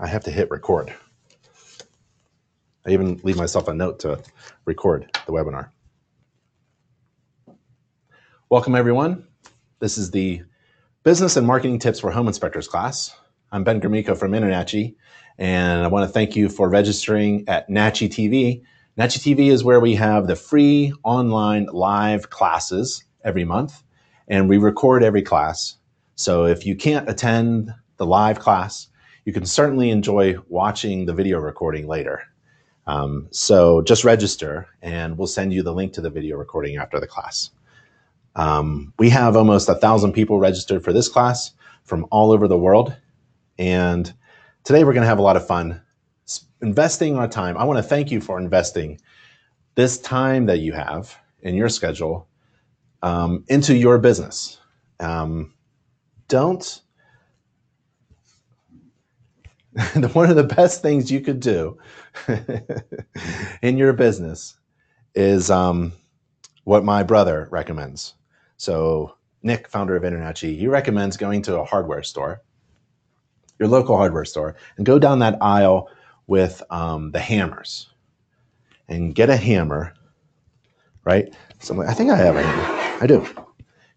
I have to hit record. I even leave myself a note to record the webinar. Welcome, everyone. This is the Business and Marketing Tips for Home Inspectors class. I'm Ben Gromicko from InterNACHI, and I want to thank you for registering at NACHI TV. NACHI TV is where we have the free online live classes every month, and we record every class. So if you can't attend the live class, you can certainly enjoy watching the video recording later. Um, so just register and we'll send you the link to the video recording after the class. Um, we have almost a thousand people registered for this class from all over the world. And today we're going to have a lot of fun investing our time. I want to thank you for investing this time that you have in your schedule um, into your business. Um, don't one of the best things you could do in your business is um, what my brother recommends. So, Nick, founder of InterNACHI, he recommends going to a hardware store, your local hardware store, and go down that aisle with um, the hammers and get a hammer, right? So, I think I have a hammer. I do.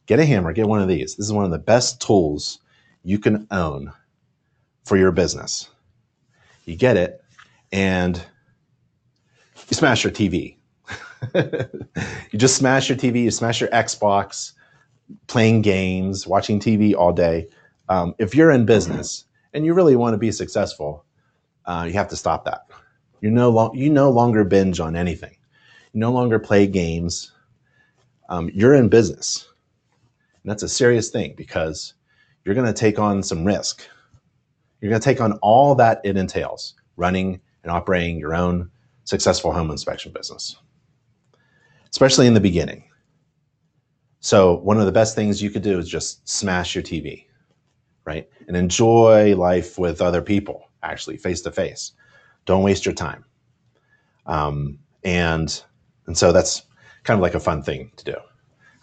Get a hammer, get one of these. This is one of the best tools you can own for your business. You get it, and you smash your TV. you just smash your TV, you smash your Xbox, playing games, watching TV all day. Um, if you're in business and you really want to be successful, uh, you have to stop that. You no, lo- you no longer binge on anything. You no longer play games. Um, you're in business. And that's a serious thing because you're going to take on some risk. You're going to take on all that it entails running and operating your own successful home inspection business, especially in the beginning. So, one of the best things you could do is just smash your TV, right? And enjoy life with other people, actually, face to face. Don't waste your time. Um, and, and so that's kind of like a fun thing to do.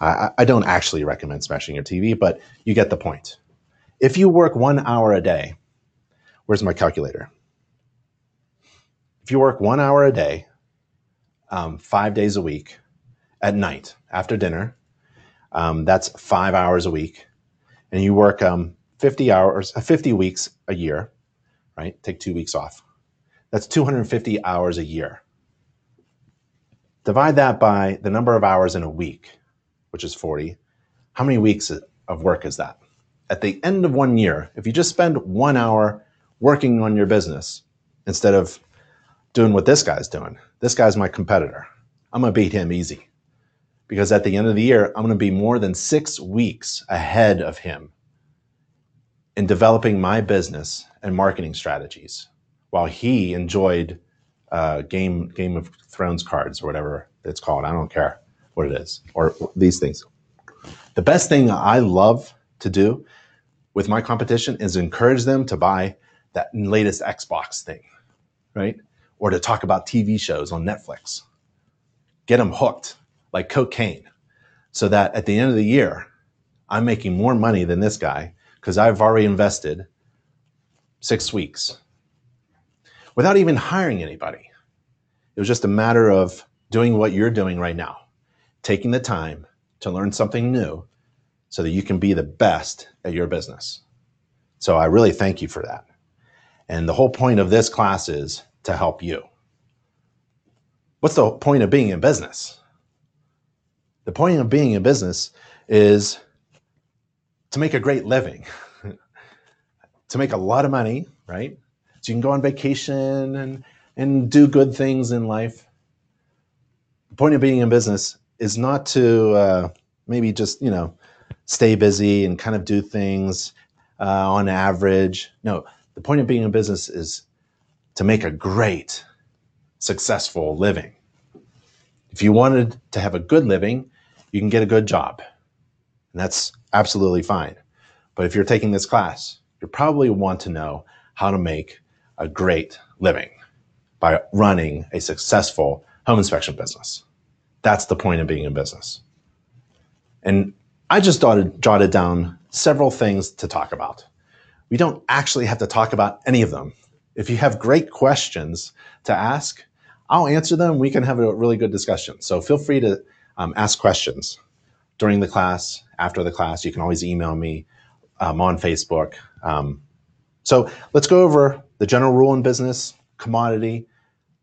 I, I don't actually recommend smashing your TV, but you get the point. If you work one hour a day, where's my calculator? If you work one hour a day, um, five days a week, at night after dinner, um, that's five hours a week, and you work um, 50 hours, uh, 50 weeks a year, right? Take two weeks off. That's 250 hours a year. Divide that by the number of hours in a week, which is 40. How many weeks of work is that? At the end of one year, if you just spend one hour working on your business instead of doing what this guy's doing, this guy's my competitor. I'm going to beat him easy because at the end of the year, I'm going to be more than six weeks ahead of him in developing my business and marketing strategies while he enjoyed uh, game Game of Thrones cards or whatever it's called. I don't care what it is or these things. The best thing I love to do with my competition is encourage them to buy that latest Xbox thing, right? Or to talk about TV shows on Netflix. Get them hooked like cocaine so that at the end of the year, I'm making more money than this guy because I've already invested six weeks without even hiring anybody. It was just a matter of doing what you're doing right now taking the time to learn something new so that you can be the best at your business. So I really thank you for that. And the whole point of this class is to help you. What's the point of being in business? The point of being in business is to make a great living, to make a lot of money, right? So you can go on vacation and, and do good things in life. The point of being in business is not to uh, maybe just you know stay busy and kind of do things uh, on average. No, the point of being in business is to make a great, successful living. If you wanted to have a good living, you can get a good job, and that's absolutely fine. But if you're taking this class, you probably want to know how to make a great living by running a successful home inspection business. That's the point of being in business. And I just jotted, jotted down several things to talk about. We don't actually have to talk about any of them If you have great questions to ask, I'll answer them. We can have a really good discussion. So feel free to um, ask questions during the class, after the class. You can always email me um, on Facebook. Um, so let's go over the general rule in business, commodity,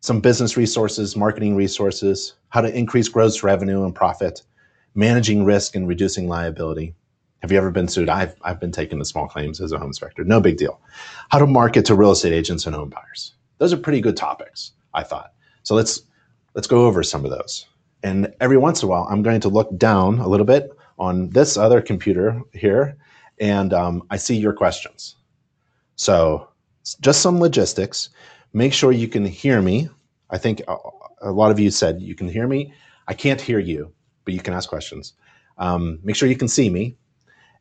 some business resources, marketing resources, how to increase gross revenue and profit, managing risk and reducing liability. Have you ever been sued? I've, I've been taken to small claims as a home inspector. No big deal. How to market to real estate agents and home buyers. Those are pretty good topics, I thought. So let's let's go over some of those. And every once in a while, I'm going to look down a little bit on this other computer here, and um, I see your questions. So just some logistics. Make sure you can hear me. I think a lot of you said you can hear me. I can't hear you, but you can ask questions. Um, make sure you can see me.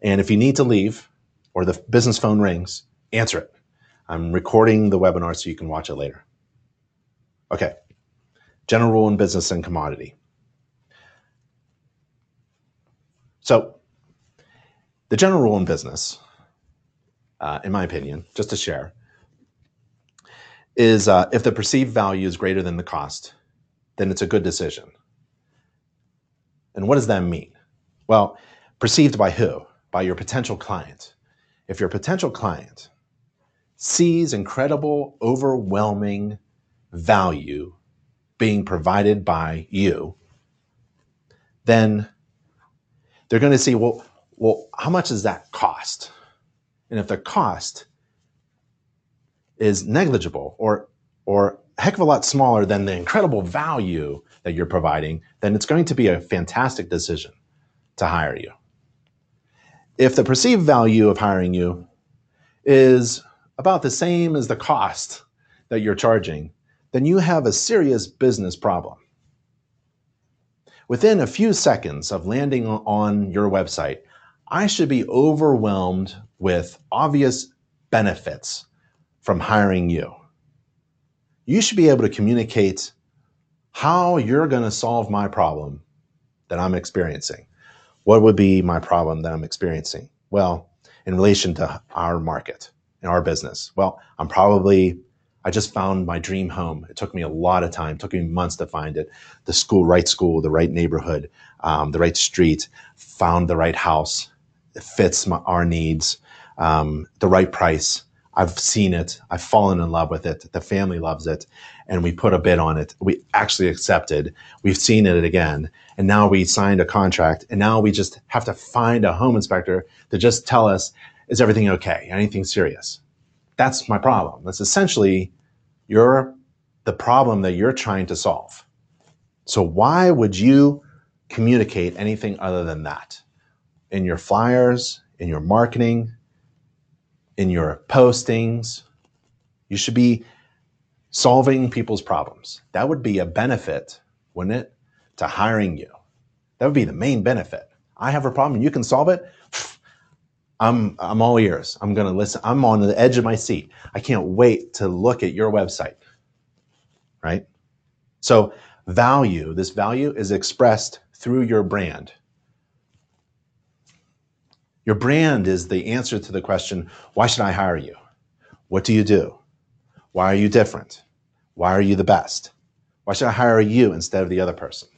And if you need to leave or the business phone rings, answer it. I'm recording the webinar so you can watch it later. Okay. General rule in business and commodity. So, the general rule in business, uh, in my opinion, just to share, is uh, if the perceived value is greater than the cost, then it's a good decision. And what does that mean? Well, perceived by who? By your potential client. If your potential client sees incredible, overwhelming value being provided by you, then they're going to see, well, well, how much does that cost? And if the cost is negligible or or a heck of a lot smaller than the incredible value that you're providing, then it's going to be a fantastic decision to hire you. If the perceived value of hiring you is about the same as the cost that you're charging, then you have a serious business problem. Within a few seconds of landing on your website, I should be overwhelmed with obvious benefits from hiring you. You should be able to communicate how you're going to solve my problem that I'm experiencing. What would be my problem that I'm experiencing? Well, in relation to our market and our business. Well, I'm probably I just found my dream home. It took me a lot of time, it took me months to find it. The school, right school, the right neighborhood, um, the right street, found the right house. It fits my, our needs, um, the right price. I've seen it. I've fallen in love with it. The family loves it. And we put a bid on it. We actually accepted. We've seen it again. And now we signed a contract. And now we just have to find a home inspector to just tell us, is everything okay? Anything serious? That's my problem. That's essentially your the problem that you're trying to solve. So why would you communicate anything other than that? In your flyers, in your marketing, in your postings, you should be solving people's problems. That would be a benefit, wouldn't it, to hiring you? That would be the main benefit. I have a problem, you can solve it. I'm I'm all ears. I'm going to listen. I'm on the edge of my seat. I can't wait to look at your website. Right? So, value, this value is expressed through your brand. Your brand is the answer to the question, why should I hire you? What do you do? Why are you different? Why are you the best? Why should I hire you instead of the other person?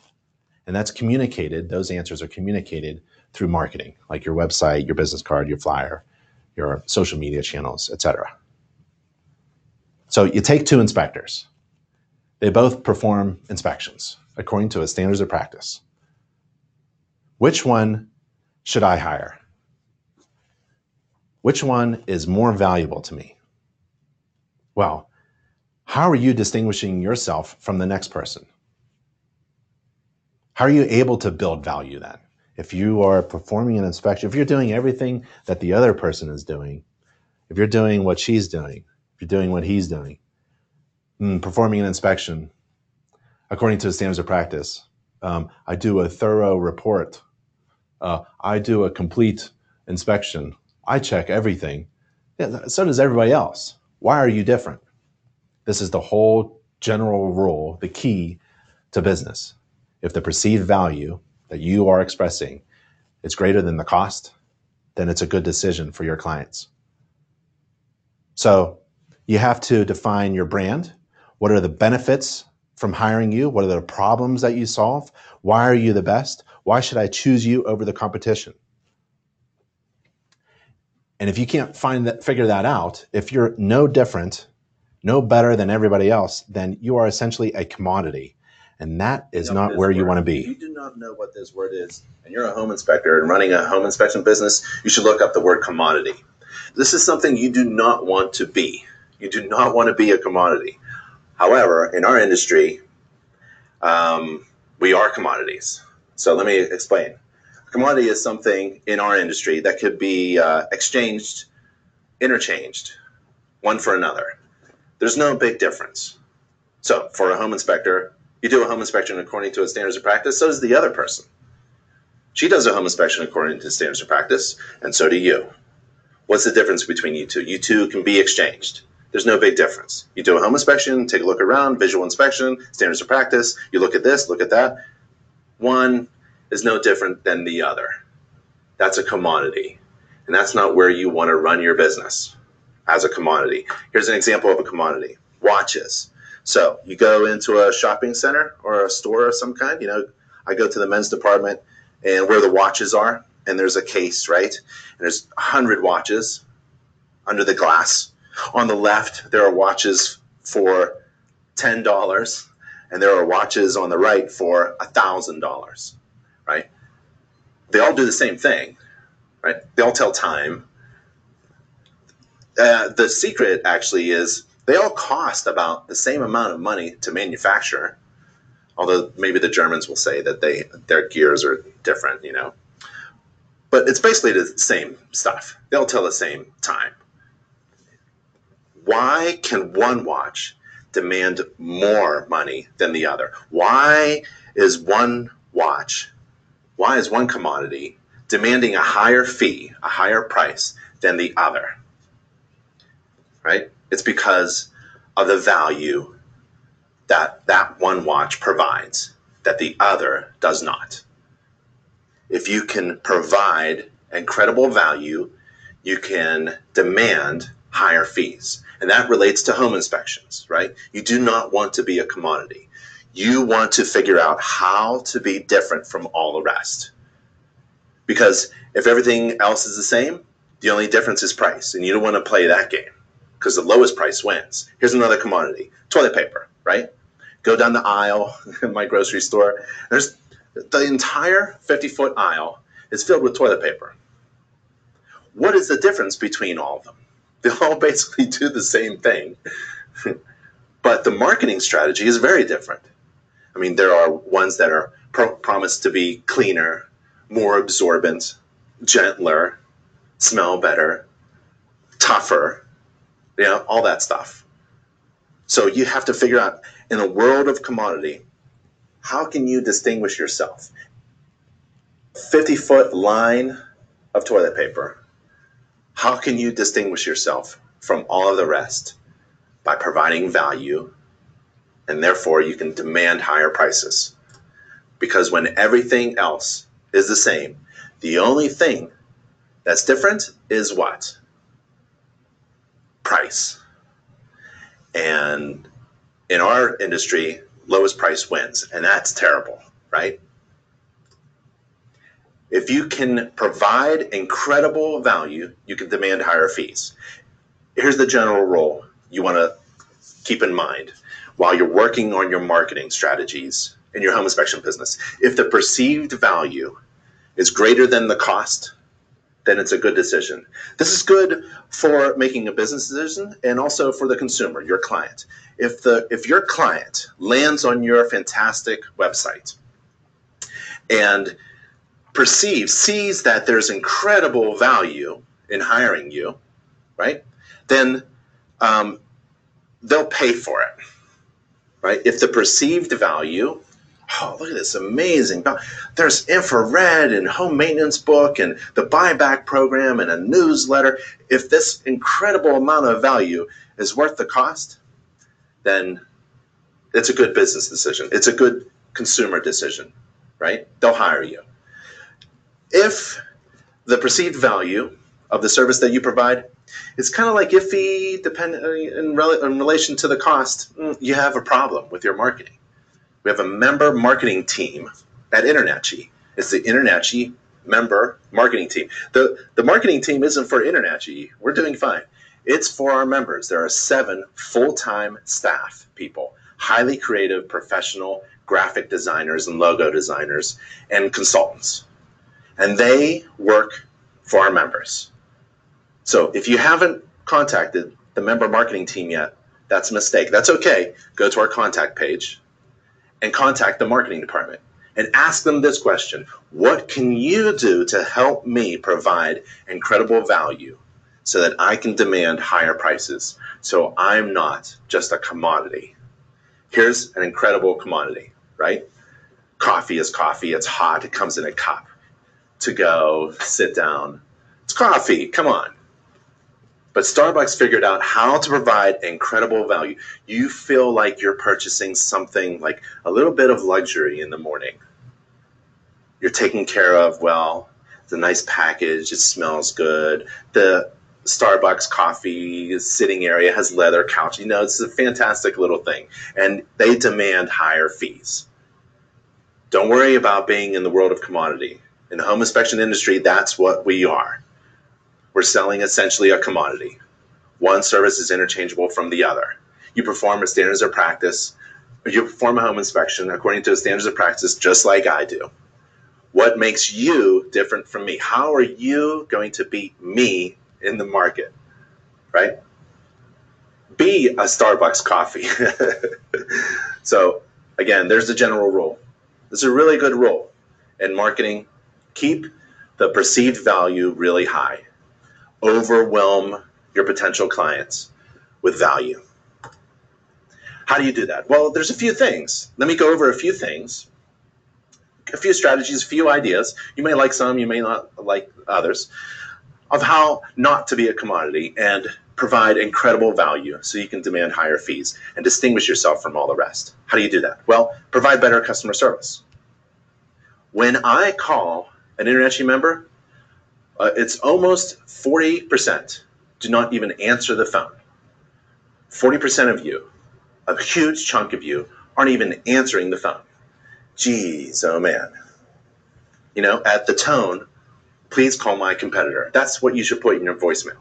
And that's communicated, those answers are communicated through marketing, like your website, your business card, your flyer, your social media channels, etc. So you take two inspectors. They both perform inspections according to a standards of practice. Which one should I hire? Which one is more valuable to me? Well, how are you distinguishing yourself from the next person? How are you able to build value then? if you are performing an inspection, if you're doing everything that the other person is doing, if you're doing what she's doing, if you're doing what he's doing, mm, performing an inspection according to the standards of practice, um, I do a thorough report. Uh, I do a complete inspection. I check everything. Yeah, so does everybody else. Why are you different? This is the whole general rule, the key to business. If the perceived value that you are expressing is greater than the cost, then it's a good decision for your clients. So You have to define your brand. What are the benefits from hiring you? What are the problems that you solve? Why are you the best? Why should I choose you over the competition? And if you can't find that, figure that out, if you're no different, no better than everybody else, then you are essentially a commodity. And that is not where you want to be. If you do not know what this word is, and you're a home inspector and running a home inspection business, you should look up the word commodity. This is something you do not want to be. You do not want to be a commodity. However, in our industry, um, we are commodities. So let me explain. Commodity is something in our industry that could be uh, exchanged, interchanged, one for another. There's no big difference. So for a home inspector, you do a home inspection according to a standards of practice, so does the other person. She does a home inspection according to standards of practice, and so do you. What's the difference between you two? You two can be exchanged. There's no big difference. You do a home inspection, take a look around, visual inspection, standards of practice. You look at this, look at that. One is no different than the other. That's a commodity. And that's not where you want to run your business as a commodity. Here's an example of a commodity watches. So you go into a shopping center or a store of some kind. You know, I go to the men's department and where the watches are, and there's a case, right? And there's 100 watches under the glass on the left, there are watches for $10, and there are watches on the right for $1,000, right? They all do the same thing, right? They all tell time. Uh, the secret actually is they all cost about the same amount of money to manufacture, although maybe the Germans will say that they their gears are different, you know. But it's basically the same stuff. They all tell the same time why can one watch demand more money than the other? Why is one watch, why is one commodity demanding a higher fee, a higher price than the other? Right? It's because of the value that that one watch provides that the other does not. If you can provide incredible value, you can demand higher fees. And that relates to home inspections, right? You do not want to be a commodity. You want to figure out how to be different from all the rest. Because if everything else is the same, the only difference is price. And you don't want to play that game because the lowest price wins. Here's another commodity toilet paper, right? Go down the aisle in my grocery store. There's the entire 50 foot aisle is filled with toilet paper. What is the difference between all of them? They all basically do the same thing. but the marketing strategy is very different. I mean, there are ones that are pro- promised to be cleaner, more absorbent, gentler, smell better, tougher, you know, all that stuff. So you have to figure out in a world of commodity, how can you distinguish yourself? 50 foot line of toilet paper how can you distinguish yourself from all of the rest? By providing value, and therefore you can demand higher prices. Because when everything else is the same, the only thing that's different is what? Price. And in our industry, lowest price wins, and that's terrible, right? If you can provide incredible value, you can demand higher fees. Here's the general rule you want to keep in mind while you're working on your marketing strategies in your home inspection business. If the perceived value is greater than the cost, then it's a good decision. This is good for making a business decision and also for the consumer, your client. If the if your client lands on your fantastic website and perceives, sees that there's incredible value in hiring you, right? Then um, they'll pay for it, right? If the perceived value, oh, look at this amazing, there's infrared and home maintenance book and the buyback program and a newsletter. If this incredible amount of value is worth the cost, then it's a good business decision. It's a good consumer decision, right? They'll hire you if the perceived value of the service that you provide, it's kind of like iffy depend, uh, in, rel- in relation to the cost. Mm, you have a problem with your marketing. We have a member marketing team at InterNACHI. It's the InterNACHI member marketing team. The, the marketing team isn't for InterNACHI. We're doing fine. It's for our members. There are seven full time staff people, highly creative, professional graphic designers and logo designers and consultants. And they work for our members. So if you haven't contacted the member marketing team yet, that's a mistake. That's okay. Go to our contact page and contact the marketing department and ask them this question What can you do to help me provide incredible value so that I can demand higher prices so I'm not just a commodity? Here's an incredible commodity, right? Coffee is coffee, it's hot, it comes in a cup. To go, sit down. It's coffee, come on. But Starbucks figured out how to provide incredible value. You feel like you're purchasing something like a little bit of luxury in the morning. You're taken care of well. A nice package. It smells good. The Starbucks coffee sitting area has leather couch. You know, it's a fantastic little thing. And they demand higher fees. Don't worry about being in the world of commodity. In the home inspection industry, that's what we are we're selling essentially a commodity. One service is interchangeable from the other. You perform a standards of practice, you perform a home inspection according to the standards of practice, just like I do. What makes you different from me? How are you going to beat me in the market? Right? Be a Starbucks coffee. so, again, there's the general rule. This is a really good rule in marketing. Keep the perceived value really high overwhelm your potential clients with value. How do you do that? Well, there's a few things. Let me go over a few things, a few strategies, a few ideas. You may like some, you may not like others, of how not to be a commodity and provide incredible value so you can demand higher fees and distinguish yourself from all the rest. How do you do that? Well, provide better customer service. When I call an InterNACHI member, uh, it's almost 40% do not even answer the phone. 40% of you, a huge chunk of you, aren't even answering the phone. Geez, oh man. You know, at the tone, please call my competitor. That's what you should put in your voicemail,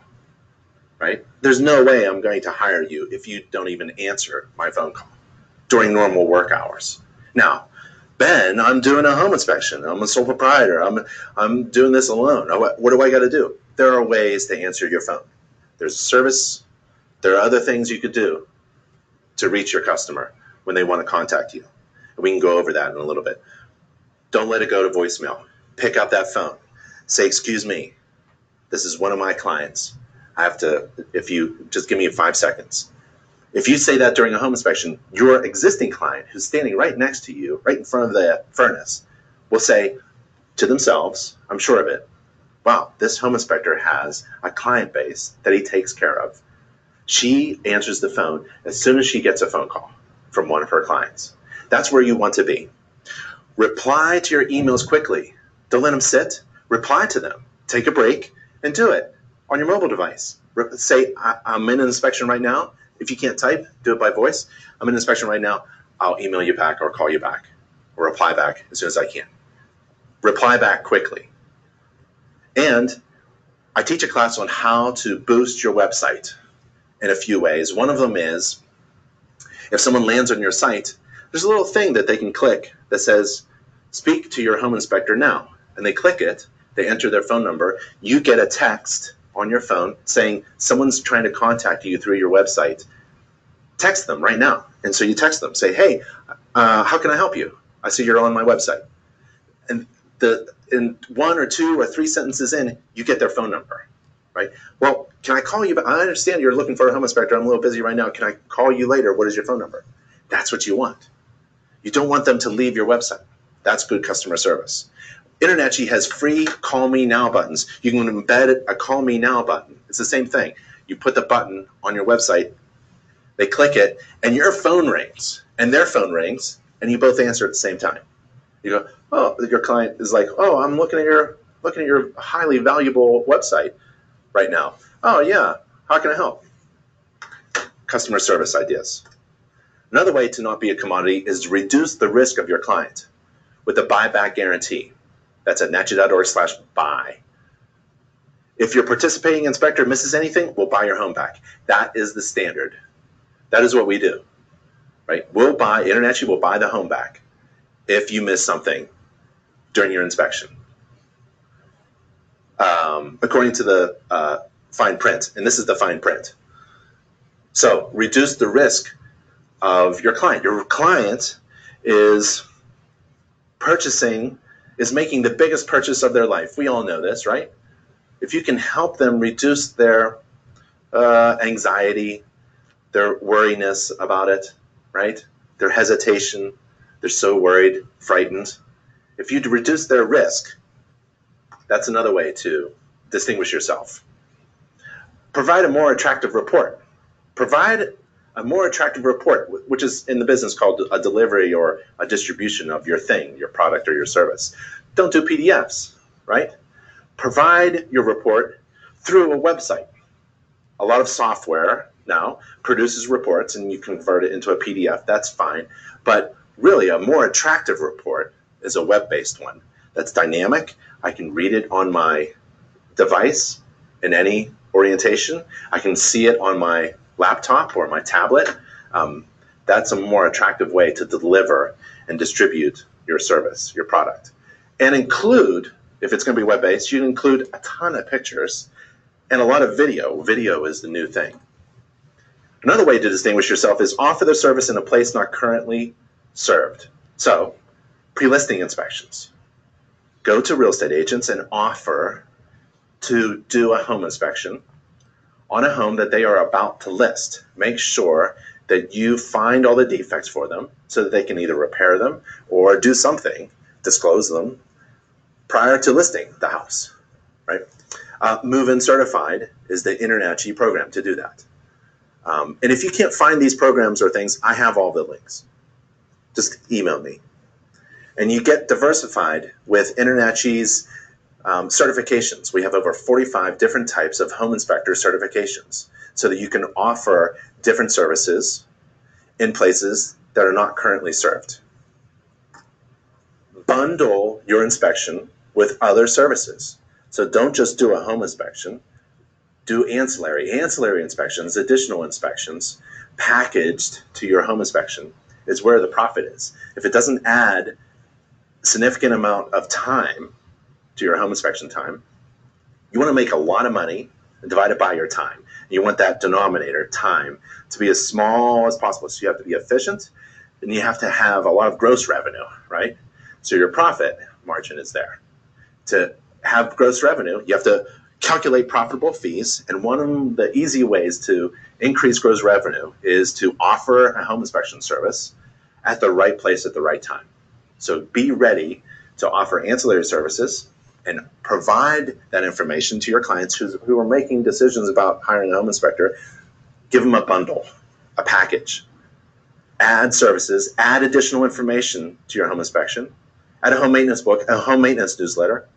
right? There's no way I'm going to hire you if you don't even answer my phone call during normal work hours. Now, Ben, I'm doing a home inspection. I'm a sole proprietor. I'm I'm doing this alone. What, do I got to do? There are ways to answer your phone. There's a service. There are other things you could do to reach your customer when they want to contact you. We can go over that in a little bit. Don't let it go to voicemail. Pick up that phone. Say, "Excuse me. This is one of my clients. I have to if you just give me 5 seconds." If you say that during a home inspection, your existing client who's standing right next to you, right in front of the furnace, will say to themselves, I'm sure of it, wow, this home inspector has a client base that he takes care of. She answers the phone as soon as she gets a phone call from one of her clients. That's where you want to be. Reply to your emails quickly. Don't let them sit. Reply to them. Take a break and do it on your mobile device. Say, I'm in an inspection right now. If you can't type, do it by voice. I'm in inspection right now. I'll email you back or call you back or reply back as soon as I can. Reply back quickly. And I teach a class on how to boost your website in a few ways. One of them is if someone lands on your site, there's a little thing that they can click that says, Speak to your home inspector now. And they click it, they enter their phone number, you get a text on your phone saying someone's trying to contact you through your website, text them right now. And so you text them, say, "Hey, uh, how can I help you? I see you're on my website." And the in one or two or three sentences in, you get their phone number, right? Well, can I call you? I understand you're looking for a home inspector. I'm a little busy right now. Can I call you later? What is your phone number? That's what you want. You don't want them to leave your website. That's good customer service. InterNACHI has free Call Me Now buttons. You can embed a Call Me Now button. It's the same thing. You put the button on your website, they click it, and your phone rings, and their phone rings, and you both answer at the same time. You go, oh, your client is like, oh, I'm looking at your looking at your highly valuable website. right now. Oh, yeah, how can I help? Customer service ideas. Another way to not be a commodity is to reduce the risk of your client with a buyback guarantee. That's at nachi.org slash buy. If your participating inspector misses anything, we'll buy your home back. That is the standard. That is what we do, right? We'll buy, InterNACHI will buy the home back if you miss something during your inspection. Um, according to the uh, fine print, and this is the fine print. So reduce the risk of your client. Your client is purchasing, is making the biggest purchase of their life. We all know this, right? If you can help them reduce their uh, anxiety, their worriness about it, right? Their hesitation, they're so worried, frightened. If you reduce their risk, that's another way to distinguish yourself. Provide a more attractive report. Provide a more attractive report, which is in the business called a delivery or a distribution of your thing, your product or your service. Don't do PDFs, right? Provide your report through a website. A lot of software now produces reports and you convert it into a PDF. That's fine. But really, a more attractive report is a web based one that's dynamic. I can read it on my device in any orientation. I can see it on my laptop or my tablet, um, that's a more attractive way to deliver and distribute your service, your product. And include, if it's going to be web based, you include a ton of pictures and a lot of video. Video is the new thing. Another way to distinguish yourself is offer the service in a place not currently served. So, pre listing inspections. Go to real estate agents and offer to do a home inspection on a home that they are about to list. Make sure that you find all the defects for them so that they can either repair them or do something, disclose them prior to listing the house, right? Uh, Move In Certified is the InterNACHI program to do that. Um, and if you can't find these programs or things, I have all the links. Just email me. And you get diversified with InterNACHI's um, certifications. We have over 45 different types of home inspector certifications so that you can offer different services in places that are not currently served. Bundle your inspection with other services. So don't just do a home inspection, do ancillary. Ancillary inspections, additional inspections, packaged to your home inspection is where the profit is. If it doesn't add significant amount of time to your home inspection time. You want to make a lot of money and divide it by your time. You want that denominator, time, to be as small as possible. So you have to be efficient and you have to have a lot of gross revenue, right? So your profit margin is there. To have gross revenue, you have to calculate profitable fees. And one of the easy ways to increase gross revenue is to offer a home inspection service at the right place at the right time. So be ready to offer ancillary services and provide that information to your clients who, who are making decisions about hiring a home inspector. Give them a bundle, a package. Add services, add additional information to your home inspection, add a home maintenance book, a home maintenance newsletter,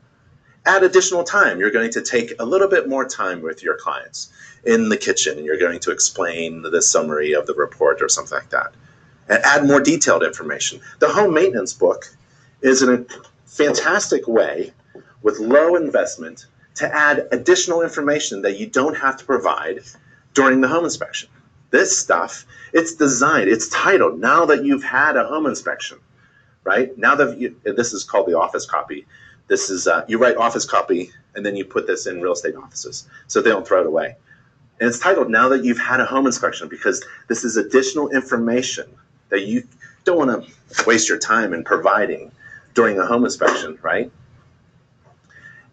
add additional time. You're going to take a little bit more time with your clients in the kitchen and you're going to explain the summary of the report or something like that. And add more detailed information. The home maintenance book is a fantastic way with low investment to add additional information that you don't have to provide during the home inspection. This stuff, it's designed, it's titled, now that you've had a home inspection, right? Now that you, this is called the office copy. This is, uh, you write office copy and then you put this in real estate offices so they don't throw it away. And it's titled Now That You've Had a Home Inspection because this is additional information that you don't want to waste your time in providing during a home inspection, right?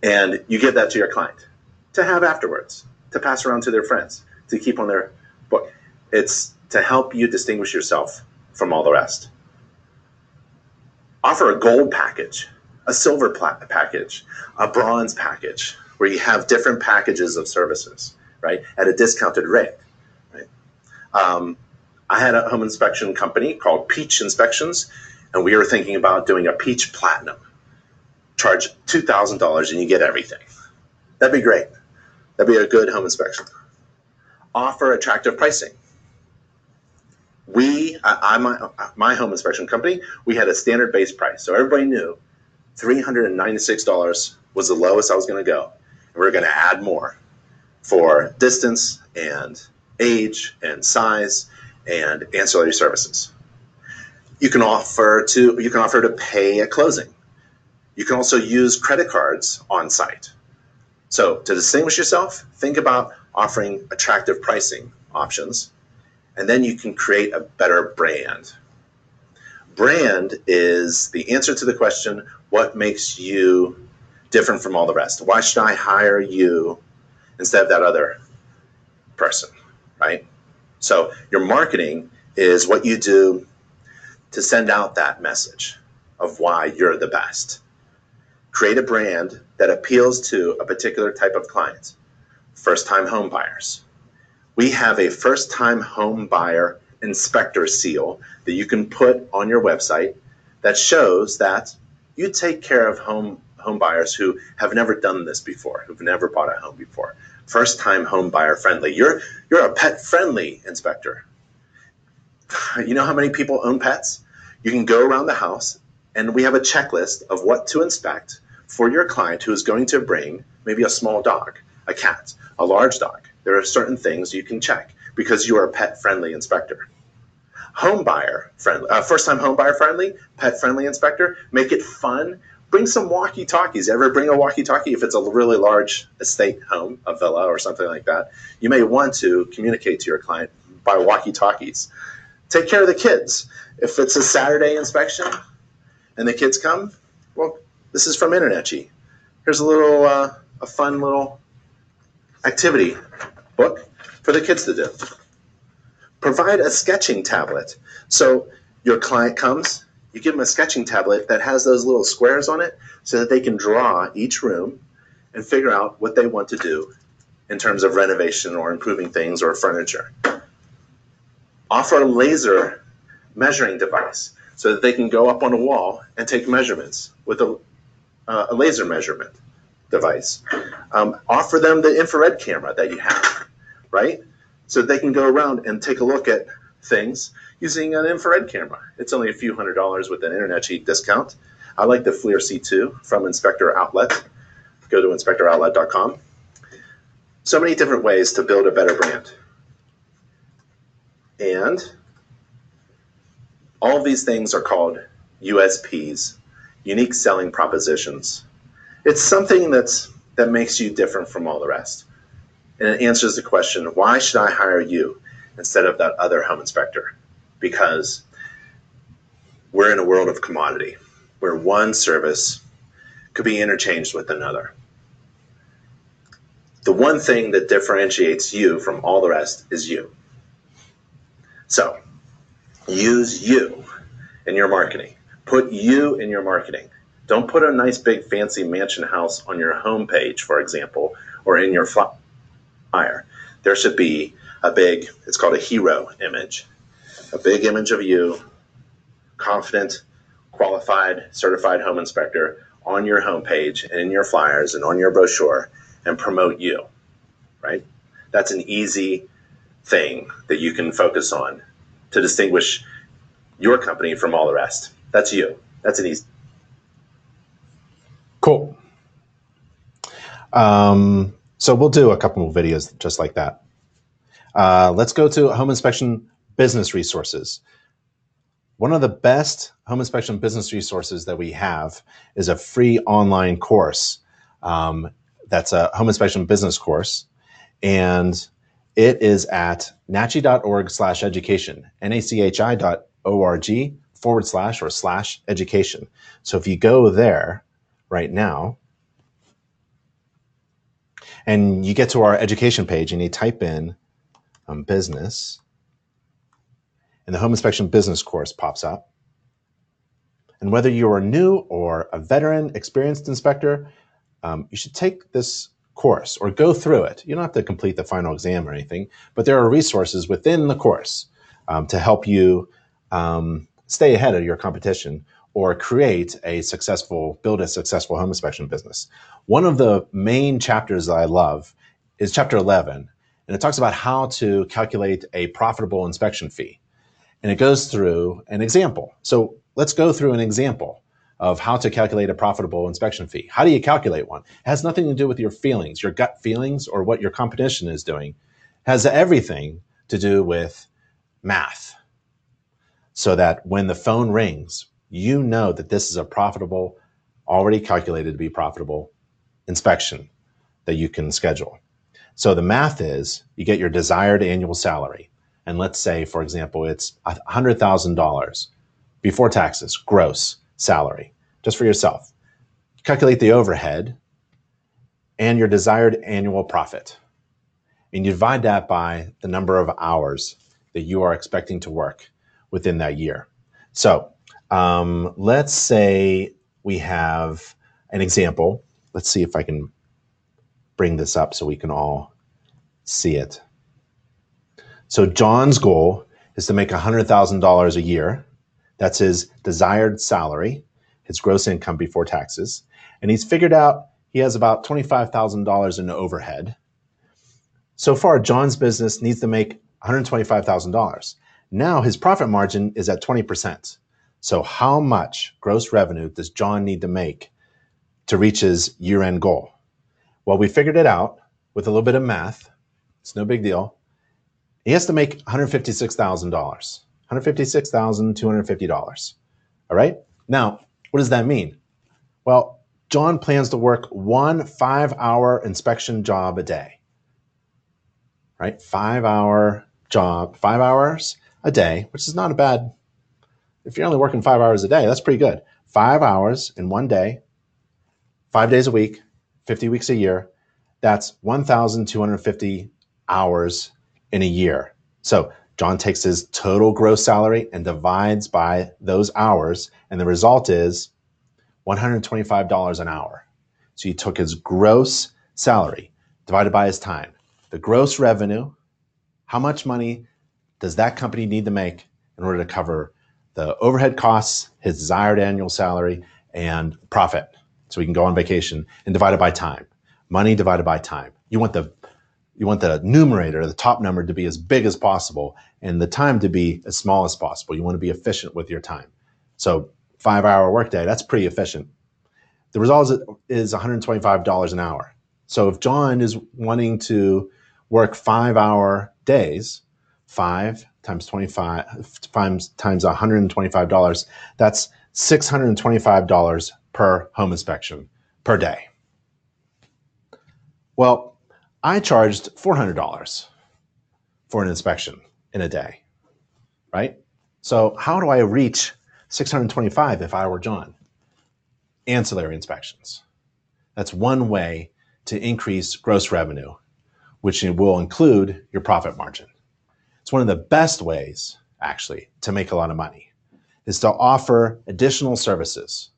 And you give that to your client to have afterwards, to pass around to their friends, to keep on their book. It's to help you distinguish yourself from all the rest. Offer a gold package, a silver package, a bronze package, where you have different packages of services, right, at a discounted rate. Right? Um, I had a home inspection company called Peach Inspections, and we were thinking about doing a Peach Platinum charge $2,000 and you get everything. That'd be great. That'd be a good home inspection. Offer attractive pricing. We, I, I my, my home inspection company, we had a standard base price. So everybody knew $396 was the lowest I was going to go. We are going to add more for distance and age and size and ancillary services. You can offer to you can offer to pay at closing. You can also use credit cards on site. So to distinguish yourself, think about offering attractive pricing options, and then you can create a better brand. Brand is the answer to the question, what makes you different from all the rest? Why should I hire you instead of that other person, right? So your marketing is what you do to send out that message of why you're the best. Create a brand that appeals to a particular type of client. First time home buyers. We have a first time home buyer inspector seal that you can put on your website that shows that you take care of home home buyers who have never done this before, who've never bought a home before. First time home buyer friendly. You're you're a pet friendly inspector. You know how many people own pets? You can go around the house and we have a checklist of what to inspect for your client who is going to bring maybe a small dog, a cat, a large dog. There are certain things you can check because you are a pet friendly inspector. Home buyer friendly, uh, first time home buyer friendly, pet friendly inspector. Make it fun. Bring some walkie talkies. Ever bring a walkie talkie if it's a really large estate home, a villa or something like that? You may want to communicate to your client by walkie talkies. Take care of the kids. If it's a Saturday inspection and the kids come, this is from InterNACHI. Here's a little, uh, a fun little activity book for the kids to do. Provide a sketching tablet. So your client comes, you give them a sketching tablet that has those little squares on it so that they can draw each room and figure out what they want to do in terms of renovation or improving things or furniture. Offer a laser measuring device so that they can go up on a wall and take measurements with a uh, a laser measurement device. Um, offer them the infrared camera that you have, right? So they can go around and take a look at things using an infrared camera. It's only a few hundred dollars with an internet InterNACHI discount. I like the FLIR C2 from Inspector Outlet. Go to inspectoroutlet.com. So many different ways to build a better brand. And all of these things are called USPs unique selling propositions. It's something that's that makes you different from all the rest. And it answers the question, why should I hire you instead of that other home inspector? Because we're in a world of commodity where one service could be interchanged with another. The one thing that differentiates you from all the rest is you. So use you in your marketing. Put you in your marketing. Don't put a nice big fancy mansion house on your homepage, for example, or in your flyer. There should be a big, it's called a hero image, a big image of you, confident, qualified, certified home inspector on your homepage and in your flyers and on your brochure and promote you, right? That's an easy thing that you can focus on to distinguish your company from all the rest. That's you. That's an easy. Cool. Um, so we'll do a couple more videos just like that. Uh, let's go to home inspection business resources. One of the best home inspection business resources that we have is a free online course. Um, that's a home inspection business course. And it is at nachi.org slash education, N-A-C-H-I dot O-R-G forward slash or slash education. So if you go there right now and you get to our education page and you type in um, business and the home inspection business course pops up. And whether you're new or a veteran, experienced inspector, um, you should take this course or go through it. You don't have to complete the final exam or anything, but there are resources within the course um, to help you um, stay ahead of your competition or create a successful, build a successful home inspection business. One of the main chapters that I love is chapter 11, and it talks about how to calculate a profitable inspection fee. And it goes through an example. So let's go through an example of how to calculate a profitable inspection fee. How do you calculate one? It has nothing to do with your feelings, your gut feelings, or what your competition is doing. It has everything to do with math. So that when the phone rings, you know that this is a profitable, already calculated to be profitable inspection that you can schedule. So the math is you get your desired annual salary. And let's say, for example, it's $100,000 before taxes, gross salary, just for yourself. Calculate the overhead and your desired annual profit. And you divide that by the number of hours that you are expecting to work within that year. So um, let's say we have an example. Let's see if I can bring this up so we can all see it. So John's goal is to make $100,000 a year. That's his desired salary, his gross income before taxes. And he's figured out he has about $25,000 in overhead. So far, John's business needs to make $125,000. Now his profit margin is at 20%. So how much gross revenue does John need to make to reach his year-end goal? Well, we figured it out with a little bit of math. It's no big deal. He has to make $156,000, $156,250. All right. Now, what does that mean? Well, John plans to work one five hour inspection job a day, right? Five hour job, five hours a day, which is not a bad, if you're only working five hours a day, that's pretty good. Five hours in one day, five days a week, 50 weeks a year. That's 1,250 hours in a year. So John takes his total gross salary and divides by those hours, and the result is $125 an hour. So he took his gross salary divided by his time. The gross revenue, how much money does that company need to make in order to cover the overhead costs, his desired annual salary, and profit? So he can go on vacation and divide it by time. Money divided by time. You want the you want the numerator, the top number to be as big as possible and the time to be as small as possible. You want to be efficient with your time. So five hour workday, that's pretty efficient. The result is $125 an hour. So if John is wanting to work five hour days, five times 25 times, times $125, that's $625 per home inspection per day. Well, I charged $400 for an inspection in a day, right? So how do I reach 625 if I were John? Ancillary inspections. That's one way to increase gross revenue, which will include your profit margin. It's one of the best ways, actually, to make a lot of money, is to offer additional services.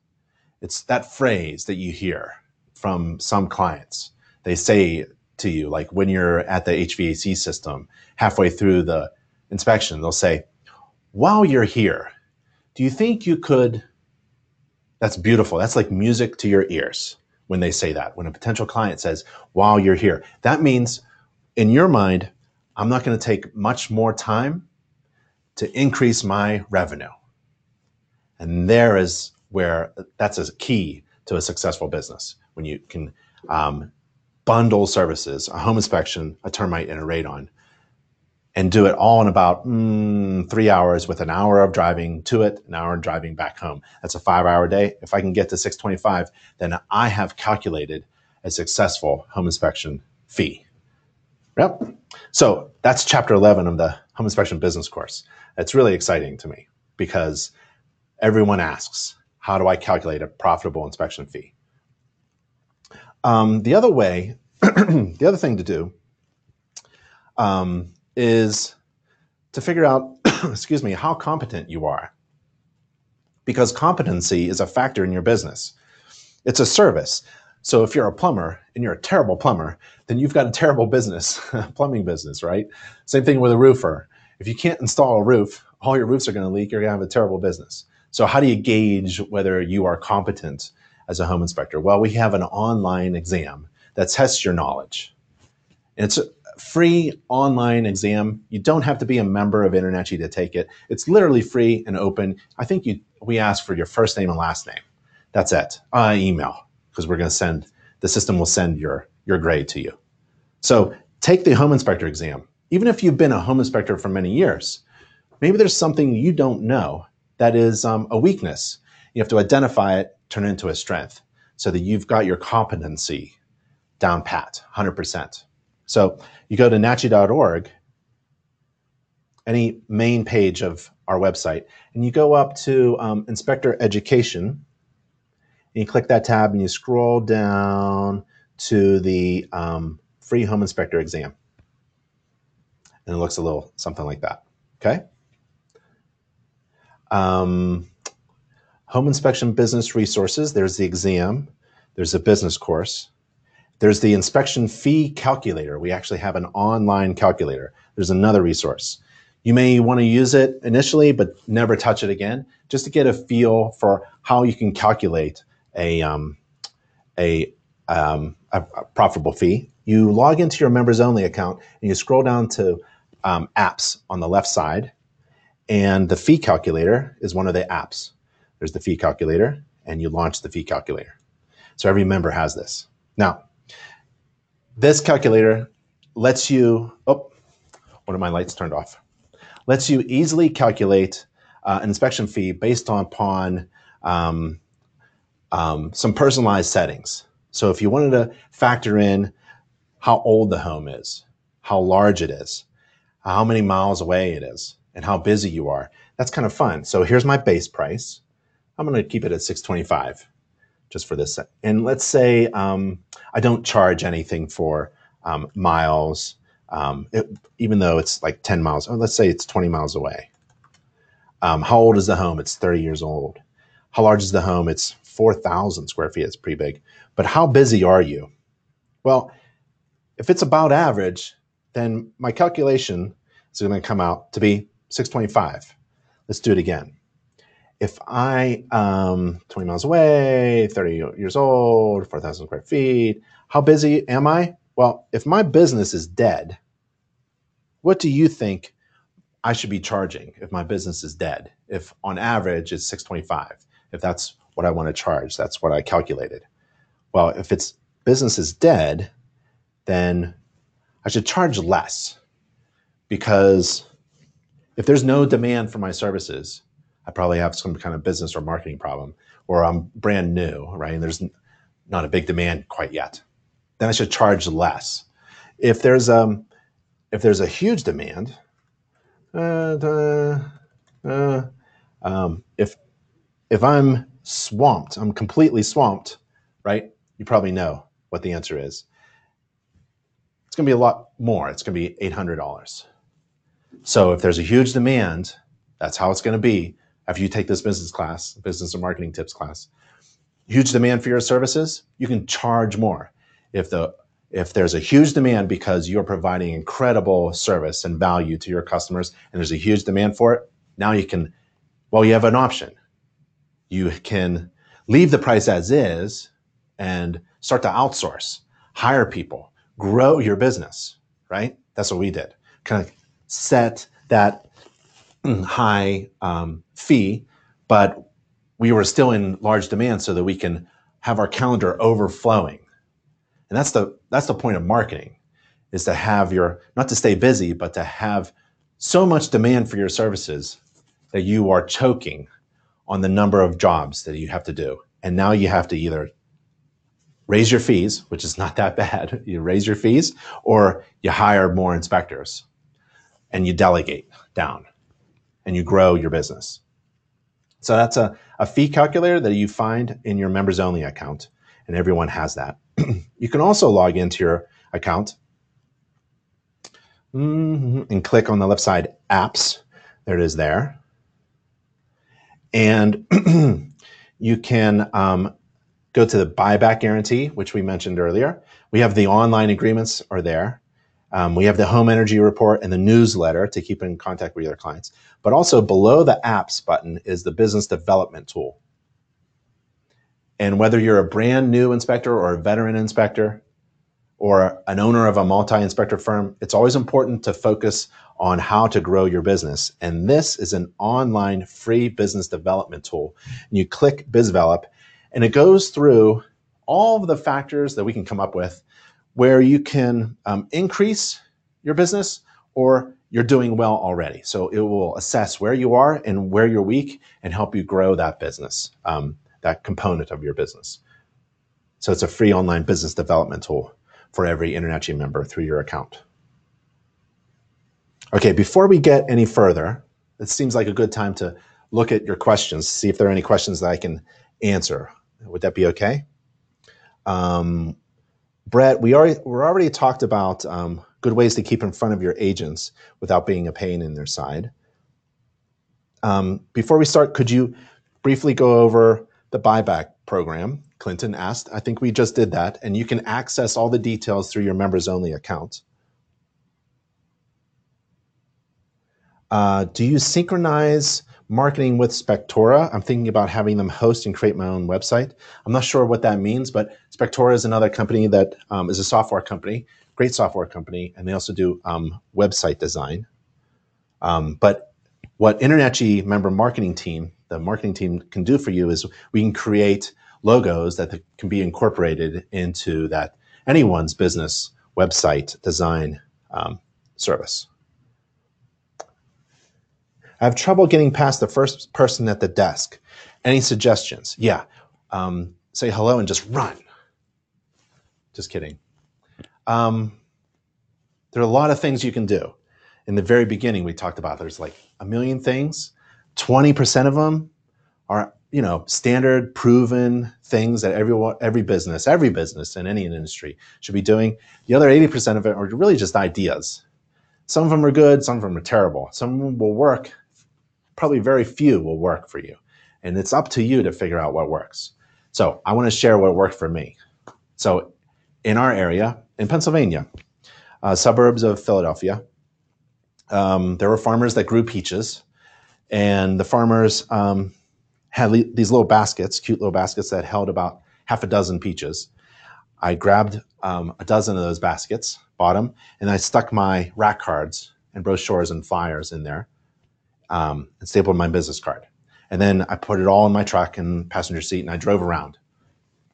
It's that phrase that you hear from some clients. They say to you. Like when you're at the HVAC system, halfway through the inspection, they'll say, while you're here, do you think you could? That's beautiful. That's like music to your ears when they say that. When a potential client says, while you're here, that means in your mind, I'm not going to take much more time to increase my revenue. And there is where that's a key to a successful business when you can um, bundle services, a home inspection, a termite, and a radon, and do it all in about mm, three hours with an hour of driving to it, an hour of driving back home. That's a five hour day. If I can get to 625, then I have calculated a successful home inspection fee. Yep. So that's chapter 11 of the home inspection business course. It's really exciting to me because everyone asks, how do I calculate a profitable inspection fee? Um, the other way, the other thing to do um, is to figure out, excuse me, how competent you are. Because competency is a factor in your business. It's a service. So if you're a plumber and you're a terrible plumber, then you've got a terrible business, plumbing business, right? Same thing with a roofer. If you can't install a roof, all your roofs are going to leak. You're going to have a terrible business. So how do you gauge whether you are competent as a home inspector? Well, we have an online exam that tests your knowledge. It's a free online exam. You don't have to be a member of InterNACHI to take it. It's literally free and open. I think you we ask for your first name and last name. That's it. Uh, email because we're going to send the system will send your your grade to you. So take the home inspector exam. Even if you've been a home inspector for many years, maybe there's something you don't know that is um, a weakness. You have to identify it, turn it into a strength so that you've got your competency down pat, 100%. So you go to nachi.org, any main page of our website, and you go up to um, Inspector Education, and you click that tab and you scroll down to the um, free home inspector exam. And it looks a little something like that. Okay. Um, home inspection business resources. There's the exam. There's a business course. There's the inspection fee calculator. We actually have an online calculator. There's another resource. You may want to use it initially, but never touch it again, just to get a feel for how you can calculate a, um, a, um, a, profitable fee. You log into your members only account and you scroll down to um, apps on the left side, and the fee calculator is one of the apps. There's the fee calculator, and you launch the fee calculator. So every member has this. Now, this calculator lets you, oh, one of my lights turned off, lets you easily calculate uh, an inspection fee based upon um, um, some personalized settings. So if you wanted to factor in how old the home is, how large it is, how many miles away it is, and how busy you are, that's kind of fun. So here's my base price. I'm going to keep it at 625 just for this. And let's say um, I don't charge anything for um, miles, um, it, even though it's like 10 miles. Oh, let's say it's 20 miles away. Um, how old is the home? It's 30 years old. How large is the home? It's 4,000 square feet. It's pretty big. But how busy are you? Well, if it's about average, then my calculation is going to come out to be 625. Let's do it again. If I, um, 20 miles away, 30 years old, 4,000 square feet, how busy am I? Well, if my business is dead, what do you think I should be charging if my business is dead? If on average it's 625, if that's what I want to charge, that's what I calculated. Well, if it's business is dead, then I should charge less because if there's no demand for my services, I probably have some kind of business or marketing problem, or I'm brand new, right? And there's not a big demand quite yet. Then I should charge less. If there's um, if there's a huge demand, uh, uh, um, if if I'm swamped, I'm completely swamped, right? You probably know what the answer is. It's going to be a lot more. It's going to be $800. So if there's a huge demand, that's how it's going to be after you take this business class, business and marketing tips class. Huge demand for your services, you can charge more. If the if there's a huge demand because you're providing incredible service and value to your customers and there's a huge demand for it, now you can well you have an option. You can leave the price as is and start to outsource, hire people, grow your business, right? That's what we did. Kind of set that high um, fee, but we were still in large demand so that we can have our calendar overflowing. And that's the that's the point of marketing is to have your not to stay busy, but to have so much demand for your services that you are choking on the number of jobs that you have to do. And now you have to either raise your fees, which is not that bad. You raise your fees or you hire more inspectors and you delegate down and you grow your business. So that's a, a fee calculator that you find in your members only account, and everyone has that. you can also log into your account mm-hmm, and click on the left side apps. There it is there. And you can um, go to the buyback guarantee, which we mentioned earlier. We have the online agreements are there. Um, we have the home energy report and the newsletter to keep in contact with your clients. But also below the apps button is the business development tool. And whether you're a brand new inspector or a veteran inspector, or an owner of a multi-inspector firm, it's always important to focus on how to grow your business. And this is an online free business development tool. And you click BizDevelop and it goes through all of the factors that we can come up with where you can um, increase your business or you're doing well already. So it will assess where you are and where you're weak and help you grow that business, um, that component of your business. So it's a free online business development tool for every InterNACHI member through your account. Okay, before we get any further, it seems like a good time to look at your questions, see if there are any questions that I can answer. Would that be okay? Um, Brett, we already we already talked about um, good ways to keep in front of your agents without being a pain in their side. Um, before we start, could you briefly go over the buyback program? Clinton asked. I think we just did that, and you can access all the details through your members only account. Uh, do you synchronize marketing with Spectora? I'm thinking about having them host and create my own website. I'm not sure what that means, but Spectora is another company that um, is a software company, great software company, and they also do um, website design. Um, but what InterNACHI member marketing team, the marketing team can do for you is we can create logos that can be incorporated into that anyone's business website design um, service. I have trouble getting past the first person at the desk. Any suggestions? Yeah. Um, say hello and just run. Just kidding. Um, there are a lot of things you can do. In the very beginning, we talked about there's like a million things. 20% of them are, you know, standard proven things that everyone, every business, every business in any industry should be doing. The other 80% of it are really just ideas. Some of them are good, some of them are terrible. Some of them will work, probably very few will work for you. And it's up to you to figure out what works. So I want to share what worked for me. So in our area, in Pennsylvania, uh, suburbs of Philadelphia, um, there were farmers that grew peaches. And the farmers um, had le- these little baskets, cute little baskets that held about half a dozen peaches. I grabbed um, a dozen of those baskets, bought them, and I stuck my rack cards and brochures and flyers in there um, and stapled my business card. And then I put it all in my truck and passenger seat and I drove around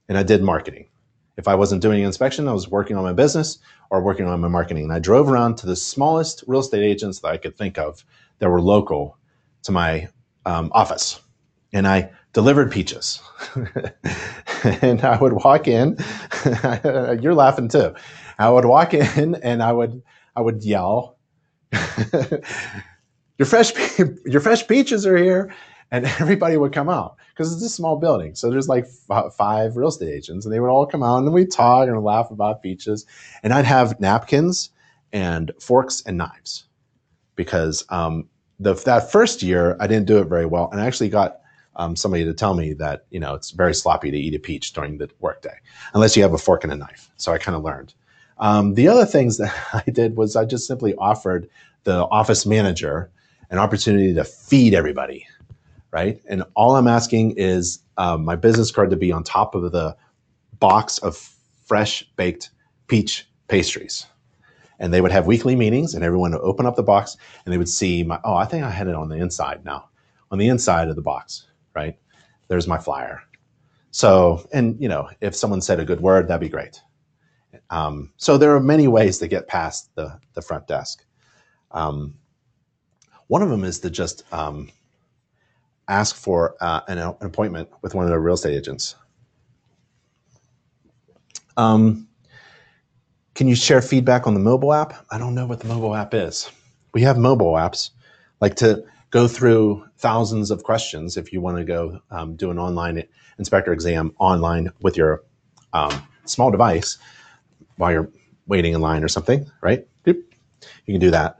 and I did marketing. If I wasn't doing inspection, I was working on my business or working on my marketing. And I drove around to the smallest real estate agents that I could think of that were local to my um, office. And I delivered peaches. and I would walk in, you're laughing too. I would walk in and I would I would yell your fresh your fresh peaches are here and everybody would come out because it's a small building. So there's like five real estate agents and they would all come out and we'd talk and laugh about peaches. And i'd have napkins and forks and knives because um, the, that first year i didn't do it very well and i actually got um, somebody to tell me that you know it's very sloppy to eat a peach during the workday unless you have a fork and a knife. So i kind of learned. Um, the other things that i did was i just simply offered the office manager an opportunity to feed everybody, right? And all I'm asking is um, my business card to be on top of the box of fresh baked peach pastries. And they would have weekly meetings, and everyone would open up the box, and they would see my. Oh, I think I had it on the inside now, on the inside of the box, right? There's my flyer. So, and you know, if someone said a good word, that'd be great. Um, so there are many ways to get past the the front desk. Um, one of them is to just um, ask for uh, an, an, appointment with one of the real estate agents. Um, can you share feedback on the mobile app? I don't know what the mobile app is. We have mobile apps, like to go through thousands of questions if you want to go um, do an online inspector exam online with your um, small device while you're waiting in line or something, right? You can do that.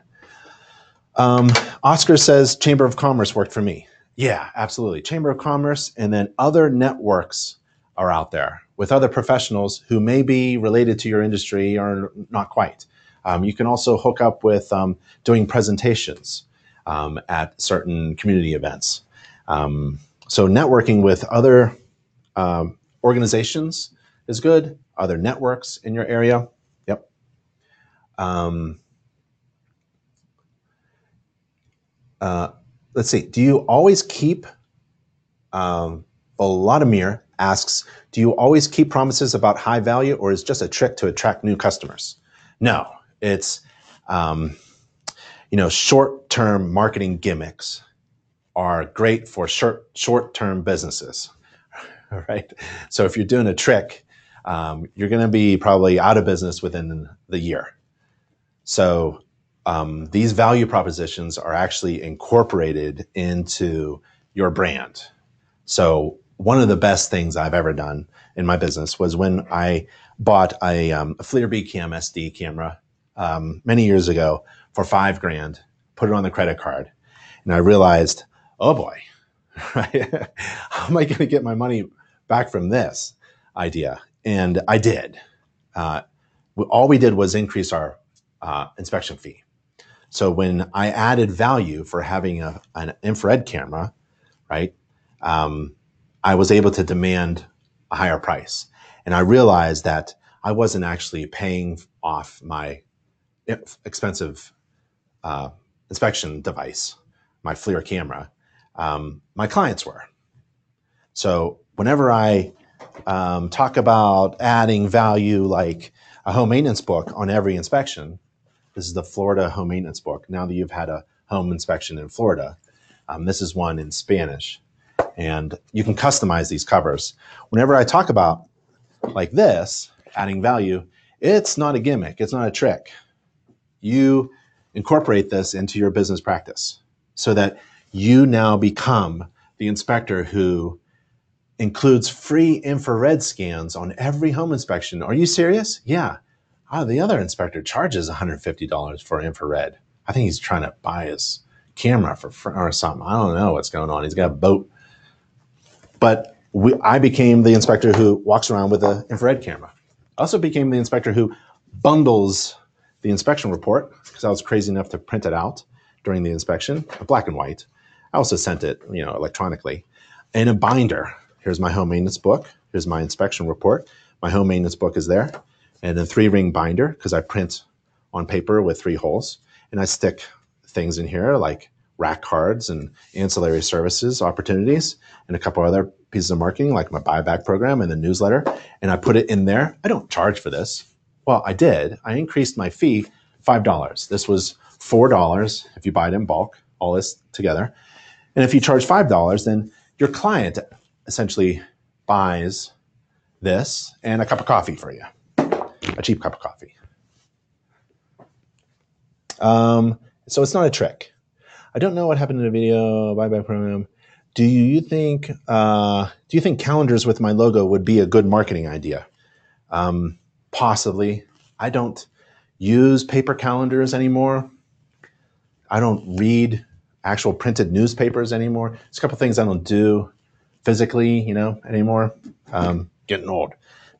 Um, Oscar says Chamber of Commerce worked for me. Yeah, absolutely. Chamber of Commerce, and then other networks are out there with other professionals who may be related to your industry or not quite. Um, you can also hook up with um, doing presentations um, at certain community events. Um, so, networking with other um, organizations is good, other networks in your area. Yep. Um, uh, let's see. Do you always keep? Um, Vladimir asks, do you always keep promises about high value, or is just a trick to attract new customers? No, it's um, you know short-term marketing gimmicks are great for short short-term businesses, right? So if you're doing a trick, um, you're going to be probably out of business within the year. So um, these value propositions are actually incorporated into your brand. So one of the best things I've ever done in my business was when I bought a, um, a SD camera um, many years ago for five grand, put it on the credit card, and I realized, oh boy, how am I going to get my money back from this idea? And I did. Uh, all we did was increase our uh, inspection fee. So when I added value for having a, an infrared camera, right, um, I was able to demand a higher price. And I realized that I wasn't actually paying off my expensive uh, inspection device, my FLIR camera. Um, my clients were. So whenever I um, talk about adding value like a home maintenance book on every inspection, this is the Florida home maintenance book. Now that you've had a home inspection in Florida, um, this is one in Spanish. And you can customize these covers. Whenever I talk about like this, adding value, it's not a gimmick, it's not a trick. You incorporate this into your business practice so that you now become the inspector who includes free infrared scans on every home inspection. Are you serious? Yeah oh, the other inspector charges $150 for infrared. I think he's trying to buy his camera for or something. I don't know what's going on. He's got a boat. But we, I became the inspector who walks around with an infrared camera. I also became the inspector who bundles the inspection report because I was crazy enough to print it out during the inspection, black and white. I also sent it, you know, electronically in a binder. Here's my home maintenance book. Here's my inspection report. My home maintenance book is there and a three ring binder because I print on paper with three holes. And I stick things in here like rack cards and ancillary services opportunities and a couple other pieces of marketing like my buyback program and the newsletter. And I put it in there. I don't charge for this. Well, I did. I increased my fee $5. This was $4 if you buy it in bulk, all this together. And if you charge $5, then your client essentially buys this and a cup of coffee for you a cheap cup of coffee. Um, so it's not a trick. I don't know what happened in the video buyback program. Do you think uh, do you think calendars with my logo would be a good marketing idea? Um, possibly. I don't use paper calendars anymore. I don't read actual printed newspapers anymore. There's a couple things I don't do physically, you know, anymore. Um, getting old.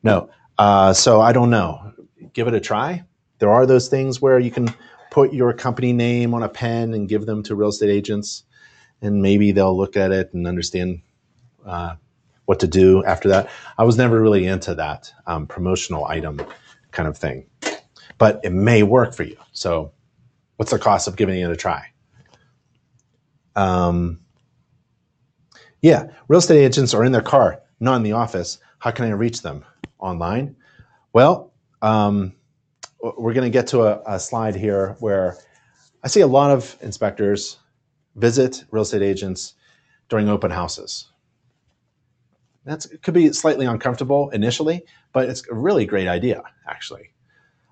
No, uh, so I don't know. Give it a try. There are those things where you can put your company name on a pen and give them to real estate agents, and maybe they'll look at it and understand uh, what to do after that. I was never really into that um, promotional item kind of thing, but it may work for you. So, what's the cost of giving it a try? Um, yeah, real estate agents are in their car, not in the office. How can I reach them? Online? Well, um, we're going to get to a, a slide here where I see a lot of inspectors visit real estate agents during open houses. That could be slightly uncomfortable initially, but it's a really great idea, actually.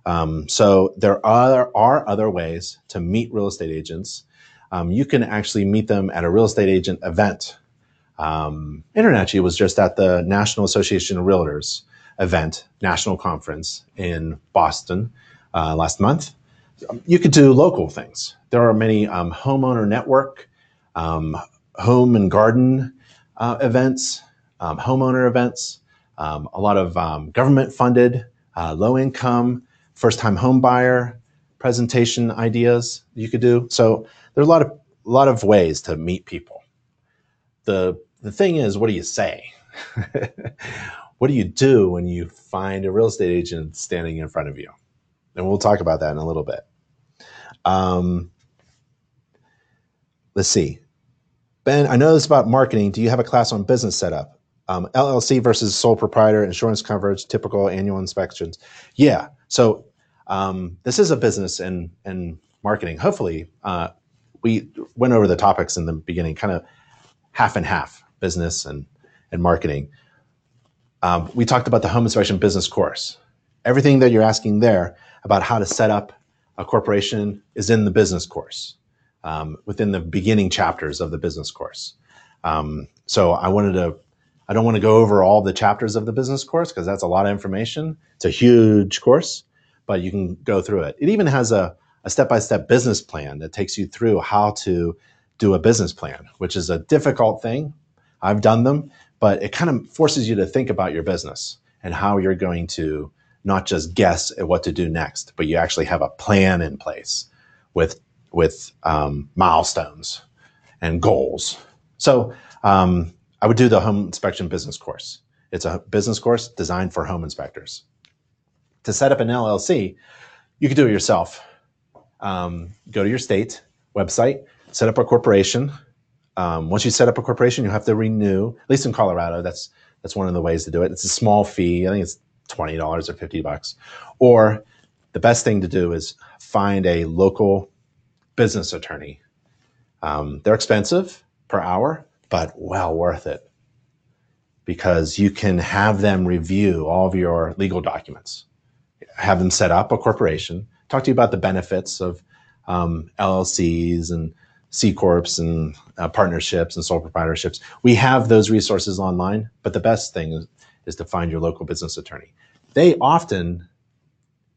Um, so there are, are other ways to meet real estate agents. Um, you can actually meet them at a real estate agent event. Um, was just at the National Association of Realtors event, national conference in Boston uh, last month. You could do local things. There are many um, homeowner network, um, home and garden uh, events, um, homeowner events, um, a lot of um, government funded, uh, low income, first time home buyer presentation ideas you could do. So there's a lot of a lot of ways to meet people. The the thing is, what do you say? what do you do when you find a real estate agent standing in front of you? and we'll talk about that in a little bit. Um, let's see. Ben, I know this about marketing. Do you have a class on business setup? Um, LLC versus sole proprietor, insurance coverage, typical annual inspections. Yeah. So um, this is a business and and marketing. Hopefully, uh, we went over the topics in the beginning, kind of half and half, business and and marketing. Um, we talked about the home inspection business course. Everything that you're asking there about how to set up a corporation is in the business course um, within the beginning chapters of the business course. Um, so I wanted to, I don't want to go over all the chapters of the business course because that's a lot of information. It's a huge course, but you can go through it. It even has a, a step-by-step business plan that takes you through how to do a business plan, which is a difficult thing. I've done them, but it kind of forces you to think about your business and how you're going to not just guess at what to do next, but you actually have a plan in place with with um, milestones and goals. So um, I would do the home inspection business course. It's a business course designed for home inspectors. To set up an LLC, you can do it yourself. Um, go to your state website, set up a corporation. Um, once you set up a corporation, you have to renew. At least in Colorado, that's that's one of the ways to do it. It's a small fee. I think it's twenty dollars or fifty bucks. Or the best thing to do is find a local business attorney. Um, they're expensive per hour, but well worth it because you can have them review all of your legal documents, have them set up a corporation, talk to you about the benefits of um, LLCs and C corps and uh, partnerships and sole proprietorships. We have those resources online, but the best thing is, is to find your local business attorney. They often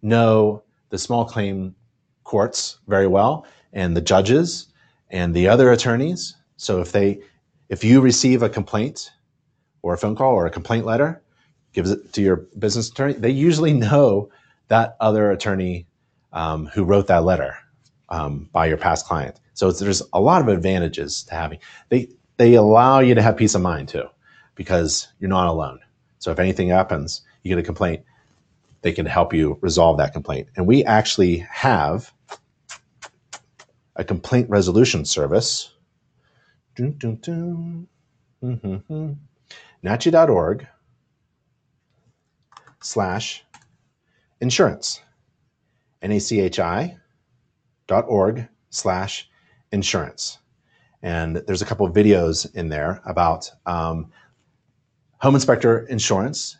know the small claim courts very well and the judges and the other attorneys. So if they, if you receive a complaint or a phone call or a complaint letter, gives it to your business attorney. They usually know that other attorney um, who wrote that letter um, by your past client. So there's a lot of advantages to having. They they allow you to have peace of mind too, because you're not alone. So if anything happens, you get a complaint, they can help you resolve that complaint. And we actually have a complaint resolution service. Dun, dun, dun. Mm-hmm. NACHI.org slash insurance. N-A-C-H-I dot org slash insurance. And there's a couple of videos in there about um, home inspector insurance,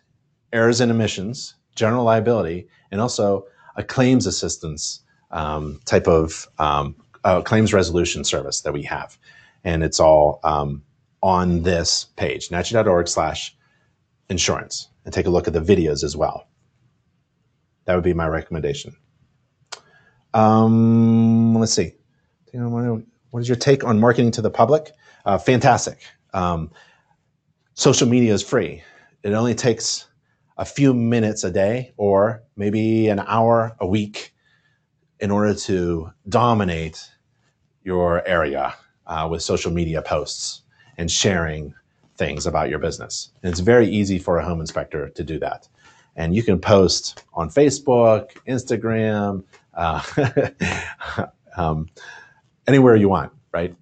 errors and omissions, general liability, and also a claims assistance um, type of um, uh, claims resolution service that we have. And it's all um, on this page, nachi.org slash insurance. And take a look at the videos as well. That would be my recommendation. Um, let's see. What is your take on marketing to the public? Uh, fantastic. Um, social media is free. It only takes a few minutes a day or maybe an hour a week in order to dominate your area uh, with social media posts and sharing things about your business. And it's very easy for a home inspector to do that. And you can post on Facebook, Instagram, uh, um, anywhere you want, right?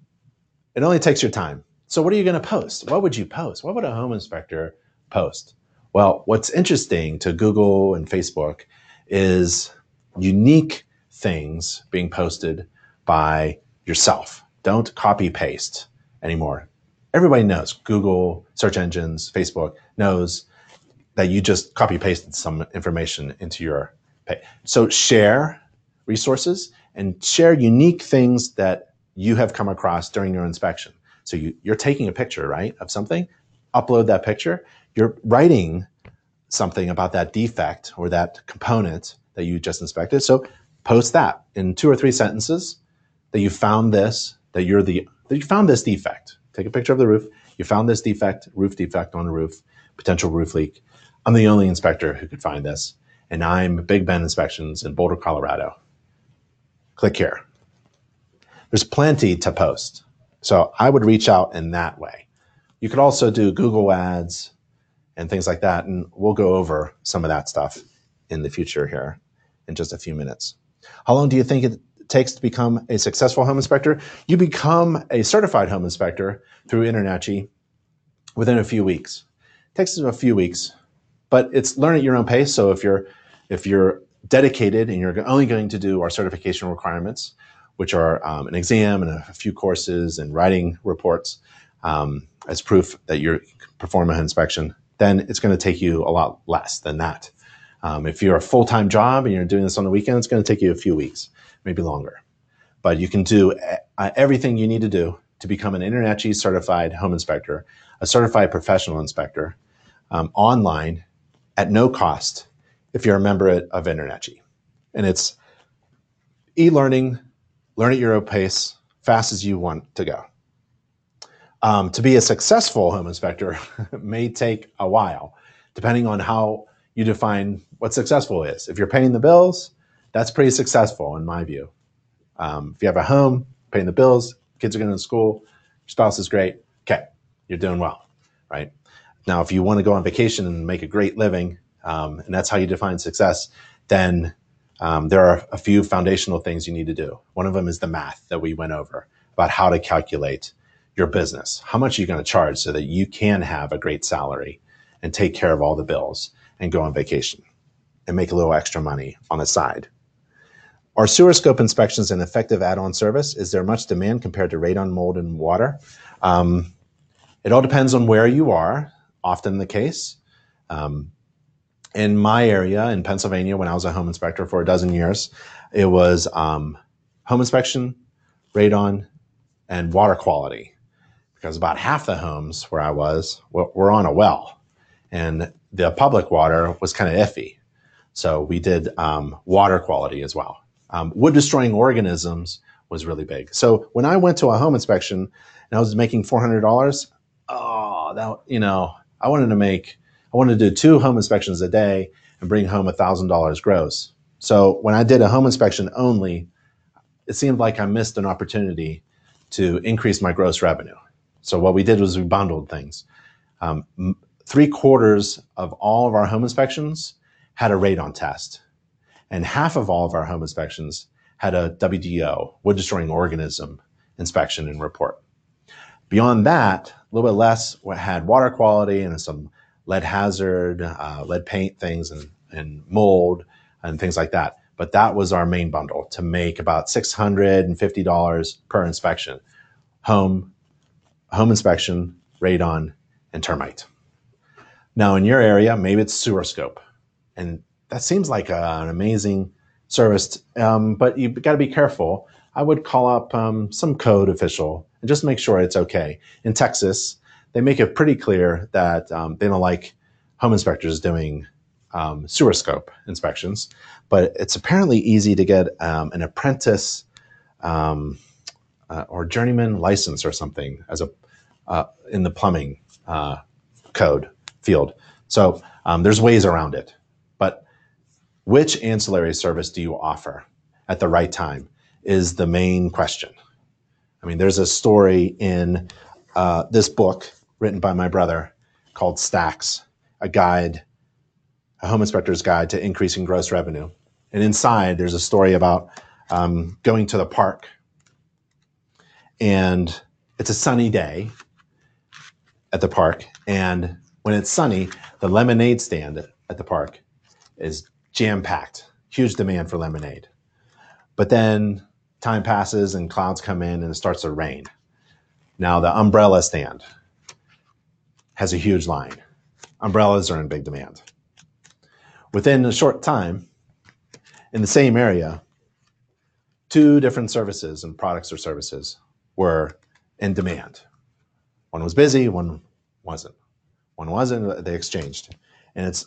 It only takes your time. So, what are you going to post? What would you post? What would a home inspector post? Well, what's interesting to Google and Facebook is unique things being posted by yourself. Don't copy paste anymore. Everybody knows Google, search engines, Facebook knows that you just copy pasted some information into your page. So share resources and share unique things that you have come across during your inspection. So you, you're taking a picture, right, of something, upload that picture. You're writing something about that defect or that component that you just inspected. So post that in two or three sentences that you found this, that you're the, that you found this defect. Take a picture of the roof. You found this defect, roof defect on the roof, potential roof leak. I'm the only inspector who could find this. And I'm Big Ben Inspections in Boulder, Colorado. Click here. There's plenty to post. So I would reach out in that way. You could also do Google ads and things like that. And we'll go over some of that stuff in the future here. in just a few minutes. How long do you think it takes to become a successful home inspector? You become a certified home inspector through InterNACHI within a few weeks. It takes a few weeks, but it's learn at your own pace. So if you're if you're dedicated and you're only going to do our certification requirements, which are um, an exam and a few courses and writing reports um, as proof that you perform an inspection, then it's going to take you a lot less than that. Um, if you're a full time job and you're doing this on the weekend, it's going to take you a few weeks, maybe longer. But you can do uh, everything you need to do to become an InterNACHI certified home inspector, a certified professional inspector um, online at no cost if you're a member of InterNACHI. And it's e learning, learn at your own pace, fast as you want to go. Um, to be a successful home inspector may take a while, depending on how you define what successful is. If you're paying the bills, that's pretty successful in my view. Um, if you have a home, paying the bills, kids are going to school, your spouse is great, okay, you're doing well, right? Now, if you want to go on vacation and make a great living, um, and that's how you define success, then um, there are a few foundational things you need to do. One of them is the math that we went over about how to calculate your business. How much are you going to charge so that you can have a great salary and take care of all the bills and go on vacation and make a little extra money on the side? Are sewer scope inspections an effective add-on service? Is there much demand compared to radon, mold, and water? Um, it all depends on where you are. Often the case. Um, in my area in Pennsylvania, when I was a home inspector for a dozen years, it was um, home inspection, radon, and water quality because about half the homes where I was were on a well, and the public water was kind of iffy. So we did um, water quality as well. Um, wood destroying organisms was really big. So when I went to a home inspection and I was making four hundred dollars, oh, that you know, I wanted to make, I wanted to do two home inspections a day and bring home thousand dollars gross. So when I did a home inspection only, it seemed like I missed an opportunity to increase my gross revenue. So what we did was we bundled things. Um, three quarters of all of our home inspections had a radon test, and half of all of our home inspections had a WDO, wood destroying organism inspection and report. Beyond that, a little bit less had water quality and some lead hazard, uh, lead paint things, and, and mold and things like that. But that was our main bundle to make about $650 per inspection. Home, home inspection, radon, and termite. Now, in your area, maybe it's sewer scope. And that seems like a, an amazing service, um, but you've got to be careful. I would call up um, some code official and just make sure it's okay. In Texas, they make it pretty clear that um, they don't like home inspectors doing um, sewer scope inspections, but it's apparently easy to get um, an apprentice um, uh, or journeyman license or something as a uh, in the plumbing uh, code field. So um, there's ways around it. But which ancillary service do you offer at the right time is the main question. I mean, there's a story in uh, this book written by my brother called Stacks, a guide, a home inspector's guide to increasing gross revenue. And inside, there's a story about um, going to the park. And it's a sunny day at the park. And when it's sunny, the lemonade stand at the park is jam packed, huge demand for lemonade. But then time passes and clouds come in and it starts to rain. Now, the umbrella stand has a huge line. Umbrellas are in big demand. Within a short time, in the same area, two different services and products or services were in demand. One was busy, one wasn't. One wasn't, they exchanged. And it's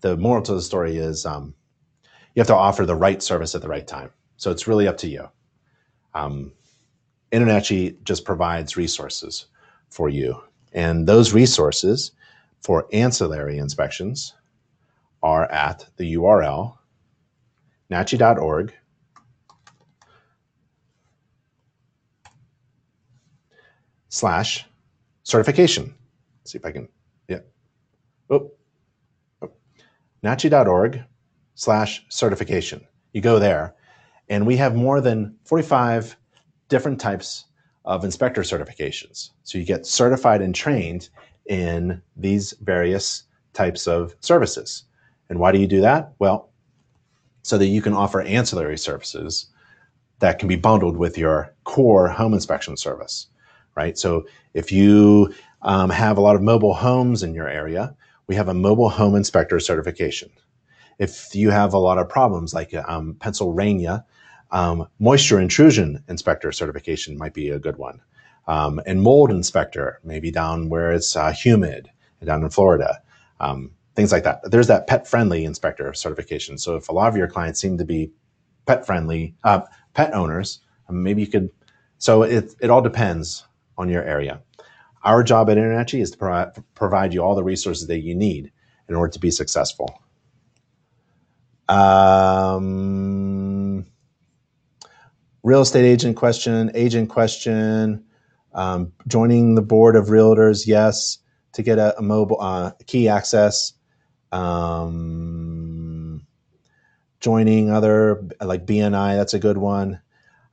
the moral to the story is um, you have to offer the right service at the right time. So it's really up to you. Um, InterNACHI just provides resources for you. And those resources for ancillary inspections are at the URL nachi.org slash certification. Let's see if I can, yeah. Oh, oh. nachi.org slash certification. You go there, and we have more than 45 different types of inspector certifications. So you get certified and trained in these various types of services. And why do you do that? Well, so that you can offer ancillary services that can be bundled with your core home inspection service, right? So if you um, have a lot of mobile homes in your area, we have a mobile home inspector certification. If you have a lot of problems like um, Pennsylvania, um, moisture intrusion inspector certification might be a good one. Um, and mold inspector, maybe down where it's uh, humid, down in Florida, um, things like that. There's that pet friendly inspector certification. So if a lot of your clients seem to be pet friendly, uh, pet owners, um, maybe you could. So it, it all depends on your area. Our job at InterNACHI is to pro- provide you all the resources that you need in order to be successful. Um, real estate agent question, agent question, um, joining the board of realtors, yes, to get a, a mobile uh, key access. Um, joining other like BNI, that's a good one.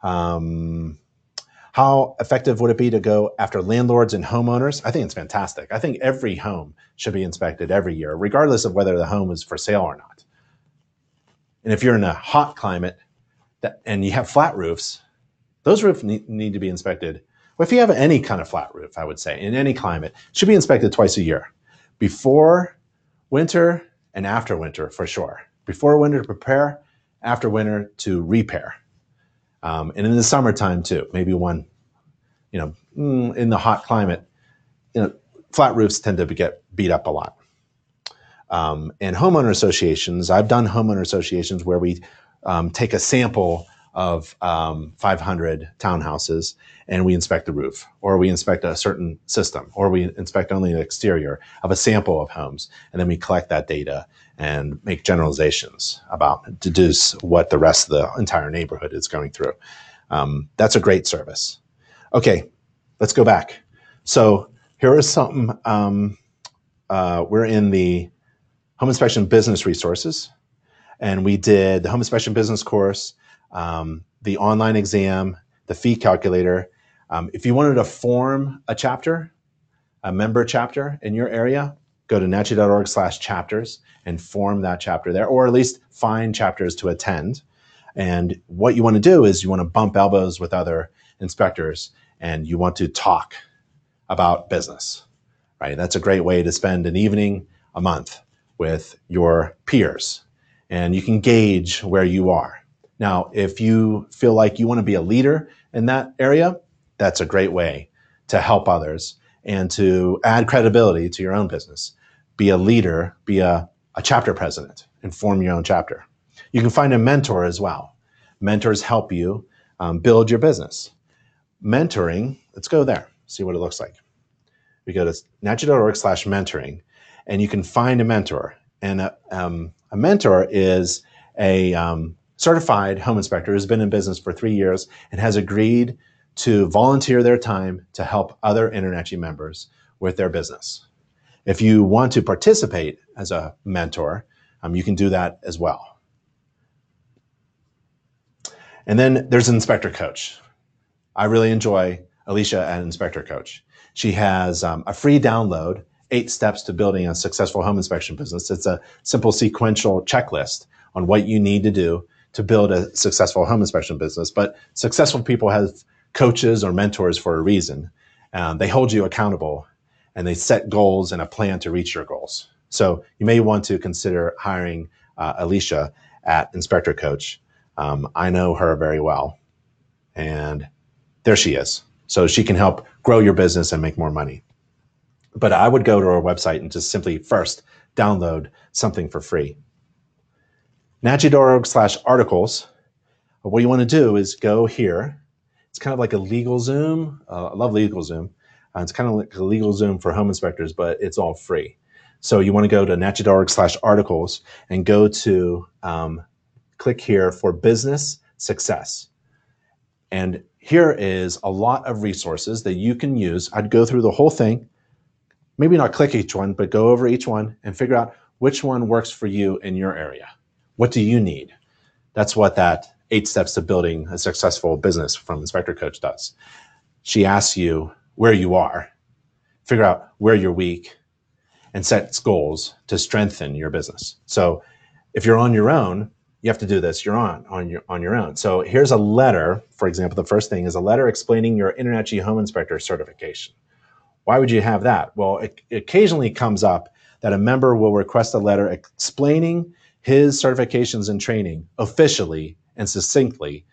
Um, how effective would it be to go after landlords and homeowners? I think it's fantastic. I think every home should be inspected every year, regardless of whether the home is for sale or not. And if you're in a hot climate that, and you have flat roofs, those roofs need, need to be inspected. Well, if you have any kind of flat roof, I would say, in any climate, should be inspected twice a year. Before winter and after winter, for sure. Before winter to prepare, after winter to repair um, and in the summertime too. Maybe one, you know, mm, in the hot climate, you know, flat roofs tend to get beat up a lot. Um, and homeowner associations, I've done homeowner associations where we um, take a sample of um, 500 townhouses and we inspect the roof, or we inspect a certain system, or we inspect only the exterior of a sample of homes, and then we collect that data and make generalizations about deduce what the rest of the entire neighborhood is going through. Um, that's a great service. Okay, let's go back. So here is something. Um, uh, we're in the home inspection business resources, and we did the home inspection business course, um, the online exam, the fee calculator. Um, if you wanted to form a chapter, a member chapter in your area, go to nachi.org slash chapters and form that chapter there, or at least find chapters to attend. And what you want to do is you want to bump elbows with other inspectors and you want to talk about business, right? That's a great way to spend an evening a month with your peers and you can gauge where you are. Now, if you feel like you want to be a leader in that area, that's a great way to help others and to add credibility to your own business be a leader, be a, a chapter president, and form your own chapter. You can find a mentor as well. Mentors help you um, build your business. Mentoring, let's go there, see what it looks like. We go to nachi.org slash mentoring, and you can find a mentor. And a, um, a mentor is a um, certified home inspector who's been in business for three years and has agreed to volunteer their time to help other InterNACHI members with their business. If you want to participate as a mentor, um, you can do that as well. And then there's an inspector coach. I really enjoy Alicia at Inspector Coach. She has um, a free download, eight steps to building a successful home inspection business. It's a simple sequential checklist on what you need to do to build a successful home inspection business. But successful people have coaches or mentors for a reason. Um, they hold you accountable and they set goals and a plan to reach your goals. So you may want to consider hiring uh, Alicia at Inspector Coach. Um, I know her very well, and there she is. So she can help grow your business and make more money. But I would go to our website and just simply first download something for free. Nachi.org slash articles. What you want to do is go here. It's kind of like a LegalZoom. Uh, I love LegalZoom. Uh, it's kind of like a LegalZoom for home inspectors, but it's all free. So you want to go to nachi.org slash articles and go to um, click here for business success. And here is a lot of resources that you can use. I'd go through the whole thing, maybe not click each one, but go over each one and figure out which one works for you in your area. What do you need? That's what that eight steps to building a successful business from Inspector Coach does. She asks you where you are, figure out where you're weak, and sets goals to strengthen your business. So if you're on your own, you have to do this. You're on on your on your own. So here's a letter. For example, the first thing is a letter explaining your InterNACHI Home Inspector certification. Why would you have that? Well, it, occasionally comes up that a member will request a letter explaining his certifications and training officially and succinctly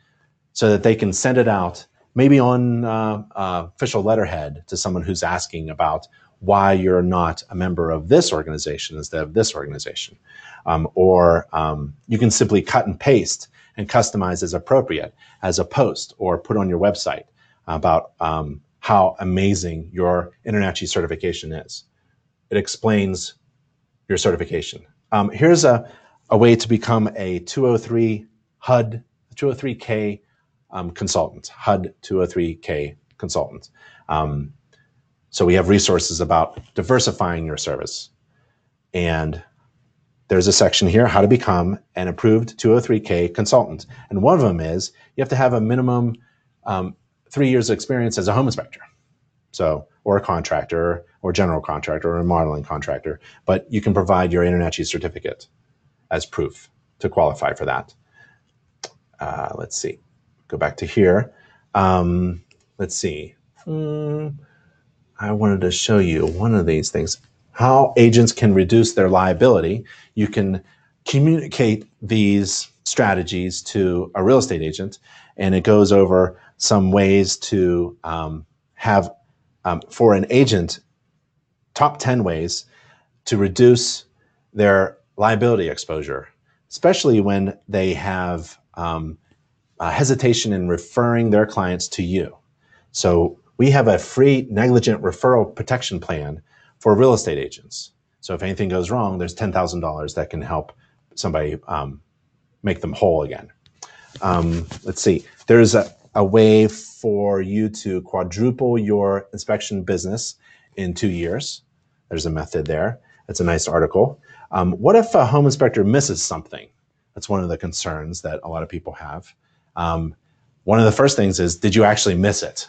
so that they can send it out maybe on uh, uh, official letterhead to someone who's asking about why you're not a member of this organization instead of this organization. Um, or um, you can simply cut and paste and customize as appropriate as a post or put on your website about um, how amazing your InterNACHI certification is. It explains your certification. Um, here's a, a way to become a 203 HUD, 203K um, consultant, HUD 203K consultant. Um, so we have resources about diversifying your service. And there's a section here, how to become an approved 203K consultant. And one of them is you have to have a minimum um, three years of experience as a home inspector. So, or a contractor, or general contractor, or a modeling contractor. But you can provide your InterNACHI certificate as proof to qualify for that. Uh, let's see, go back to here. Um, let's see. Hmm. I wanted to show you one of these things how agents can reduce their liability. You can communicate these strategies to a real estate agent, and it goes over some ways to um, have, um, for an agent, top 10 ways to reduce their liability exposure, especially when they have um, hesitation in referring their clients to you. So we have a free negligent referral protection plan for real estate agents. So if anything goes wrong, there's $10,000 that can help somebody um, make them whole again. Um, let's see. There's a, a way for you to quadruple your inspection business in two years. There's a method there. It's a nice article. Um, what if a home inspector misses something? That's one of the concerns that a lot of people have. Um, one of the first things is, did you actually miss it?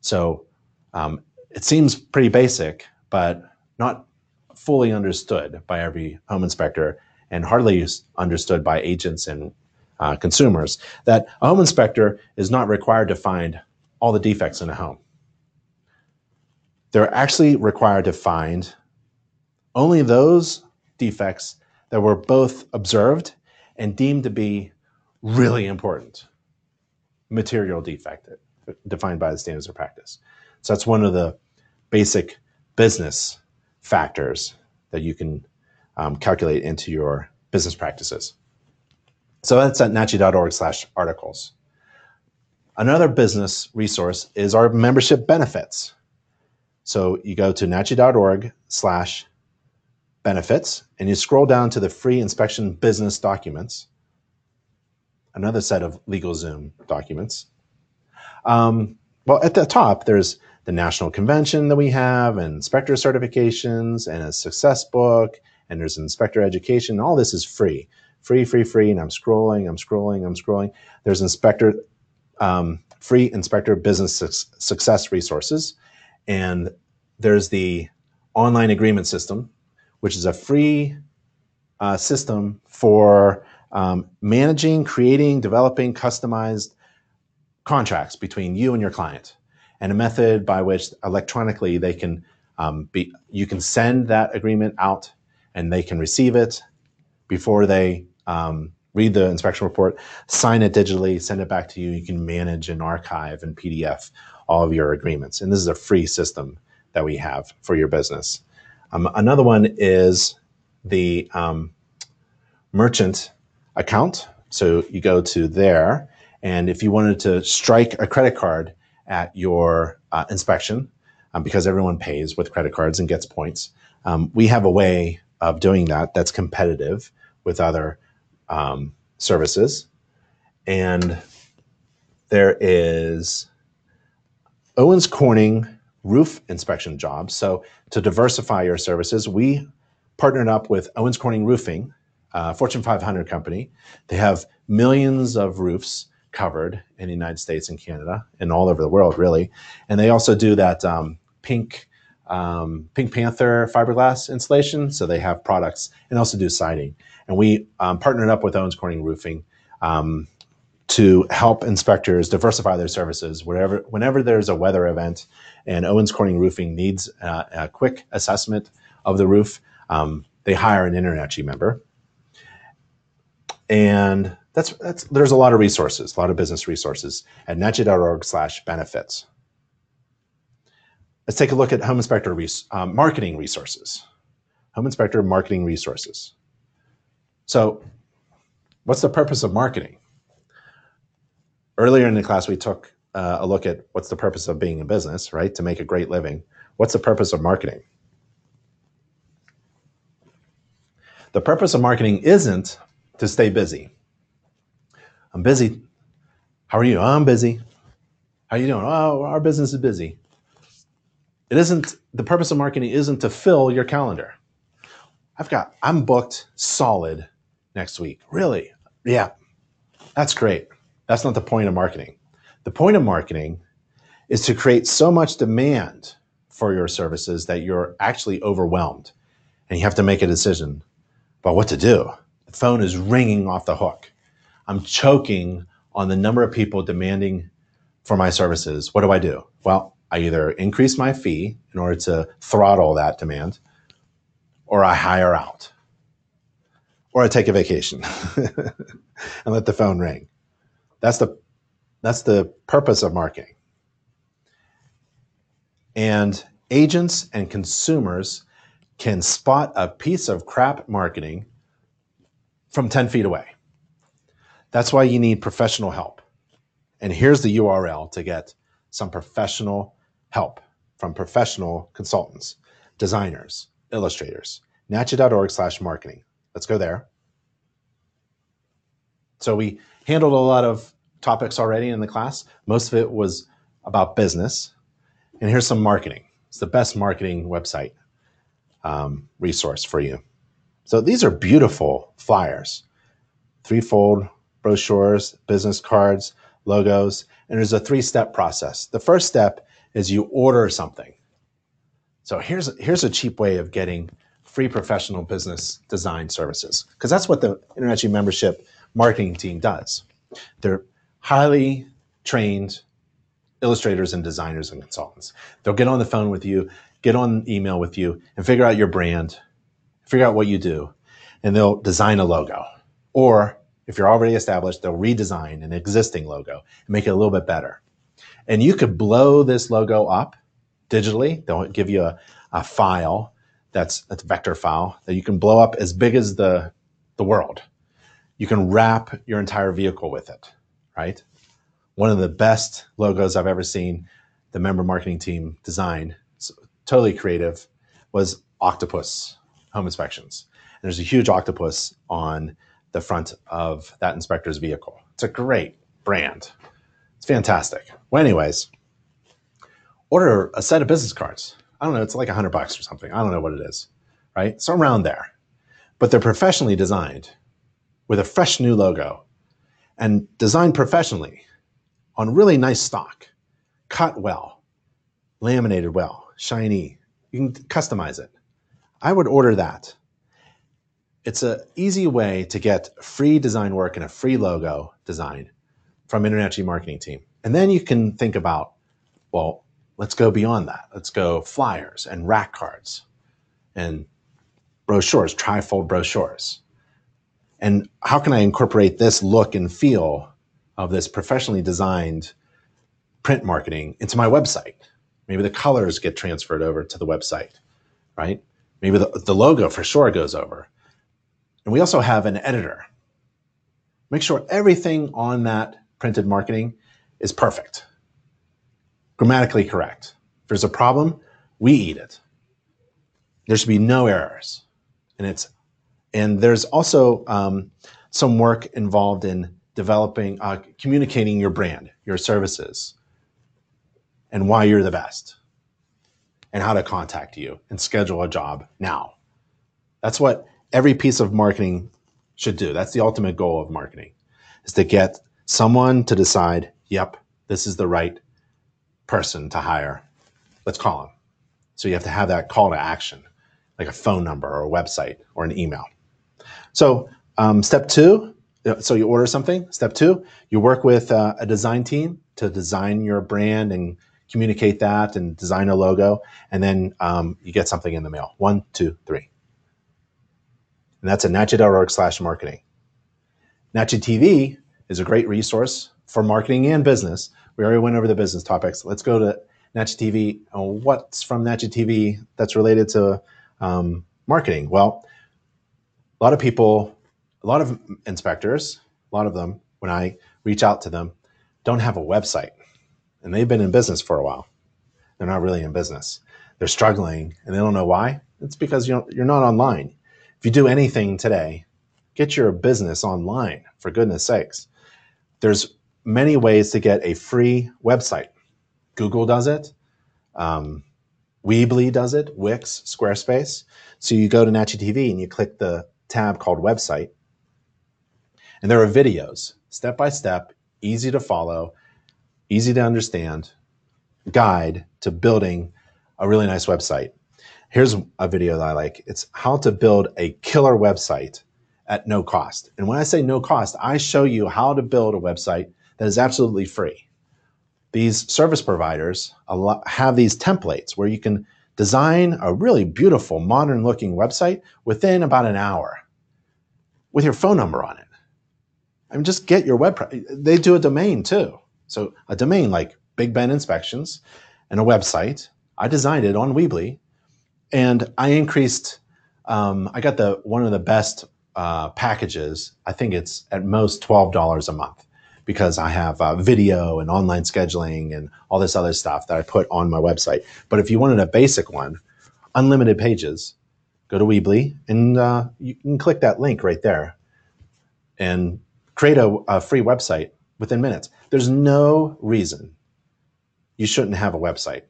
So um, it seems pretty basic, but not fully understood by every home inspector and hardly understood by agents and uh, consumers that a home inspector is not required to find all the defects in a home. They're actually required to find only those defects that were both observed and deemed to be really important. Material defect defined by the standards of practice. So that's one of the basic business factors that you can um, calculate into your business practices. So that's at nachi.org slash articles. Another business resource is our membership benefits. So you go to nachi.org slash benefits and you scroll down to the free inspection business documents, another set of LegalZoom documents. Um, well, at the top, there's the national convention that we have, and inspector certifications, and a success book, and there's inspector education. All this is free, free, free, free. And I'm scrolling, I'm scrolling, I'm scrolling. There's inspector, um, free inspector business su success resources, and there's the online agreement system, which is a free uh, system for um, managing, creating, developing customized contracts between you and your client and a method by which electronically they can um, be you can send that agreement out and they can receive it before they um, read the inspection report sign it digitally send it back to you you can manage and archive and pdf all of your agreements. And this is a free system that we have for your business. Um, another one is the um, merchant account. So you go to there and if you wanted to strike a credit card at your uh, inspection, um, because everyone pays with credit cards and gets points, um, we have a way of doing that that's competitive with other um, services. And there is Owens Corning roof inspection jobs. So to diversify your services, we partnered up with Owens Corning Roofing uh, Fortune 500 company. They have millions of roofs covered in the United States and Canada and all over the world, really. And they also do that um, pink um, Pink Panther fiberglass insulation. So they have products and also do siding. And we um, partnered up with Owens Corning Roofing um, to help inspectors diversify their services wherever, whenever there's a weather event and Owens Corning Roofing needs uh, a quick assessment of the roof. Um, they hire an InterNACHI member. And that's, that's, there's a lot of resources, a lot of business resources at nachi.org slash benefits. Let's take a look at Home Inspector res um, marketing resources. Home Inspector marketing resources. So what's the purpose of marketing? Earlier in the class, we took uh, a look at what's the purpose of being in business, right? To make a great living. What's the purpose of marketing? The purpose of marketing isn't to stay busy. I'm busy. How are you? Oh, I'm busy. How are you doing? Oh, our business is busy. It isn't the purpose of marketing isn't to fill your calendar. I've got I'm booked solid next week. Really? Yeah. That's great. That's not the point of marketing. The point of marketing is to create so much demand for your services that you're actually overwhelmed and you have to make a decision about what to do. The phone is ringing off the hook. I'm choking on the number of people demanding for my services. What do I do? Well, I either increase my fee in order to throttle that demand, or I hire out, or I take a vacation and let the phone ring. That's the that's the purpose of marketing. And agents and consumers can spot a piece of crap marketing from 10 feet away. That's why you need professional help. And here's the URL to get some professional help from professional consultants, designers, illustrators. Nachi.org slash marketing. Let's go there. So we handled a lot of topics already in the class. Most of it was about business. And here's some marketing. It's the best marketing website um, resource for you. So these are beautiful flyers, threefold brochures, business cards, logos, and there's a three-step process. The first step is you order something. So here's, here's a cheap way of getting free professional business design services, because that's what the InterNACHI membership marketing team does. They're highly trained illustrators and designers and consultants. They'll get on the phone with you, get on email with you, and figure out your brand, figure out what you do, and they'll design a logo. Or if you're already established, they'll redesign an existing logo and make it a little bit better. And you could blow this logo up digitally. They'll give you a, a file that's, a vector file that you can blow up as big as the, the world. You can wrap your entire vehicle with it right? One of the best logos I've ever seen the member marketing team design, totally creative, was Octopus Home Inspections. And there's a huge octopus on the front of that inspector's vehicle. It's a great brand. Fantastic. Well, anyways, order a set of business cards. I don't know, it's like a hundred bucks or something. I don't know what it is, right? So around there. But they're professionally designed with a fresh new logo and designed professionally on really nice stock, cut well, laminated well, shiny. You can customize it. I would order that. It's an easy way to get free design work and a free logo design from InterNACHI Marketing Team. And then you can think about, well, let's go beyond that. Let's go flyers and rack cards and brochures, trifold brochures. And how can I incorporate this look and feel of this professionally designed print marketing into my website? Maybe the colors get transferred over to the website, right? Maybe the, the logo for sure goes over. And we also have an editor. Make sure everything on that printed marketing is perfect, grammatically correct. If there's a problem, we eat it. There should be no errors. And it's and there's also um, some work involved in developing, uh, communicating your brand, your services, and why you're the best, and how to contact you and schedule a job now. That's what every piece of marketing should do. That's the ultimate goal of marketing is to get someone to decide, yep, this is the right person to hire. Let's call them. So you have to have that call to action, like a phone number or a website or an email. So um, step two, so you order something. Step two, you work with uh, a design team to design your brand and communicate that and design a logo, and then um, you get something in the mail. One, two, three. And that's at nachi.org slash marketing. Nachi TV is a great resource for marketing and business. We already went over the business topics. Let's go to Nachi TV. what's from Nachi TV that's related to um, marketing? Well, a lot of people, a lot of inspectors, a lot of them, when I reach out to them, don't have a website. And they've been in business for a while. They're not really in business. They're struggling and they don't know why. It's because you're not online. If you do anything today, get your business online, for goodness sakes. There's many ways to get a free website. Google does it. Um, Weebly does it, Wix, Squarespace. So you go to Nachi TV and you click the tab called website. And there are videos, step by step, easy to follow, easy to understand, guide to building a really nice website. Here's a video that I like. It's how to build a killer website at no cost. And when I say no cost, I show you how to build a website that is absolutely free. These service providers have these templates where you can design a really beautiful, modern looking website within about an hour with your phone number on it. I mean, just get your web. They do a domain too. So a domain like Big Ben Inspections and a website. I designed it on Weebly, and I increased. Um, I got the one of the best uh, packages. I think it's at most twelve dollars a month because I have uh, video and online scheduling and all this other stuff that I put on my website. But if you wanted a basic one, unlimited pages, go to Weebly and uh, you can click that link right there and create a, a free website within minutes. There's no reason you shouldn't have a website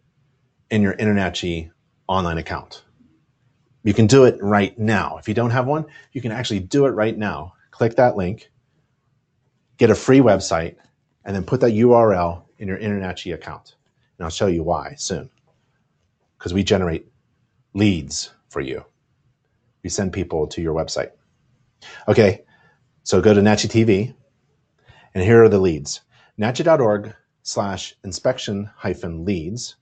in your InterNACHI online account. You can do it right now. If you don't have one, you can actually do it right now. Click that link get a free website, and then put that URL in your InterNACHI account. And I'll show you why soon. Because we generate leads for you. We send people to your website. Okay, so go to Nachi TV, and here are the leads. Nachi.org slash inspection hyphen leads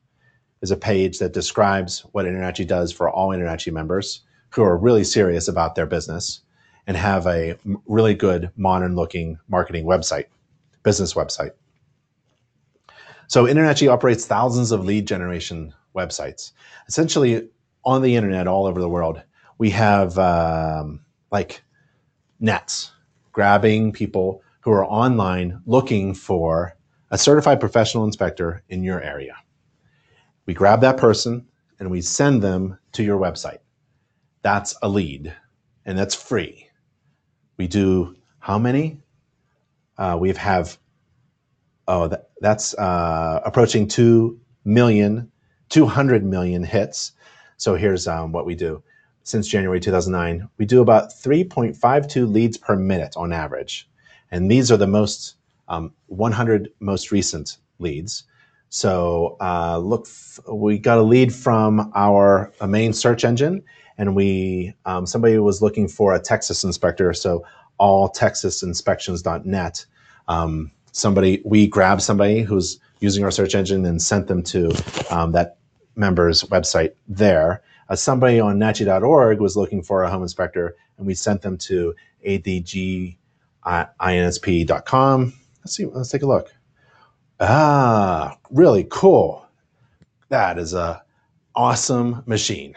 is a page that describes what InterNACHI does for all InterNACHI members who are really serious about their business and have a really good modern looking marketing website, business website. So InterNACHI operates thousands of lead generation websites. Essentially on the internet all over the world, we have um, like nets grabbing people who are online looking for a certified professional inspector in your area. We grab that person and we send them to your website. That's a lead and that's free. We do how many? Uh, we have, oh, that, that's uh, approaching 2 million, 200 million hits. So here's um, what we do. Since January 2009, we do about 3.52 leads per minute on average. And these are the most um, 100 most recent leads. So uh, look, we got a lead from our main search engine, and we um, somebody was looking for a Texas inspector, so all texasinspections.net. Um, somebody we grabbed somebody who's using our search engine and sent them to um, that member's website there. Uh, somebody on nachi.org was looking for a home inspector, and we sent them to adginsp.com. Let's see. Let's take a look. Ah, really cool. That is a awesome machine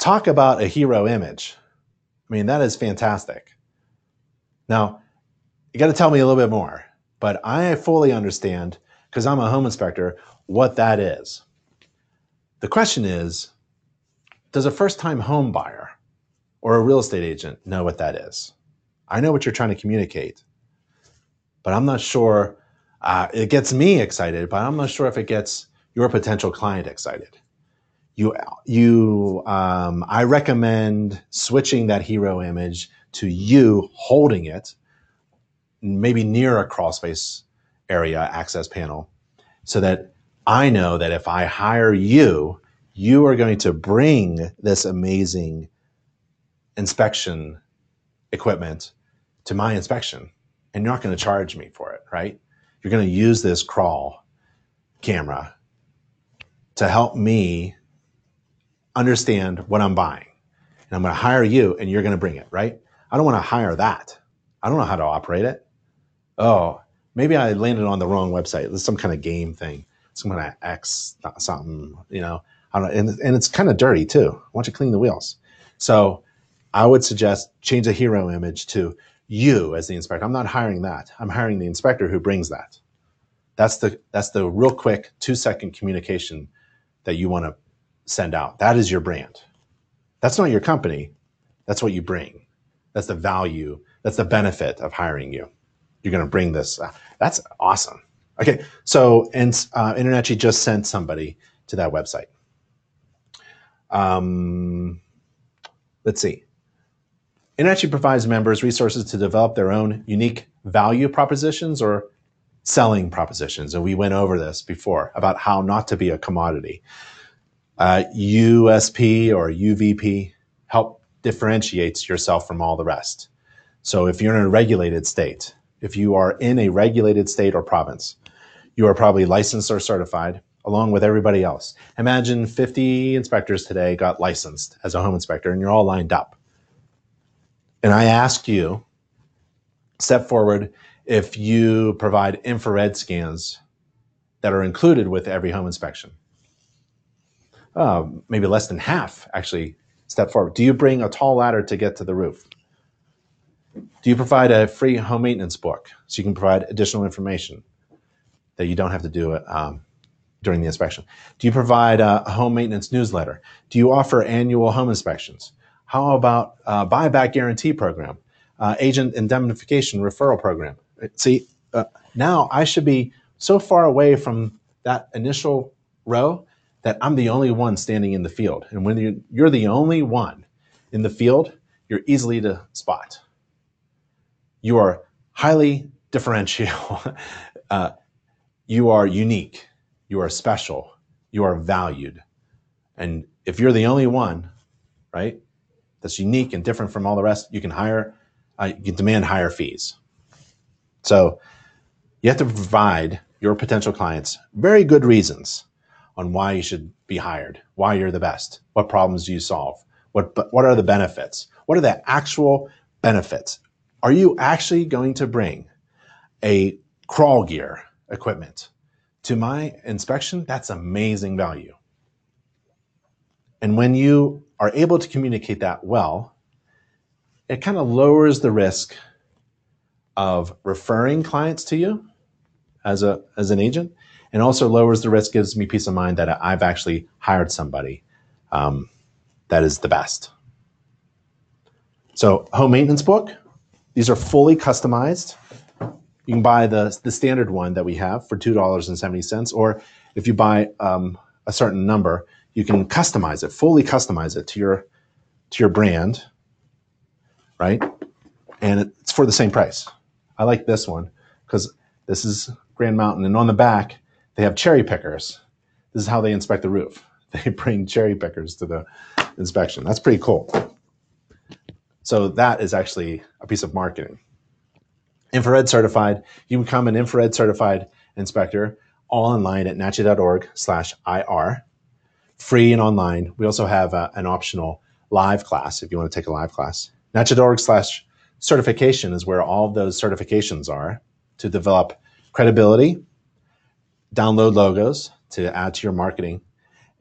talk about a hero image. I mean, that is fantastic. Now, you got to tell me a little bit more, but I fully understand, because I'm a home inspector, what that is. The question is Does a first time home buyer or a real estate agent know what that is? I know what you're trying to communicate, but I'm not sure. Uh, it gets me excited, but I'm not sure if it gets your potential client excited you you um, I recommend switching that hero image to you holding it, maybe near a crawl space area access panel, so that I know that if I hire you, you are going to bring this amazing inspection equipment to my inspection and you're not going to charge me for it, right? You're going to use this crawl camera to help me understand what I'm buying. And I'm going to hire you and you're going to bring it, right? I don't want to hire that. I don't know how to operate it. Oh, maybe I landed on the wrong website. There's some kind of game thing, some kind of X something, you know. I don't and, and it's kind of dirty too. I want you clean the wheels. So I would suggest change the hero image to you as the inspector. I'm not hiring that. I'm hiring the inspector who brings that. That's the that's the real quick two second communication that you want to send out. That is your brand. That's not your company. That's what you bring. That's the value. That's the benefit of hiring you. You're going to bring this. Uh, that's awesome. Okay, so and uh, InterNACHI just sent somebody to that website. Um, let's see. InterNACHI provides members resources to develop their own unique value propositions or selling propositions. And we went over this before about how not to be a commodity. Uh, USP or UVP help differentiates yourself from all the rest. So if you're in a regulated state, if you are in a regulated state or province, you are probably licensed or certified along with everybody else. Imagine 50 inspectors today got licensed as a home inspector and you're all lined up. And I ask you, step forward if you provide infrared scans that are included with every home inspection. Uh, maybe less than half actually step forward. Do you bring a tall ladder to get to the roof? Do you provide a free home maintenance book so you can provide additional information that you don't have to do um, during the inspection? Do you provide a home maintenance newsletter? Do you offer annual home inspections? How about a buyback guarantee program, uh, agent indemnification referral program? See, uh, now I should be so far away from that initial row that I'm the only one standing in the field. And when you're, you're the only one in the field, you're easily to spot. You are highly differential. uh, you are unique. You are special. You are valued. And if you're the only one, right, that's unique and different from all the rest, you can hire, uh, you can demand higher fees. So you have to provide your potential clients very good reasons on why you should be hired, why you're the best, what problems do you solve, what, what are the benefits, what are the actual benefits. Are you actually going to bring a crawl gear equipment to my inspection? That's amazing value. And when you are able to communicate that well, it kind of lowers the risk of referring clients to you as a as an agent, and also lowers the risk, gives me peace of mind that I've actually hired somebody um, that is the best. So home maintenance book, these are fully customized. You can buy the the standard one that we have for two dollars and seventy cents, or if you buy um, a certain number, you can customize it, fully customize it to your to your brand, right? And it's for the same price. I like this one because this is Grand Mountain, and on the back they have cherry pickers. This is how they inspect the roof. They bring cherry pickers to the inspection. That's pretty cool. So that is actually a piece of marketing. Infrared certified. You become an infrared certified inspector all online at nachi.org slash IR free and online. We also have uh, an optional live class if you want to take a live class. NACHI.org slash certification is where all those certifications are to develop credibility, download logos to add to your marketing,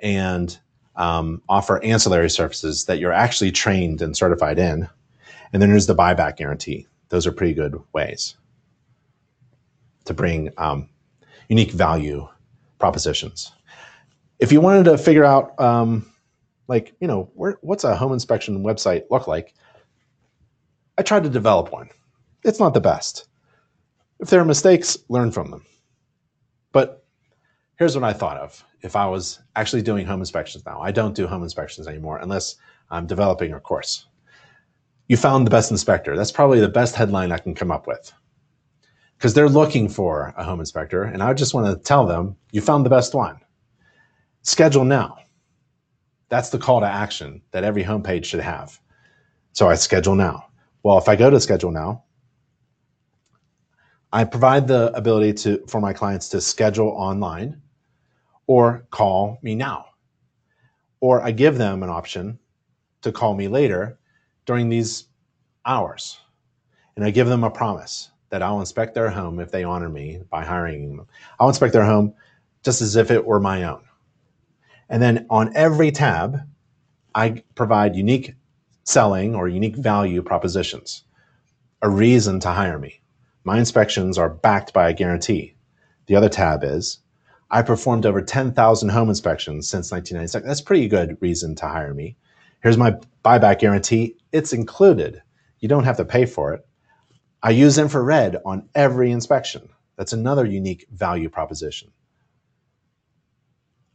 and um, offer ancillary services that you're actually trained and certified in. And then there's the buyback guarantee. Those are pretty good ways to bring um, unique value propositions if you wanted to figure out, um, like, you know, where, what's a home inspection website look like, I tried to develop one. It's not the best. If there are mistakes, learn from them. But here's what I thought of if I was actually doing home inspections now. I don't do home inspections anymore unless I'm developing a course. you found the best inspector. That's probably the best headline I can come up with. Because they're looking for a home inspector, and I just want to tell them you found the best one. Schedule now. That's the call to action that every homepage should have. So I schedule now. Well, if I go to schedule now, I provide the ability to for my clients to schedule online or call me now. Or I give them an option to call me later during these hours. And I give them a promise that I'll inspect their home if they honor me by hiring them. I'll inspect their home just as if it were my own. And then on every tab, I provide unique selling or unique value propositions, a reason to hire me. My inspections are backed by a guarantee. The other tab is I performed over 10,000 home inspections since 1996. That's pretty good reason to hire me. Here's my buyback guarantee. It's included. You don't have to pay for it. I use infrared on every inspection. That's another unique value proposition.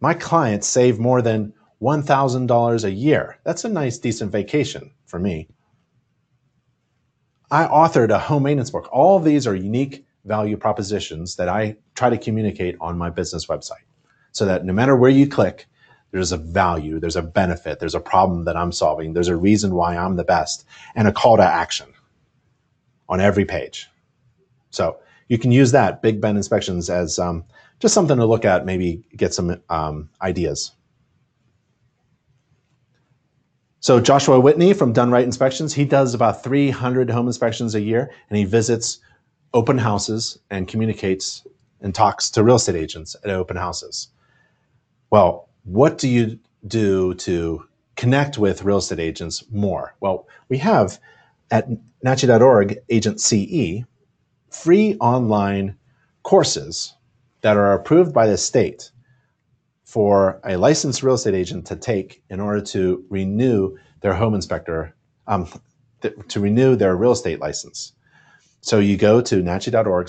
My clients save more than $1,000 a year. That's a nice, decent vacation for me. I authored a home maintenance book. All of these are unique value propositions that I try to communicate on my business website so that no matter where you click, there's a value, there's a benefit, there's a problem that I'm solving, there's a reason why I'm the best, and a call to action on every page. So you can use that, Big Ben Inspections, as um, just something to look at, maybe get some um, ideas. So Joshua Whitney from Done Right Inspections, he does about 300 home inspections a year, and he visits open houses and communicates and talks to real estate agents at open houses. Well, what do you do to connect with real estate agents more? Well, we have at NACHI.org Agent CE free online courses that are approved by the state for a licensed real estate agent to take in order to renew their home inspector, um, th- to renew their real estate license. So you go to nachi.org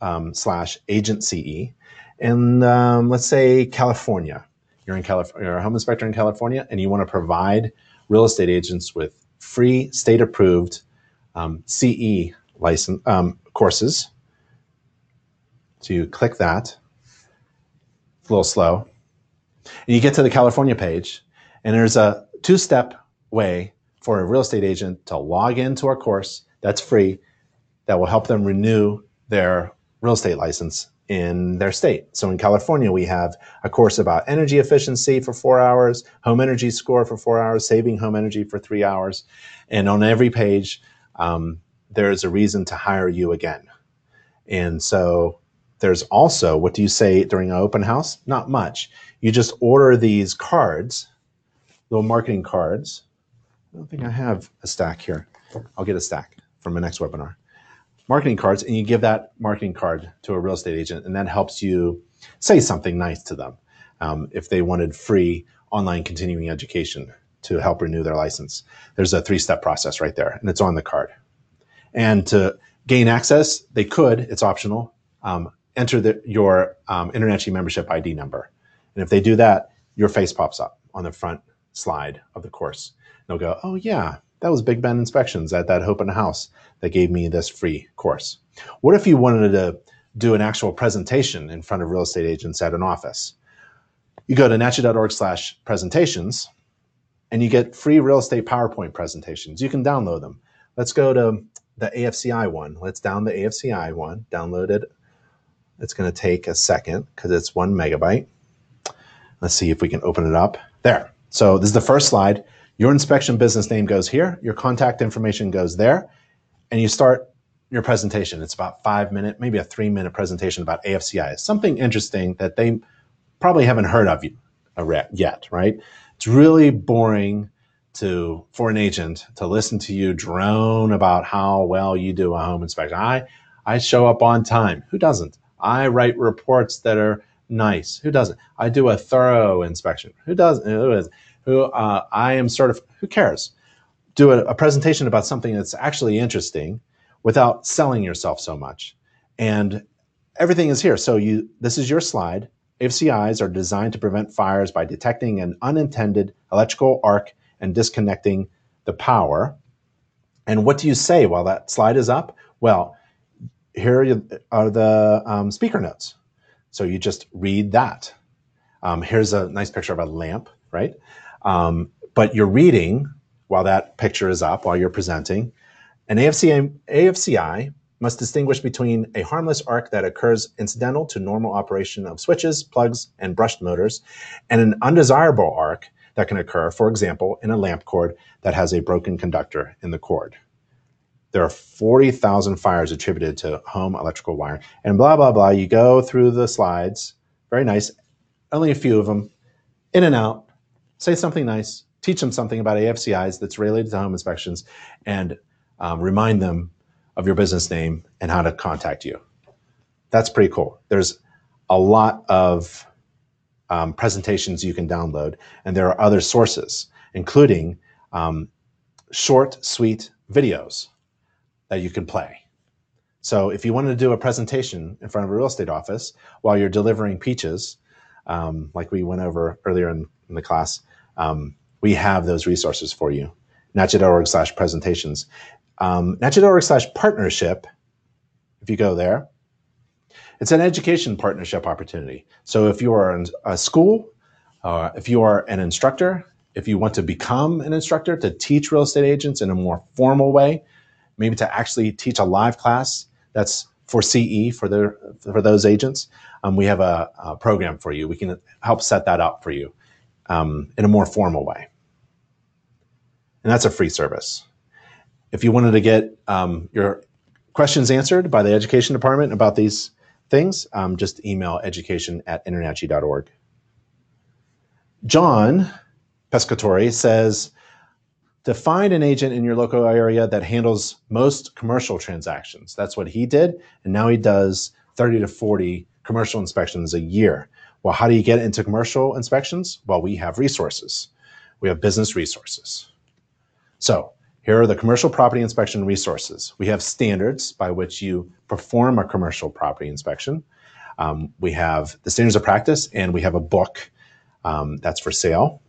um, slash agent CE, and um, let's say California. You're in California, you're a home inspector in California, and you want to provide real estate agents with free state-approved um, CE license um, courses. So you click that. It's a little slow. And you get to the California page, and there's a two-step way for a real estate agent to log into our course that's free that will help them renew their real estate license in their state. So in California, we have a course about energy efficiency for four hours, home energy score for four hours, saving home energy for three hours. And on every page, um, there's a reason to hire you again. And so there's also, what do you say during an open house? Not much. You just order these cards, little marketing cards. I don't think I have a stack here. I'll get a stack from my next webinar marketing cards and you give that marketing card to a real estate agent and that helps you say something nice to them um, if they wanted free online continuing education to help renew their license there's a three-step process right there and it's on the card and to gain access they could it's optional um, enter the, your um, membership id number and if they do that your face pops up on the front slide of the course they'll go oh yeah that was Big Ben Inspections at that open house that gave me this free course. What if you wanted to do an actual presentation in front of real estate agents at an office? You go to nachi.org slash presentations and you get free real estate PowerPoint presentations. You can download them. Let's go to the AFCI one. Let's down the AFCI one, download it. It's going to take a second because it's one megabyte. Let's see if we can open it up. There. So this is the first slide. Your inspection business name goes here, your contact information goes there, and you start your presentation. It's about five minute, maybe a three minute presentation about AFCI. Something interesting that they probably haven't heard of uh, yet, right? It's really boring to for an agent to listen to you drone about how well you do a home inspection. I I show up on time. Who doesn't? I write reports that are nice. Who doesn't? I do a thorough inspection. Who doesn't? Who is? who uh, I am sort of, who cares? Do a, a presentation about something that's actually interesting without selling yourself so much. And everything is here. So you, this is your slide. AFCIs are designed to prevent fires by detecting an unintended electrical arc and disconnecting the power. And what do you say while that slide is up? Well, here are the um, speaker notes. So you just read that. Um, here's a nice picture of a lamp, right? Um, but you're reading while that picture is up, while you're presenting. An AFCI, AFCI must distinguish between a harmless arc that occurs incidental to normal operation of switches, plugs, and brushed motors, and an undesirable arc that can occur, for example, in a lamp cord that has a broken conductor in the cord. There are 40,000 fires attributed to home electrical wiring, and blah, blah, blah. You go through the slides, very nice, only a few of them, in and out, say something nice, teach them something about AFCIs that's related to home inspections, and um, remind them of your business name and how to contact you. That's pretty cool. There's a lot of um, presentations you can download, and there are other sources, including um, short, sweet videos that you can play. So if you want to do a presentation in front of a real estate office while you're delivering peaches, um, like we went over earlier in, in the class, um, we have those resources for you. NACHI.org slash presentations. Um, NACHI.org slash partnership, if you go there, it's an education partnership opportunity. So if you are in a school, uh, if you are an instructor, if you want to become an instructor to teach real estate agents in a more formal way, maybe to actually teach a live class that's for CE for their for those agents, um, we have a, a, program for you. We can help set that up for you um, in a more formal way, and that's a free service. If you wanted to get um, your questions answered by the education department about these things, um, just email education at internachi.org. John Pescatori says, to find an agent in your local area that handles most commercial transactions. That's what he did. And now he does 30 to 40 commercial inspections a year. Well, how do you get into commercial inspections? Well, we have resources. We have business resources. So here are the commercial property inspection resources. We have standards by which you perform a commercial property inspection. Um, we have the standards of practice, and we have a book um, that's for sale.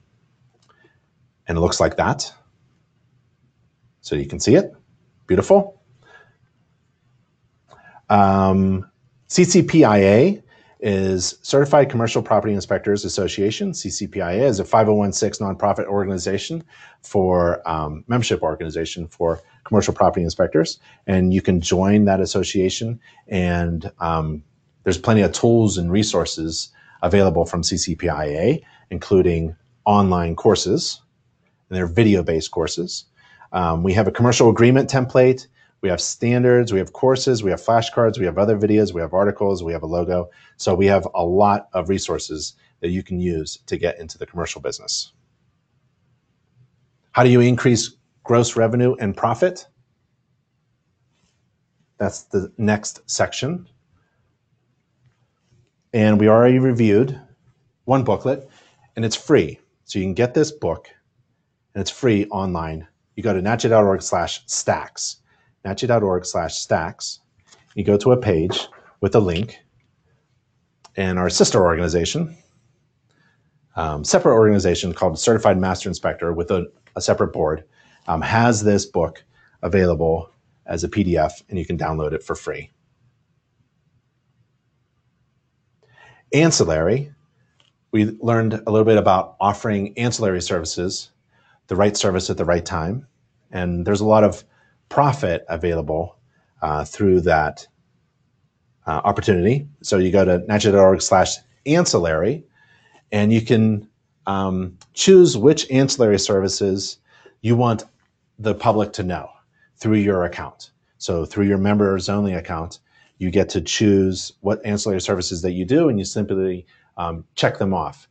And it looks like that. So you can see it. Beautiful. Um, CCPIA is Certified Commercial Property Inspectors Association. CCPIA is a 501c nonprofit organization for um, membership organization for commercial property inspectors, and you can join that association. And um, there's plenty of tools and resources available from CCPIA, including online courses, and they're video-based courses. Um, we have a commercial agreement template. We have standards, we have courses, we have flashcards, we have other videos, we have articles, we have a logo. So we have a lot of resources that you can use to get into the commercial business. How do you increase gross revenue and profit? That's the next section. And we already reviewed one booklet, and it's free. So you can get this book, and it's free online you go to nachi.org slash stacks, nachi.org slash stacks. You go to a page with a link, and our sister organization, um, separate organization called Certified Master Inspector with a, a separate board, um, has this book available as a PDF, and you can download it for free. Ancillary, we learned a little bit about offering ancillary services the right service at the right time. And there's a lot of profit available uh, through that uh, opportunity. So you go to nachi.org slash ancillary and you can um, choose which ancillary services you want the public to know through your account. So through your members only account, you get to choose what ancillary services that you do and you simply um, check them off.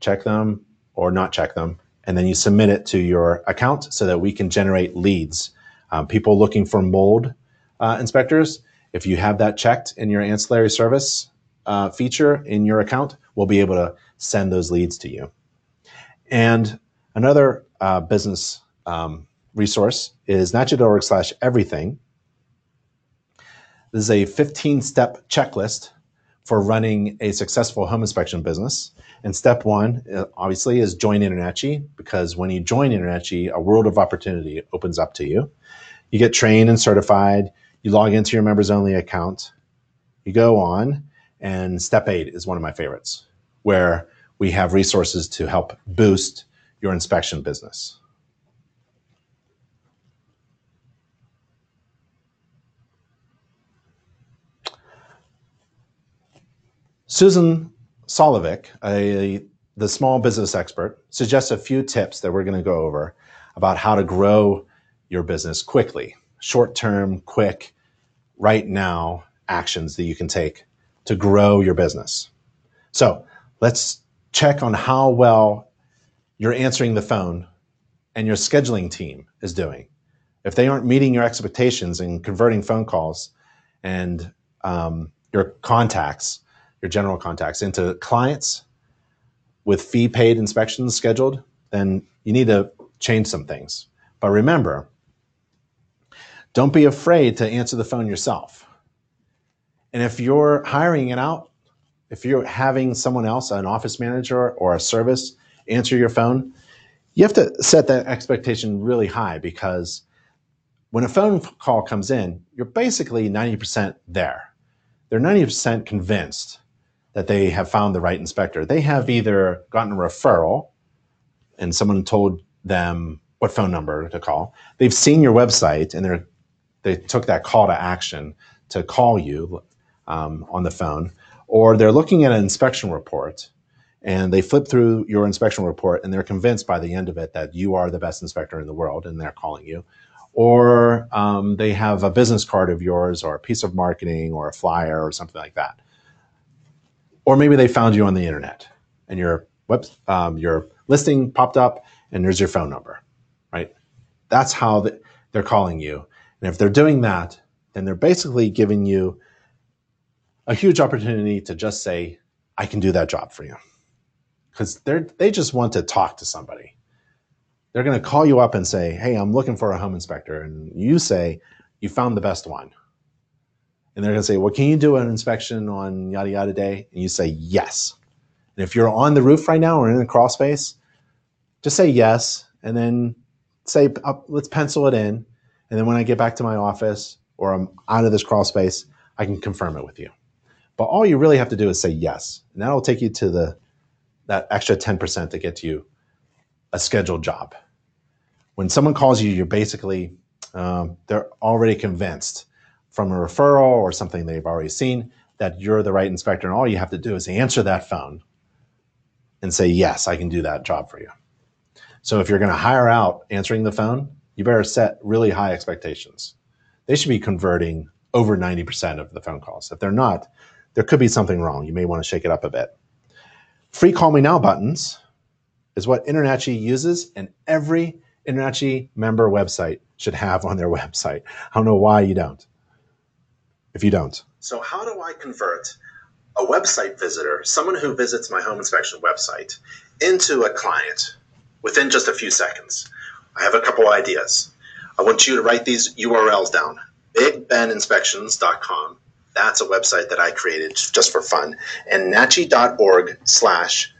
Check them or not check them and then you submit it to your account so that we can generate leads. Um, people looking for mold uh, inspectors, if you have that checked in your ancillary service uh, feature in your account, we'll be able to send those leads to you. And another uh, business um, resource is nachi.org slash everything. This is a 15 step checklist for running a successful home inspection business. And step one, uh, obviously, is join InterNACHI because when you join InterNACHI, a world of opportunity opens up to you. You get trained and certified. You log into your members only account. You go on, and step eight is one of my favorites, where we have resources to help boost your inspection business. Susan Solovic, a, the small business expert, suggests a few tips that we're going to go over about how to grow your business quickly, short term, quick, right now actions that you can take to grow your business. So let's check on how well you're answering the phone and your scheduling team is doing. If they aren't meeting your expectations and converting phone calls and um, your contacts, your general contacts into clients with fee paid inspections scheduled, then you need to change some things. But remember, don't be afraid to answer the phone yourself. And if you're hiring it out, if you're having someone else, an office manager or a service, answer your phone, you have to set that expectation really high because when a phone call comes in, you're basically 90% there. They're 90% convinced that they have found the right inspector. They have either gotten a referral and someone told them what phone number to call. They've seen your website and they're they took that call to action to call you um, on the phone, or they're looking at an inspection report and they flip through your inspection report and they're convinced by the end of it that you are the best inspector in the world and they're calling you or um, they have a business card of yours or a piece of marketing or a flyer or something like that or maybe they found you on the internet and your web um, your listing popped up and there's your phone number right that's how the, they're calling you and if they're doing that then they're basically giving you a huge opportunity to just say i can do that job for you because they're they just want to talk to somebody. They're going to call you up and say, "Hey, I'm looking for a home inspector," and you say, "You found the best one." And they're going to say, "Well, can you do an inspection on yada yada day?" And you say, "Yes." And if you're on the roof right now or in a crawl space, just say yes, and then say, "Let's pencil it in." And then when I get back to my office or I'm out of this crawl space, I can confirm it with you. But all you really have to do is say yes, and that'll take you to the that extra 10% to get you a scheduled job. When someone calls you, you're basically, um, they're already convinced from a referral or something they've already seen that you're the right inspector. And all you have to do is answer that phone and say, yes, I can do that job for you. So if you're going to hire out answering the phone, you better set really high expectations. They should be converting over 90% of the phone calls. If they're not, there could be something wrong. You may want to shake it up a bit. Free Call Me Now buttons is what InterNACHI uses, and every InterNACHI member website should have on their website. I don't know why you don't. If you don't. So, how do I convert a website visitor, someone who visits my home inspection website, into a client within just a few seconds? I have a couple ideas. I want you to write these URLs down bigbeninspections.com that's a website that I created just for fun. And nachi.org slash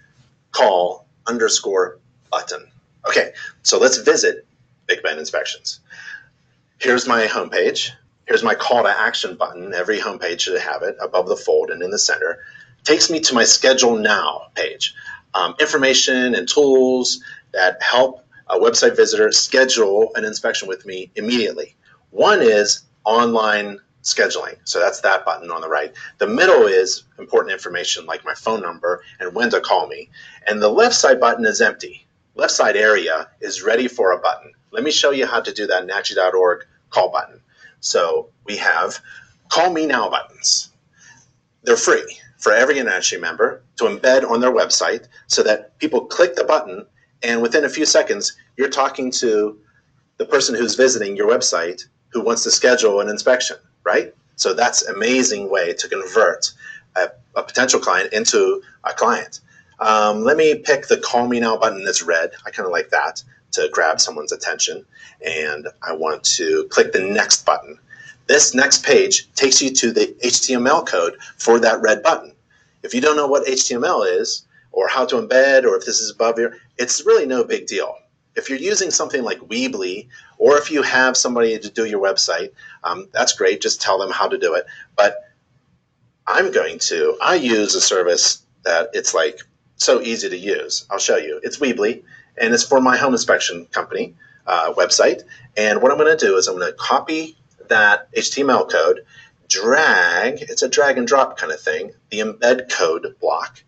call underscore button. Okay, so let's visit Big Ben Inspections. Here's my homepage. Here's my call to action button. Every homepage should have it above the fold and in the center. Takes me to my schedule now page. Um, information and tools that help a website visitor schedule an inspection with me immediately. One is online scheduling. So that's that button on the right. The middle is important information like my phone number and when to call me. And the left side button is empty. Left side area is ready for a button. Let me show you how to do that nachi.org call button. So we have call me now buttons. They're free for every NACHI member to embed on their website so that people click the button and within a few seconds you're talking to the person who's visiting your website who wants to schedule an inspection right? So that's amazing way to convert a, a potential client into a client. Um, let me pick the call me now button that's red. I kind of like that to grab someone's attention. And I want to click the next button. This next page takes you to the HTML code for that red button. If you don't know what HTML is, or how to embed, or if this is above your, it's really no big deal. if you're using something like Weebly, or if you have somebody to do your website, um, that's great. Just tell them how to do it. But I'm going to, I use a service that it's like so easy to use. I'll show you. It's Weebly, and it's for my home inspection company uh, website. And what I'm going to do is I'm going to copy that HTML code, drag, it's a drag and drop kind of thing, the embed code block,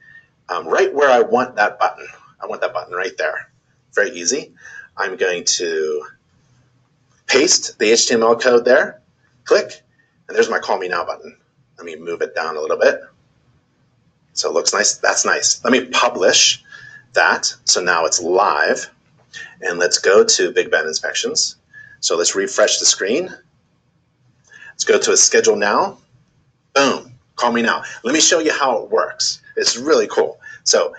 um, right where I want that button. I want that button right there. Very easy. I'm going to paste the HTML code there, click, and there's my Call Me Now button. Let me move it down a little bit. So it looks nice. That's nice. Let me publish that. So now it's live. And let's go to Big Ben Inspections. So let's refresh the screen. Let's go to a schedule now. Boom, call me now. Let me show you how it works. It's really cool. So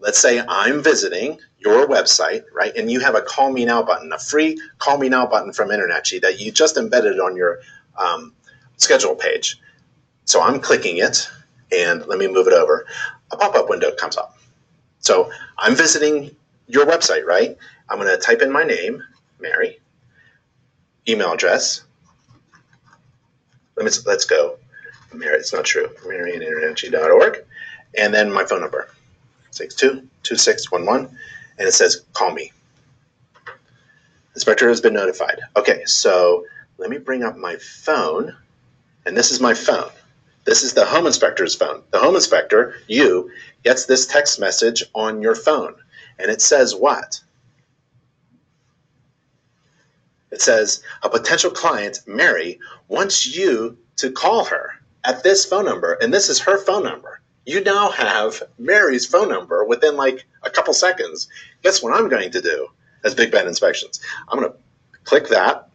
let's say I'm visiting your website, right? And you have a call me now button, a free call me now button from InterNACHI that you just embedded on your um, schedule page. So I'm clicking it and let me move it over. A pop-up window comes up. So I'm visiting your website, right? I'm going to type in my name, Mary, email address, let me, let's go. Mary, it's not true. Mary at. And then my phone number, 622611. And it says, call me. Inspector has been notified. Okay, so let me bring up my phone. And this is my phone. This is the home inspector's phone. The home inspector, you, gets this text message on your phone. And it says what? It says a potential client, Mary, wants you to call her at this phone number, and this is her phone number. You now have Mary's phone number within like a couple seconds. Guess what I'm going to do as Big Ben Inspections? I'm going to click that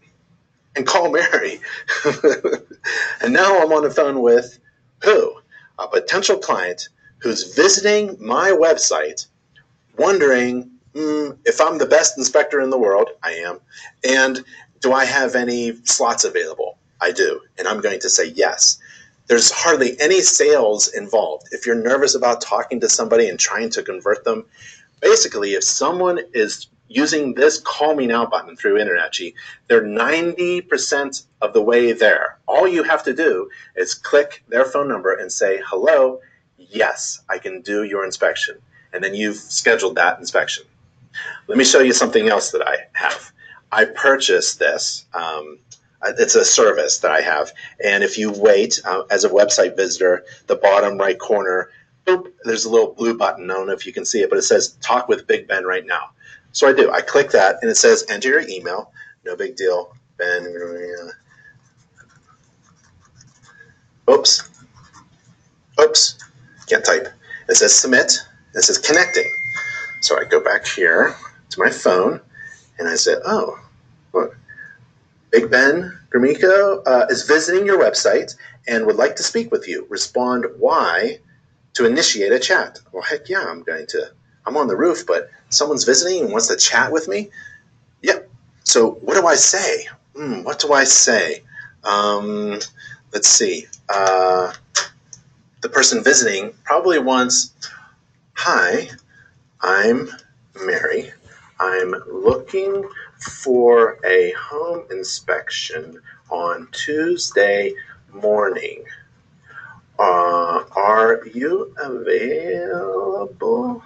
and call Mary. and now I'm on the phone with who? A potential client who's visiting my website wondering mm, if I'm the best inspector in the world, I am, and do I have any slots available? I do. And I'm going to say yes. There's hardly any sales involved. If you're nervous about talking to somebody and trying to convert them, basically, if someone is using this call me now button through InterNACHI, they're 90% of the way there. All you have to do is click their phone number and say, hello, yes, I can do your inspection. And then you've scheduled that inspection. Let me show you something else that I have. I purchased this. Um, it's a service that I have. And if you wait uh, as a website visitor, the bottom right corner, boop, there's a little blue button. I don't know if you can see it, but it says talk with Big Ben right now. So I do. I click that and it says enter your email. No big deal. Ben. Oops. Oops. Can't type. It says submit. It says connecting. So I go back here to my phone and I said, oh, look, Big Ben Gromicko uh, is visiting your website and would like to speak with you. Respond Y to initiate a chat. Well, heck yeah, I'm going to. I'm on the roof, but someone's visiting and wants to chat with me. Yep. So what do I say? Hmm, what do I say? Um, let's see. Uh, the person visiting probably wants, "Hi, I'm Mary. I'm looking for a home inspection on Tuesday morning. Uh, are you available?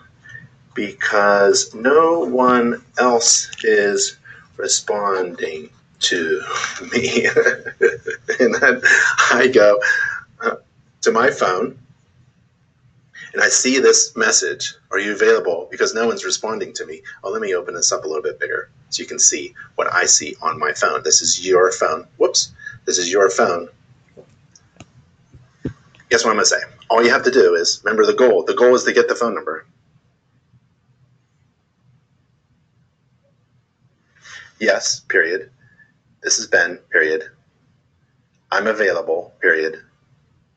Because no one else is responding to me. and then I go uh, to my phone and I see this message, are you available? Because no one's responding to me. Oh, let me open this up a little bit bigger so you can see what I see on my phone. This is your phone. Whoops. This is your phone. Guess what I'm going to say? All you have to do is remember the goal. The goal is to get the phone number. Yes, period. This is Ben, period. I'm available, period.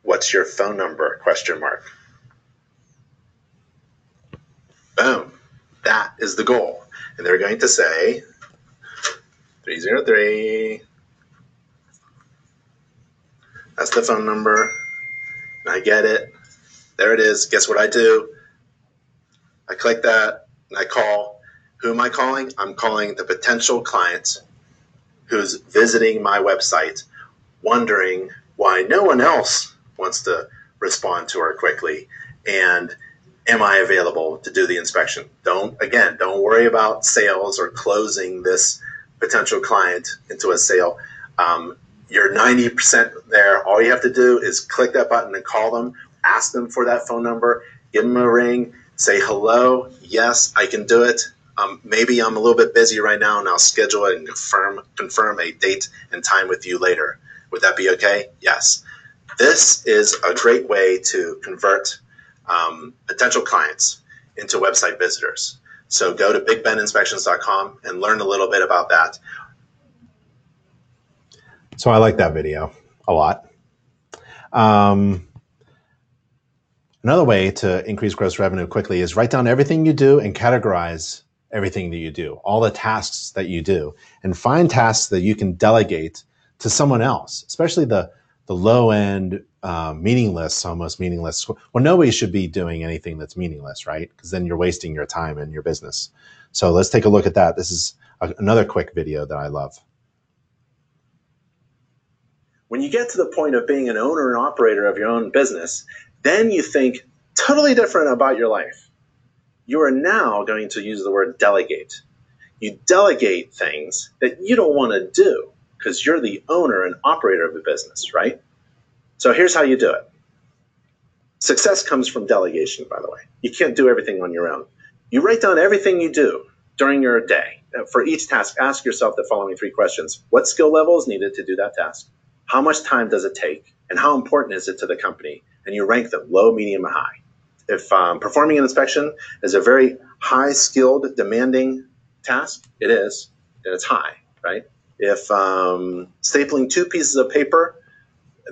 What's your phone number? Question mark. Boom. That is the goal. And they're going to say 303. That's the phone number. And I get it. There it is. Guess what I do? I click that and I call. Who am I calling? I'm calling the potential client who's visiting my website, wondering why no one else wants to respond to her quickly and am I available to do the inspection? Don't, again, don't worry about sales or closing this potential client into a sale. Um, you're 90% there. All you have to do is click that button and call them, ask them for that phone number, give them a ring, say hello. Yes, I can do it. Um, maybe I'm a little bit busy right now and I'll schedule it and confirm, confirm a date and time with you later. Would that be okay? Yes. This is a great way to convert um, potential clients into website visitors. So go to bigbeninspections.com and learn a little bit about that. So I like that video a lot. Um, another way to increase gross revenue quickly is write down everything you do and categorize everything that you do, all the tasks that you do, and find tasks that you can delegate to someone else, especially the the low end, uh, meaningless, almost meaningless. Well, nobody should be doing anything that's meaningless, right? Because then you're wasting your time and your business. So let's take a look at that. This is a, another quick video that I love. When you get to the point of being an owner and operator of your own business, then you think totally different about your life. You are now going to use the word delegate. You delegate things that you don't want to do because you're the owner and operator of the business, right? So here's how you do it. Success comes from delegation, by the way. You can't do everything on your own. You write down everything you do during your day. Uh, for each task, ask yourself the following three questions What skill level is needed to do that task? How much time does it take? And how important is it to the company? And you rank them low, medium, and high. If um, performing an inspection is a very high skilled, demanding task, it is, and it's high, right? If um, stapling two pieces of paper,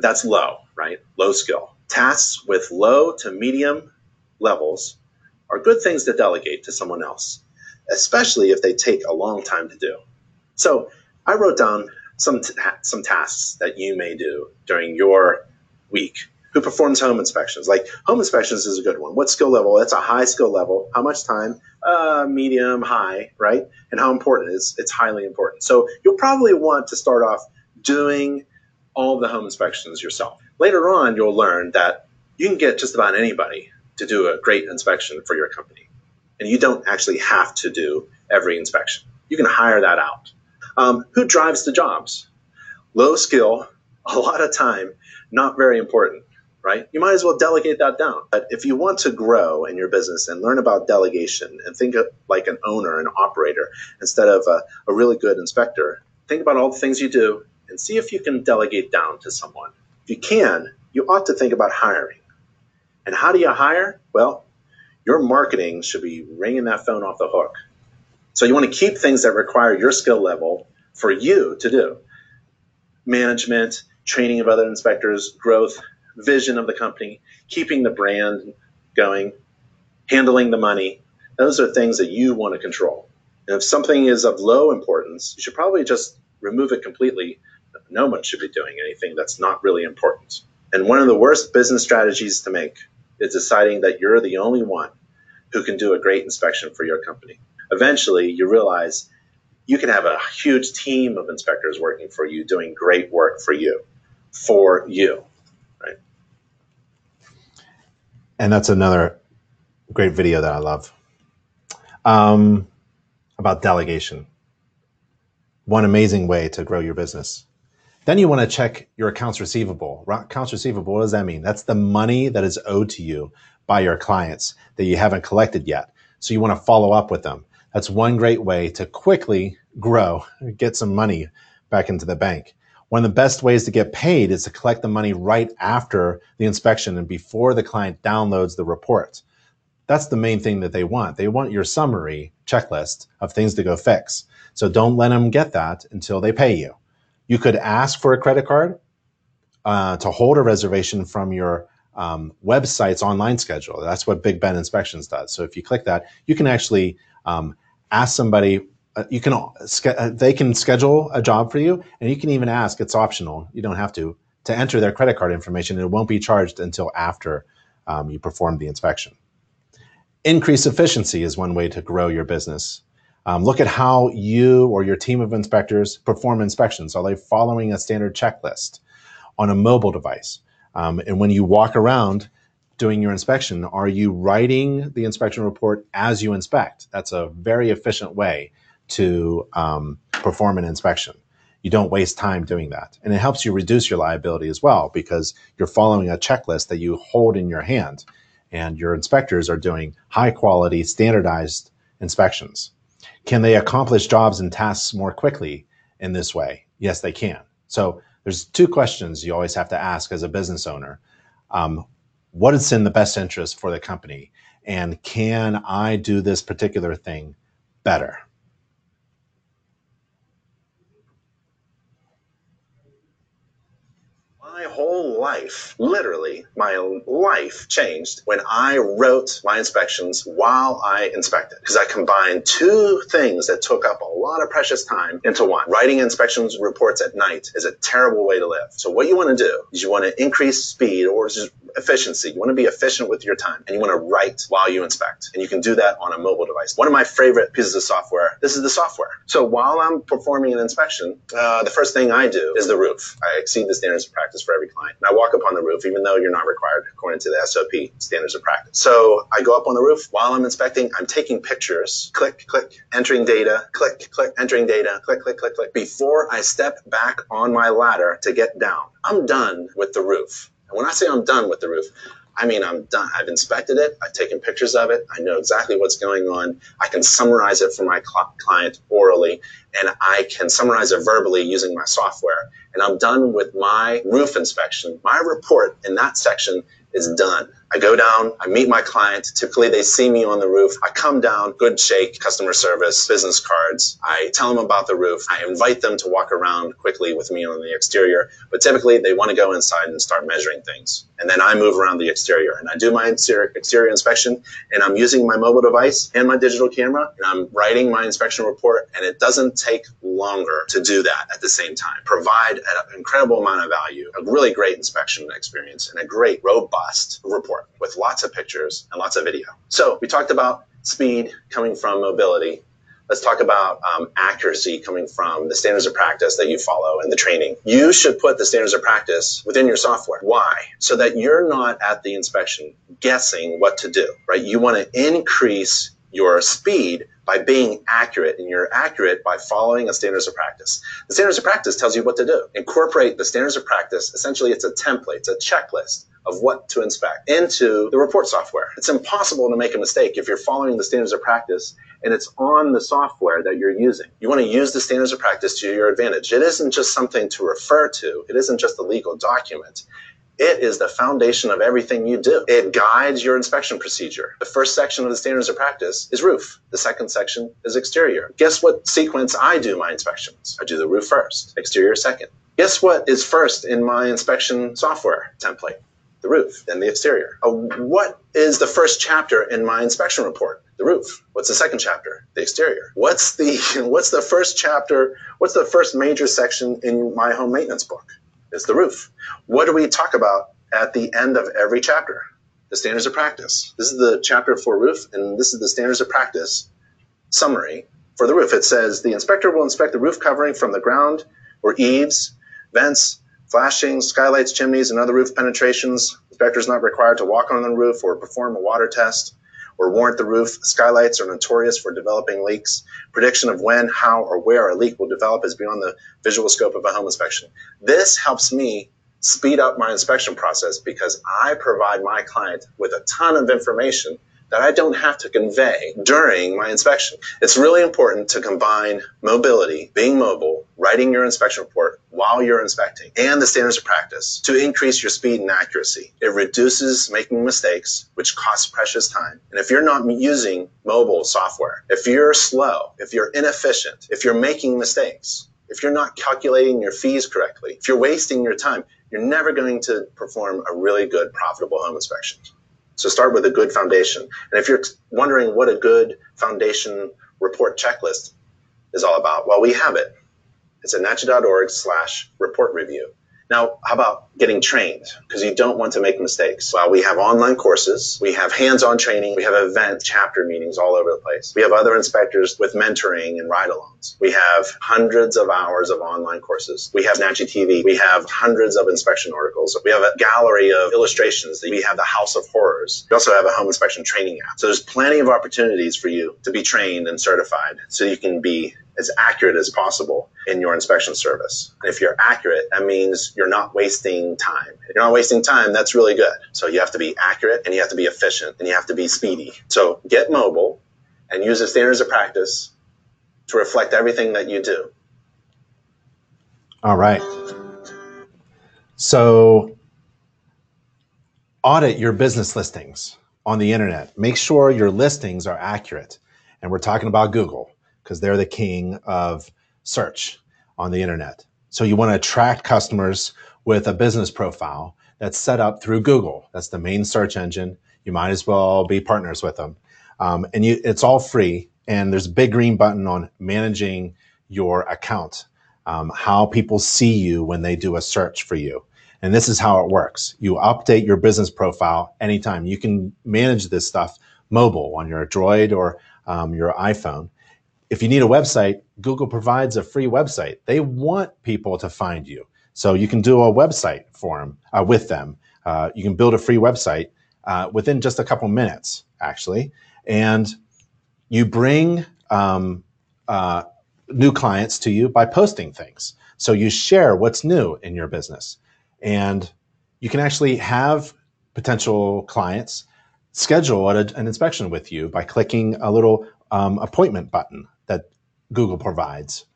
that's low, right? Low skill. Tasks with low to medium levels are good things to delegate to someone else, especially if they take a long time to do. So I wrote down some, some tasks that you may do during your week who performs home inspections. Like home inspections is a good one. What skill level? That's a high skill level. How much time? Uh, medium, high, right? And how important is it's highly important. So you'll probably want to start off doing all the home inspections yourself. Later on, you'll learn that you can get just about anybody to do a great inspection for your company. And you don't actually have to do every inspection. You can hire that out. Um, who drives the jobs? Low skill, a lot of time, not very important right? You might as well delegate that down. But if you want to grow in your business and learn about delegation and think of like an owner, an operator, instead of a, a really good inspector, think about all the things you do and see if you can delegate down to someone. If you can, you ought to think about hiring. And how do you hire? Well, your marketing should be ringing that phone off the hook. So you want to keep things that require your skill level for you to do. Management, training of other inspectors, growth, vision of the company, keeping the brand going, handling the money. Those are things that you want to control. And if something is of low importance, you should probably just remove it completely. No one should be doing anything that's not really important. And one of the worst business strategies to make is deciding that you're the only one who can do a great inspection for your company. Eventually, you realize you can have a huge team of inspectors working for you, doing great work for you, for you. And that's another great video that I love um, about delegation. One amazing way to grow your business. Then you want to check your accounts receivable. Accounts receivable, what does that mean? That's the money that is owed to you by your clients that you haven't collected yet. So you want to follow up with them. That's one great way to quickly grow, get some money back into the bank. One of the best ways to get paid is to collect the money right after the inspection and before the client downloads the report. That's the main thing that they want. They want your summary checklist of things to go fix. So don't let them get that until they pay you. You could ask for a credit card uh, to hold a reservation from your um, website's online schedule. That's what Big Ben Inspections does. So if you click that, you can actually um, ask somebody uh, you can uh, they can schedule a job for you and you can even ask it's optional you don't have to to enter their credit card information it won't be charged until after um, you perform the inspection increase efficiency is one way to grow your business Um, look at how you or your team of inspectors perform inspections. Are they following a standard checklist on a mobile device? Um, and when you walk around doing your inspection, are you writing the inspection report as you inspect? That's a very efficient way to um, perform an inspection. You don't waste time doing that. And it helps you reduce your liability as well because you're following a checklist that you hold in your hand and your inspectors are doing high quality, standardized inspections. Can they accomplish jobs and tasks more quickly in this way? Yes, they can. So there's two questions you always have to ask as a business owner. Um, what is in the best interest for the company? And can I do this particular thing better? whole life, literally, my life changed when I wrote my inspections while I inspected. Because I combined two things that took up a lot of precious time into one. Writing inspections reports at night is a terrible way to live. So what you want to do is you want to increase speed or just efficiency. You want to be efficient with your time and you want to write while you inspect. And you can do that on a mobile device. One of my favorite pieces of software, this is the software. So while I'm performing an inspection, uh, the first thing I do is the roof. I exceed the standards of practice for every client. And I walk up on the roof, even though you're not required according to the SOP standards of practice. So I go up on the roof while I'm inspecting, I'm taking pictures, click, click, entering data, click, click, entering data, click, click, click, click, before I step back on my ladder to get down. I'm done with the roof. And when I say I'm done with the roof, I mean, I'm done. I've inspected it. I've taken pictures of it. I know exactly what's going on. I can summarize it for my cl- client orally, and I can summarize it verbally using my software. And I'm done with my roof inspection. My report in that section is done. I go down, I meet my client. Typically, they see me on the roof. I come down, good shake, customer service, business cards. I tell them about the roof. I invite them to walk around quickly with me on the exterior. But typically, they want to go inside and start measuring things. And then I move around the exterior and I do my exterior, exterior inspection and I'm using my mobile device and my digital camera and I'm writing my inspection report. And it doesn't take longer to do that at the same time. Provide an incredible amount of value, a really great inspection experience, and a great, robust report with lots of pictures and lots of video. So we talked about speed coming from mobility. Let's talk about um, accuracy coming from the standards of practice that you follow and the training. You should put the standards of practice within your software. Why? So that you're not at the inspection guessing what to do, right? You want to increase your speed by being accurate, and you're accurate by following a standards of practice. The standards of practice tells you what to do. Incorporate the standards of practice. Essentially, it's a template, it's a checklist of what to inspect into the report software. It's impossible to make a mistake if you're following the standards of practice and it's on the software that you're using. You want to use the standards of practice to your advantage. It isn't just something to refer to. It isn't just a legal document. It is the foundation of everything you do. It guides your inspection procedure. The first section of the standards of practice is roof. The second section is exterior. Guess what sequence I do my inspections? I do the roof first, exterior second. Guess what is first in my inspection software template? The roof, and the exterior. Uh, what is the first chapter in my inspection report? The roof. What's the second chapter? The exterior. What's the what's the first chapter? What's the first major section in my home maintenance book? is the roof. What do we talk about at the end of every chapter? The standards of practice. This is the chapter for roof, and this is the standards of practice summary for the roof. It says the inspector will inspect the roof covering from the ground or eaves, vents, flashings, skylights, chimneys, and other roof penetrations. Inspectors not required to walk on the roof or perform a water test or warrant the roof. Skylights are notorious for developing leaks. Prediction of when, how, or where a leak will develop is beyond the visual scope of a home inspection. This helps me speed up my inspection process because I provide my client with a ton of information that I don't have to convey during my inspection. It's really important to combine mobility, being mobile, writing your inspection report while you're inspecting, and the standards of practice to increase your speed and accuracy. It reduces making mistakes, which costs precious time. And if you're not using mobile software, if you're slow, if you're inefficient, if you're making mistakes, if you're not calculating your fees correctly, if you're wasting your time, you're never going to perform a really good, profitable home inspection. So start with a good foundation. And if you're wondering what a good foundation report checklist is all about, well, we have it. It's at nachi.org slash report review. Now, how about getting trained? Because you don't want to make mistakes. Well, we have online courses, we have hands-on training, we have event chapter meetings all over the place. We have other inspectors with mentoring and ride-alongs. We have hundreds of hours of online courses. We have Nachi TV. We have hundreds of inspection articles. We have a gallery of illustrations. We have the House of Horrors. We also have a home inspection training app. So there's plenty of opportunities for you to be trained and certified so you can be as accurate as possible in your inspection service. If you're accurate, that means you're not wasting time. If you're not wasting time, that's really good. So you have to be accurate and you have to be efficient and you have to be speedy. So get mobile and use the standards of practice to reflect everything that you do. All right. So audit your business listings on the internet. Make sure your listings are accurate. And we're talking about Google because they're the king of search on the internet. So you want to attract customers with a business profile that's set up through Google. That's the main search engine. You might as well be partners with them. Um, and you, it's all free. And there's a big green button on managing your account, um, how people see you when they do a search for you. And this is how it works. You update your business profile anytime. You can manage this stuff mobile on your Droid or um, your iPhone if you need a website, Google provides a free website. They want people to find you. So you can do a website for them, uh, with them. Uh, you can build a free website uh, within just a couple minutes, actually. And you bring um, uh, new clients to you by posting things. So you share what's new in your business. And you can actually have potential clients schedule an inspection with you by clicking a little um, appointment button that Google provides.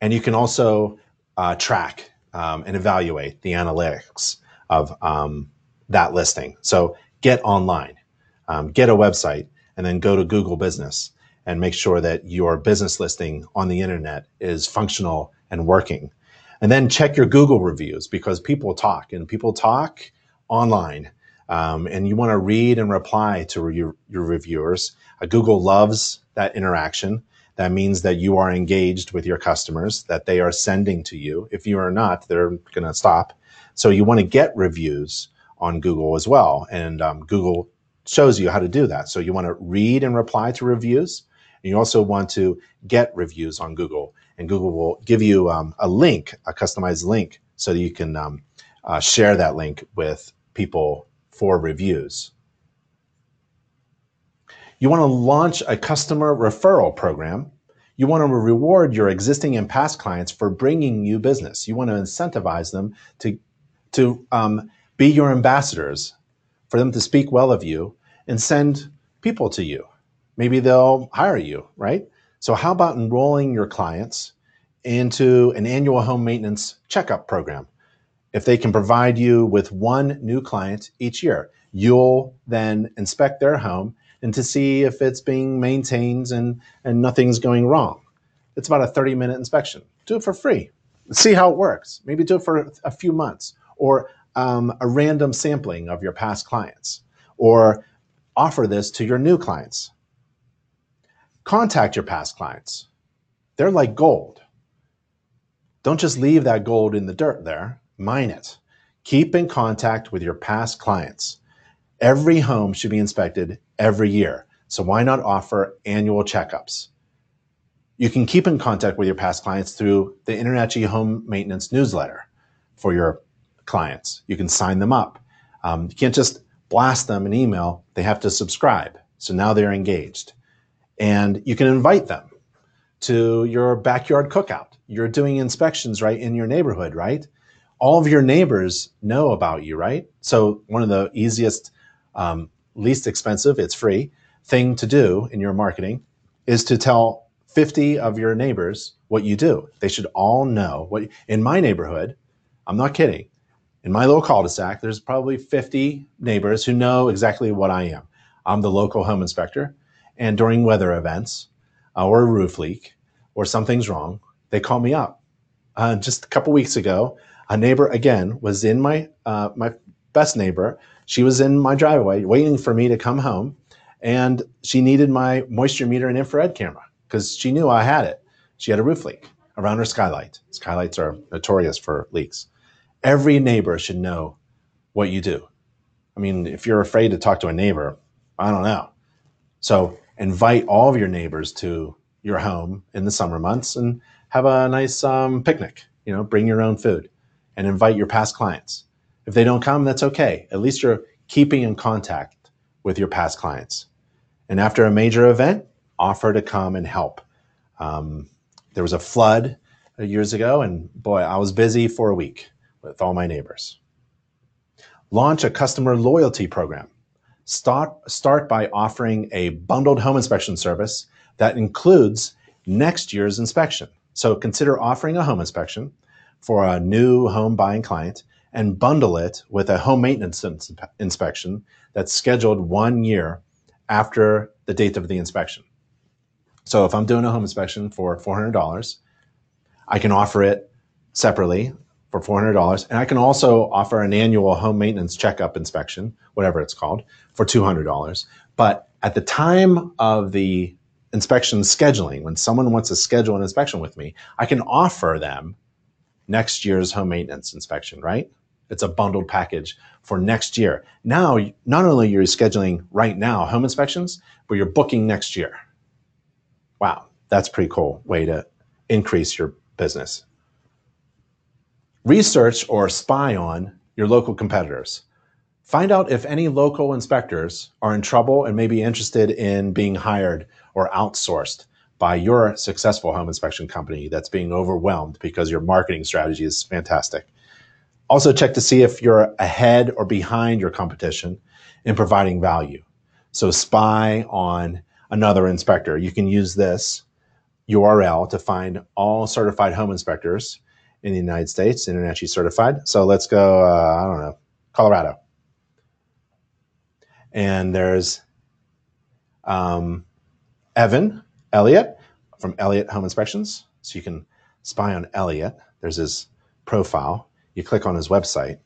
And you can also uh, track um, and evaluate the analytics of um, that listing. So get online, um, get a website, and then go to Google Business and make sure that your business listing on the internet is functional and working. And then check your Google reviews because people talk and people talk online. Um, and you want to read and reply to your, your reviewers. Uh, Google loves that interaction. That means that you are engaged with your customers, that they are sending to you. If you are not, they're going to stop. So you want to get reviews on Google as well. And um, Google shows you how to do that. So you want to read and reply to reviews. And you also want to get reviews on Google. And Google will give you um, a link, a customized link, so that you can um, uh, share that link with people for reviews. You want to launch a customer referral program. You want to reward your existing and past clients for bringing you business. You want to incentivize them to, to um, be your ambassadors, for them to speak well of you and send people to you. Maybe they'll hire you, right? So, how about enrolling your clients into an annual home maintenance checkup program? If they can provide you with one new client each year, you'll then inspect their home and to see if it's being maintained and, and nothing's going wrong. It's about a 30 minute inspection. Do it for free. See how it works. Maybe do it for a few months or um, a random sampling of your past clients or offer this to your new clients. Contact your past clients. They're like gold. Don't just leave that gold in the dirt there, mine it. Keep in contact with your past clients. Every home should be inspected every year. So why not offer annual checkups? You can keep in contact with your past clients through the InterNACHI Home Maintenance newsletter for your clients. You can sign them up. Um, you can't just blast them an email. They have to subscribe. So now they're engaged. And you can invite them to your backyard cookout. You're doing inspections right in your neighborhood, right? All of your neighbors know about you, right? So one of the easiest um, least expensive, it's free thing to do in your marketing is to tell 50 of your neighbors what you do. They should all know what in my neighborhood, I'm not kidding. In my little cul-de-sac, there's probably 50 neighbors who know exactly what I am. I'm the local home inspector, and during weather events uh, or a roof leak or something's wrong, they call me up. Uh, just a couple weeks ago, a neighbor again was in my uh, my best neighbor she was in my driveway waiting for me to come home and she needed my moisture meter and infrared camera because she knew I had it. She had a roof leak around her skylight. Skylights are notorious for leaks. Every neighbor should know what you do. I mean, if you're afraid to talk to a neighbor, I don't know. So invite all of your neighbors to your home in the summer months and have a nice um, picnic. You know, bring your own food and invite your past clients. If they don't come, that's okay. At least you're keeping in contact with your past clients. And after a major event, offer to come and help. Um, there was a flood years ago, and boy, I was busy for a week with all my neighbors. Launch a customer loyalty program. Start, start by offering a bundled home inspection service that includes next year's inspection. So consider offering a home inspection for a new home buying client and bundle it with a home maintenance inspection that's scheduled one year after the date of the inspection. So if I'm doing a home inspection for $400, I can offer it separately for $400. And I can also offer an annual home maintenance checkup inspection, whatever it's called, for $200. But at the time of the inspection scheduling, when someone wants to schedule an inspection with me, I can offer them next year's home maintenance inspection, right? It's a bundled package for next year. Now, not only are you scheduling right now home inspections, but you're booking next year. Wow, that's pretty cool way to increase your business. Research or spy on your local competitors. Find out if any local inspectors are in trouble and may be interested in being hired or outsourced by your successful home inspection company that's being overwhelmed because your marketing strategy is fantastic. Also, check to see if you're ahead or behind your competition in providing value. So, spy on another inspector. You can use this URL to find all certified home inspectors in the United States, InterNACHI certified. So, let's go, uh, I don't know, Colorado. And there's um, Evan Elliott from Elliott Home Inspections. So, you can spy on Elliott. There's his profile you click on his website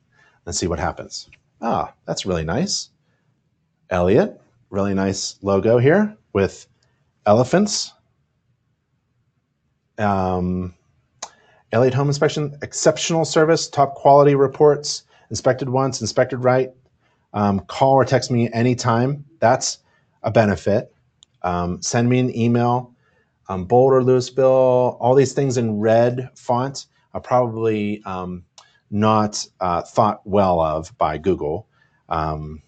and see what happens. Ah, that's really nice. Elliott, really nice logo here with elephants. Um, Elliott Home Inspection, exceptional service, top quality reports, inspected once, inspected right. Um, call or text me anytime. That's a benefit. Um, send me an email. Um, Boulder Louisville, all these things in red font are probably um, not uh, thought well of by Google. Um,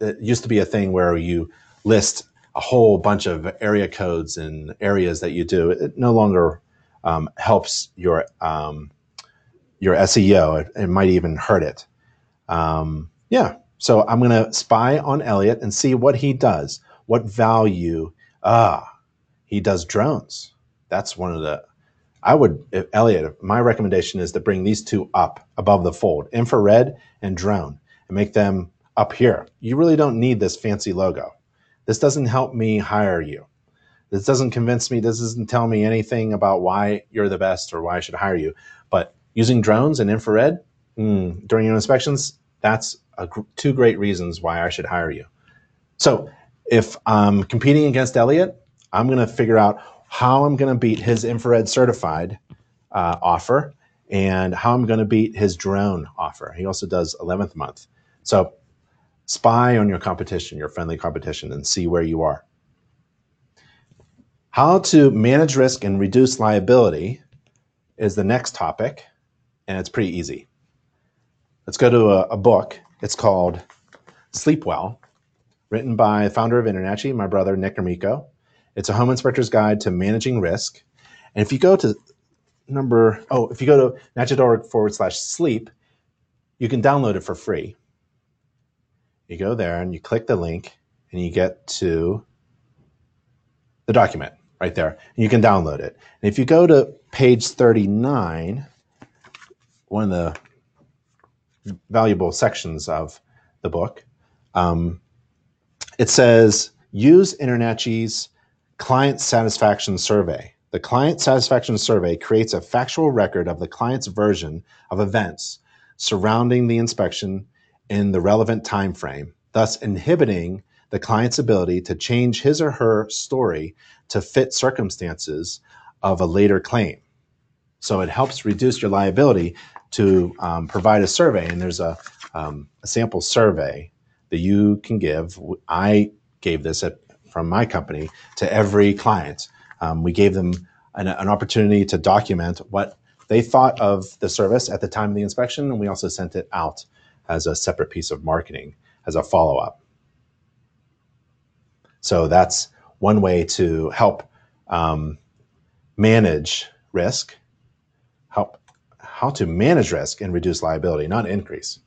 it used to be a thing where you list a whole bunch of area codes and areas that you do. It no longer um, helps your um, your SEO. It, it, might even hurt it. Um, yeah. So I'm going to spy on Elliott and see what he does. What value? Ah, he does drones. That's one of the I would, Elliott, my recommendation is to bring these two up above the fold, infrared and drone, and make them up here. You really don't need this fancy logo. This doesn't help me hire you. This doesn't convince me, this doesn't tell me anything about why you're the best or why I should hire you. But using drones and infrared mm, during your inspections, that's two great reasons why I should hire you. So if I'm competing against Elliott, I'm going to figure out how I'm going to beat his infrared certified uh, offer and how I'm going to beat his drone offer. He also does 11th month. So spy on your competition, your friendly competition, and see where you are. How to manage risk and reduce liability is the next topic, and it's pretty easy. Let's go to a, a book. It's called Sleep Well, written by the founder of InterNACHI, my brother Nick Gromicko. It's a home inspector's guide to managing risk. And if you go to number, oh, if you go to NACHI.org forward slash sleep, you can download it for free. You go there and you click the link and you get to the document right there. And you can download it. And if you go to page 39, one of the valuable sections of the book, um, it says use InterNACHI's Client Satisfaction Survey. The Client Satisfaction Survey creates a factual record of the client's version of events surrounding the inspection in the relevant time frame, thus inhibiting the client's ability to change his or her story to fit circumstances of a later claim. So it helps reduce your liability to um, provide a survey. And there's a, um, a sample survey that you can give. I gave this at, from my company to every client. Um, we gave them an, an opportunity to document what they thought of the service at the time of the inspection, and we also sent it out as a separate piece of marketing as a follow up. So that's one way to help um, manage risk, help how to manage risk and reduce liability, not increase.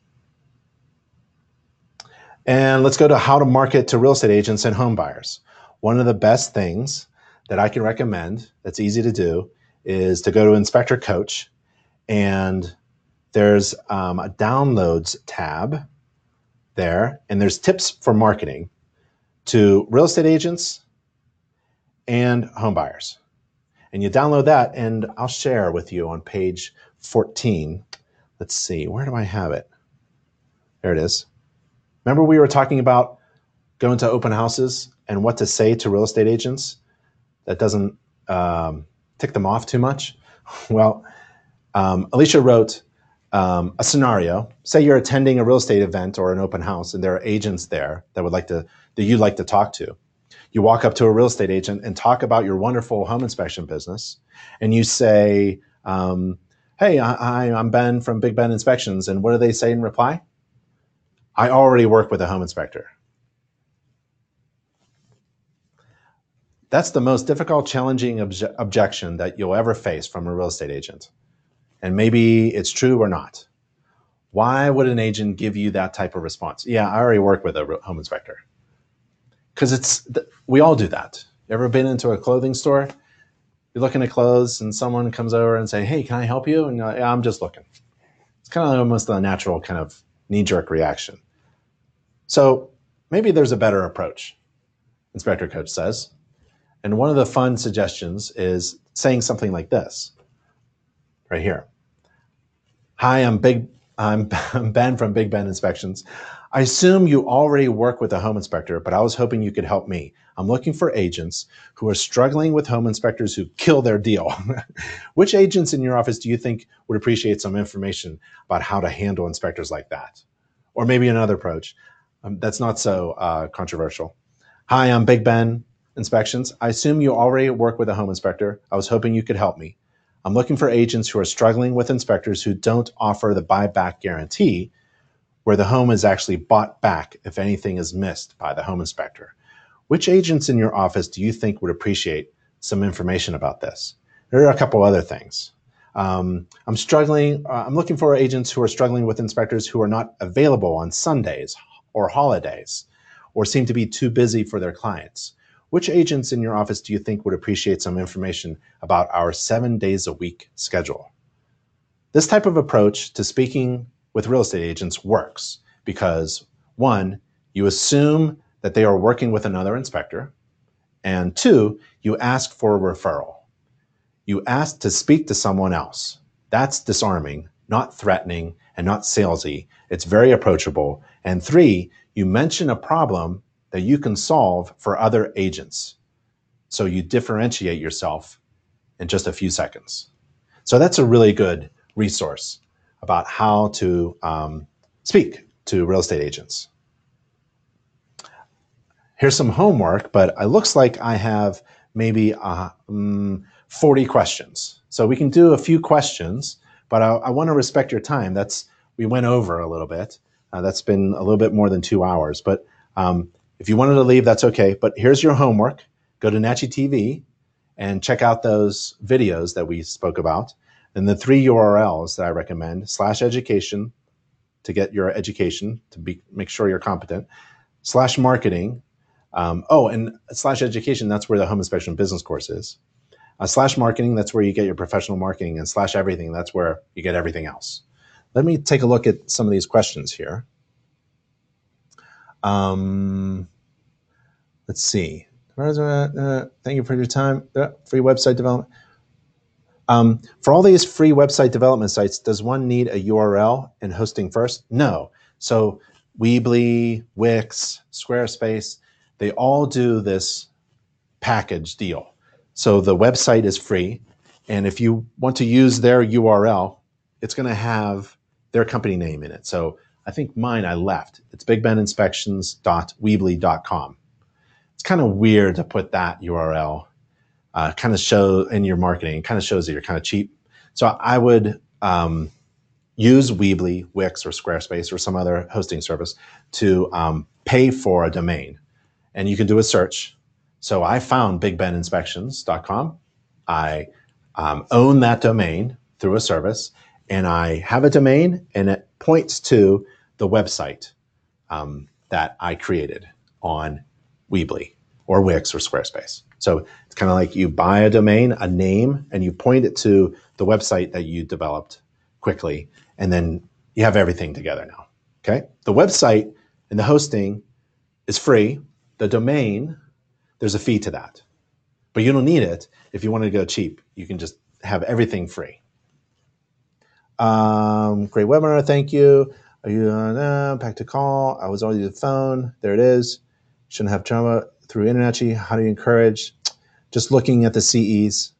And let's go to how to market to real estate agents and home buyers. One of the best things that I can recommend that's easy to do is to go to Inspector Coach and there's um, a downloads tab there, and there's tips for marketing to real estate agents and home buyers. And you download that, and I'll share with you on page 14. Let's see, where do I have it? There it is. Remember, we were talking about going to open houses and what to say to real estate agents that doesn't um, tick them off too much? Well, um, Alicia wrote um, a scenario. Say you're attending a real estate event or an open house, and there are agents there that would like to that you'd like to talk to. You walk up to a real estate agent and talk about your wonderful home inspection business, and you say, um, "Hey, I, I'm Ben from Big Ben Inspections," and what do they say in reply? I already work with a home inspector. That's the most difficult, challenging obje- objection that you'll ever face from a real estate agent. And maybe it's true or not. Why would an agent give you that type of response? Yeah, I already work with a home inspector. Because it's we all do that. You ever been into a clothing store? You're looking at clothes, and someone comes over and say, "Hey, can I help you?" And like, yeah, I'm just looking. It's kind of almost a natural kind of knee-jerk reaction. So maybe there's a better approach. Inspector Coach says, and one of the fun suggestions is saying something like this right here. Hi, I'm Big I'm Ben from Big Ben Inspections. I assume you already work with a home inspector, but I was hoping you could help me. I'm looking for agents who are struggling with home inspectors who kill their deal. Which agents in your office do you think would appreciate some information about how to handle inspectors like that? Or maybe another approach um, that's not so uh, controversial. Hi, I'm Big Ben inspections. I assume you already work with a home inspector. I was hoping you could help me. I'm looking for agents who are struggling with inspectors who don't offer the buyback guarantee, where the home is actually bought back if anything is missed by the home inspector. Which agents in your office do you think would appreciate some information about this? There are a couple other things. Um, I'm struggling, uh, I'm looking for agents who are struggling with inspectors who are not available on Sundays or holidays or seem to be too busy for their clients. Which agents in your office do you think would appreciate some information about our seven days a week schedule? This type of approach to speaking with real estate agents works because one, you assume that they are working with another inspector, and two, you ask for a referral. You ask to speak to someone else. That's disarming, not threatening, and not salesy. It's very approachable. And three, you mention a problem that you can solve for other agents. So you differentiate yourself in just a few seconds. So that's a really good resource about how to um, speak to real estate agents. Here's some homework, but it looks like I have maybe uh, um, 40 questions. So we can do a few questions, but I, I want to respect your time. That's we went over a little bit. Uh, that's been a little bit more than two hours, but um, if you wanted to leave, that's okay. But here's your homework. Go to NACHI TV and check out those videos that we spoke about. And the three URLs that I recommend slash education to get your education to be make sure you're competent, slash marketing. Um, oh, and slash education, that's where the home inspection business course is. Uh, slash marketing, that's where you get your professional marketing, and slash everything, that's where you get everything else. Let me take a look at some of these questions here. Um, let's see. Thank you for your time. Uh, free website development. Um, for all these free website development sites, does one need a URL and hosting first? No. So Weebly, Wix, Squarespace, they all do this package deal. So the website is free And if you want to use their URL, it's going to have their company name in it. So I think mine I left. It's bigbeninspections.weebly.com. It's kind of weird to put that URL. Uh, kind of show in your marketing. It Kind of shows that you're kind of cheap. So I would um, use Weebly, Wix, or Squarespace or some other hosting service to um, pay for a domain. And you can do a search. So I found bigbeninspections.com. I um, own that domain through a service, and I have a domain, and it points to the website um, that I created on Weebly or Wix or Squarespace. So it's kind of like you buy a domain, a name, and you point it to the website that you developed quickly, and then you have everything together now. Okay. The website and the hosting is free. The domain, there's a fee to that, but you don't need it if you want to go cheap. You can just have everything free. Um, great webinar. Thank you. Are you on uh, back to call? I was already the phone. There it is. Shouldn't have trauma through internet. How do you encourage? Just looking at the CEs.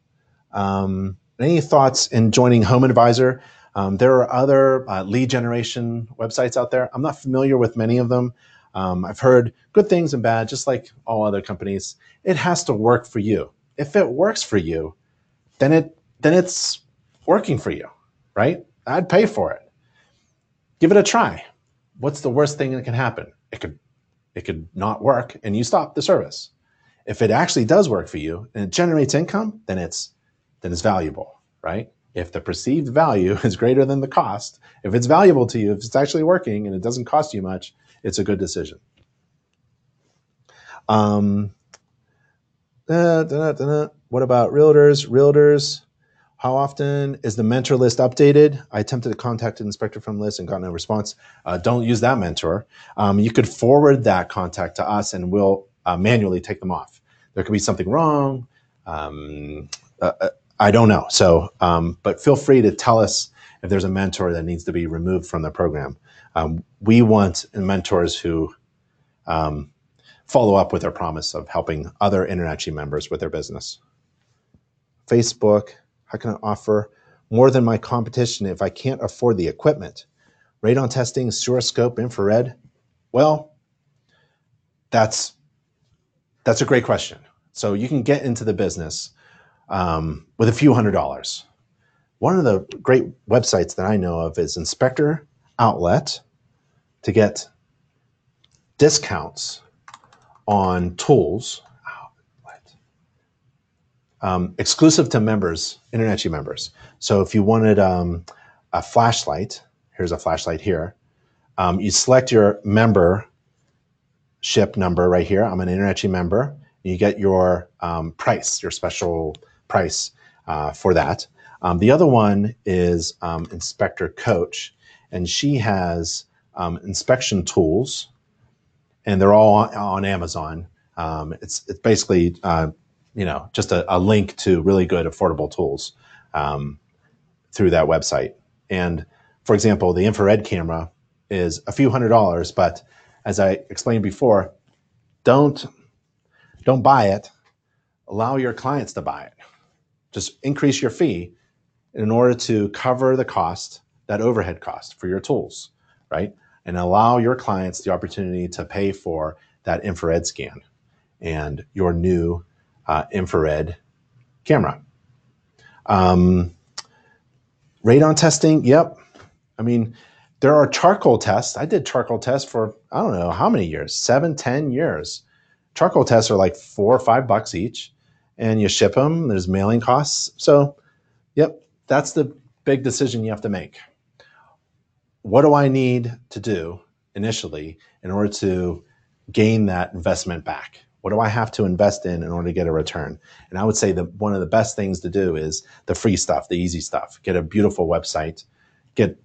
Um, any thoughts in joining Home Advisor? Um, there are other uh, lead generation websites out there. I'm not familiar with many of them. Um, I've heard good things and bad, just like all other companies. It has to work for you. If it works for you, then it then it's working for you, right? I'd pay for it. Give it a try. What's the worst thing that can happen? It could it could not work and you stop the service. If it actually does work for you and it generates income, then it's then it's valuable, right? if the perceived value is greater than the cost, if it's valuable to you, if it's actually working and it doesn't cost you much, it's a good decision. Um, da, da, da, what about realtors? Realtors, how often is the mentor list updated? I attempted to contact an inspector from list and got no response. Uh, don't use that mentor. Um, you could forward that contact to us and we'll uh, manually take them off. There could be something wrong. Um, uh, uh I don't know. So, um, but feel free to tell us if there's a mentor that needs to be removed from the program. Um, we want mentors who um, follow up with their promise of helping other InterNACHI members with their business. Facebook, how can I offer more than my competition if I can't afford the equipment? Radon testing, sewer scope, infrared. Well, that's that's a great question. So you can get into the business um, with a few hundred dollars. One of the great websites that I know of is Inspector Outlet to get discounts on tools um, exclusive to members, InterNACHI members. So if you wanted um, a flashlight, here's a flashlight here. Um, you select your membership number right here. I'm an InterNACHI member. You get your um, price, your special price uh, for that. Um, the other one is um, Inspector Coach, and she has um, inspection tools, and they're all on, on Amazon. Um, it's it's basically uh, you know just a, a, link to really good affordable tools um, through that website. And for example, the infrared camera is a few hundred dollars, but as I explained before, don't don't buy it. Allow your clients to buy it just increase your fee in order to cover the cost, that overhead cost for your tools, right? And allow your clients the opportunity to pay for that infrared scan and your new uh, infrared camera. Um, radon testing, yep. I mean, there are charcoal tests. I did charcoal tests for, I don't know how many years, seven, ten years. Charcoal tests are like four or five bucks each and you ship them. There's mailing costs. So, yep, that's the big decision you have to make. What do I need to do initially in order to gain that investment back? What do I have to invest in in order to get a return? And I would say that one of the best things to do is the free stuff, the easy stuff. Get a beautiful website, get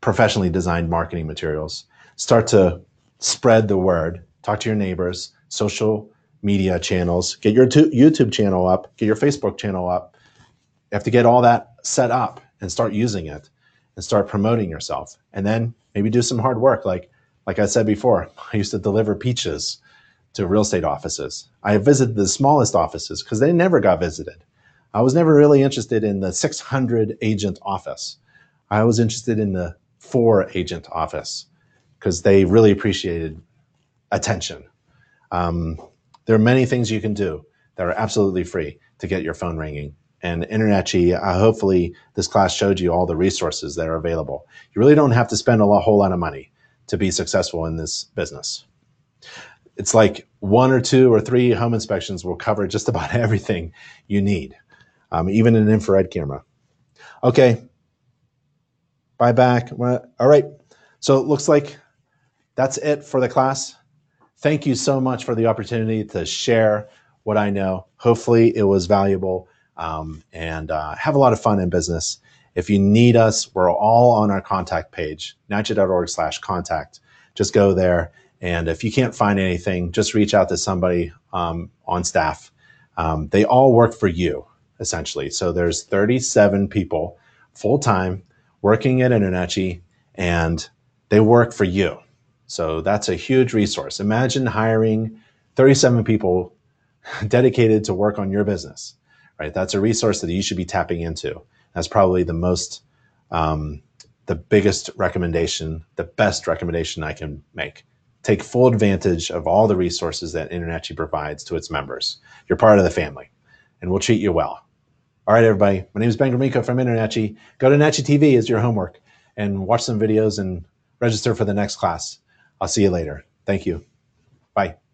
professionally designed marketing materials, start to spread the word, talk to your neighbors, social media channels, get your YouTube channel up, get your Facebook channel up. You have to get all that set up and start using it and start promoting yourself. And then maybe do some hard work. Like, like I said before, I used to deliver peaches to real estate offices. I visited the smallest offices because they never got visited. I was never really interested in the 600 agent office. I was interested in the four agent office because they really appreciated attention. Um, there are many things you can do that are absolutely free to get your phone ringing. And InterNACHI, uh, hopefully, this class showed you all the resources that are available. You really don't have to spend a whole lot of money to be successful in this business. It's like one or two or three home inspections will cover just about everything you need, um, even an infrared camera. Okay, bye back. All right, so it looks like that's it for the class. Thank you so much for the opportunity to share what I know. Hopefully, it was valuable um, and uh, have a lot of fun in business. If you need us, we're all on our contact page, nachi.org slash contact. Just go there. And if you can't find anything, just reach out to somebody um, on staff. Um, they all work for you, essentially. So there's 37 people full time working at InterNACHI, and they work for you. So that's a huge resource. Imagine hiring 37 people dedicated to work on your business, right? That's a resource that you should be tapping into. That's probably the most, um, the biggest recommendation, the best recommendation I can make. Take full advantage of all the resources that InterNACHI provides to its members. You're part of the family, and we'll treat you well. All right, everybody. My name is Ben Gromicko from InterNACHI. Go to NACHI TV as your homework and watch some videos and register for the next class. I'll see you later. Thank you. Bye.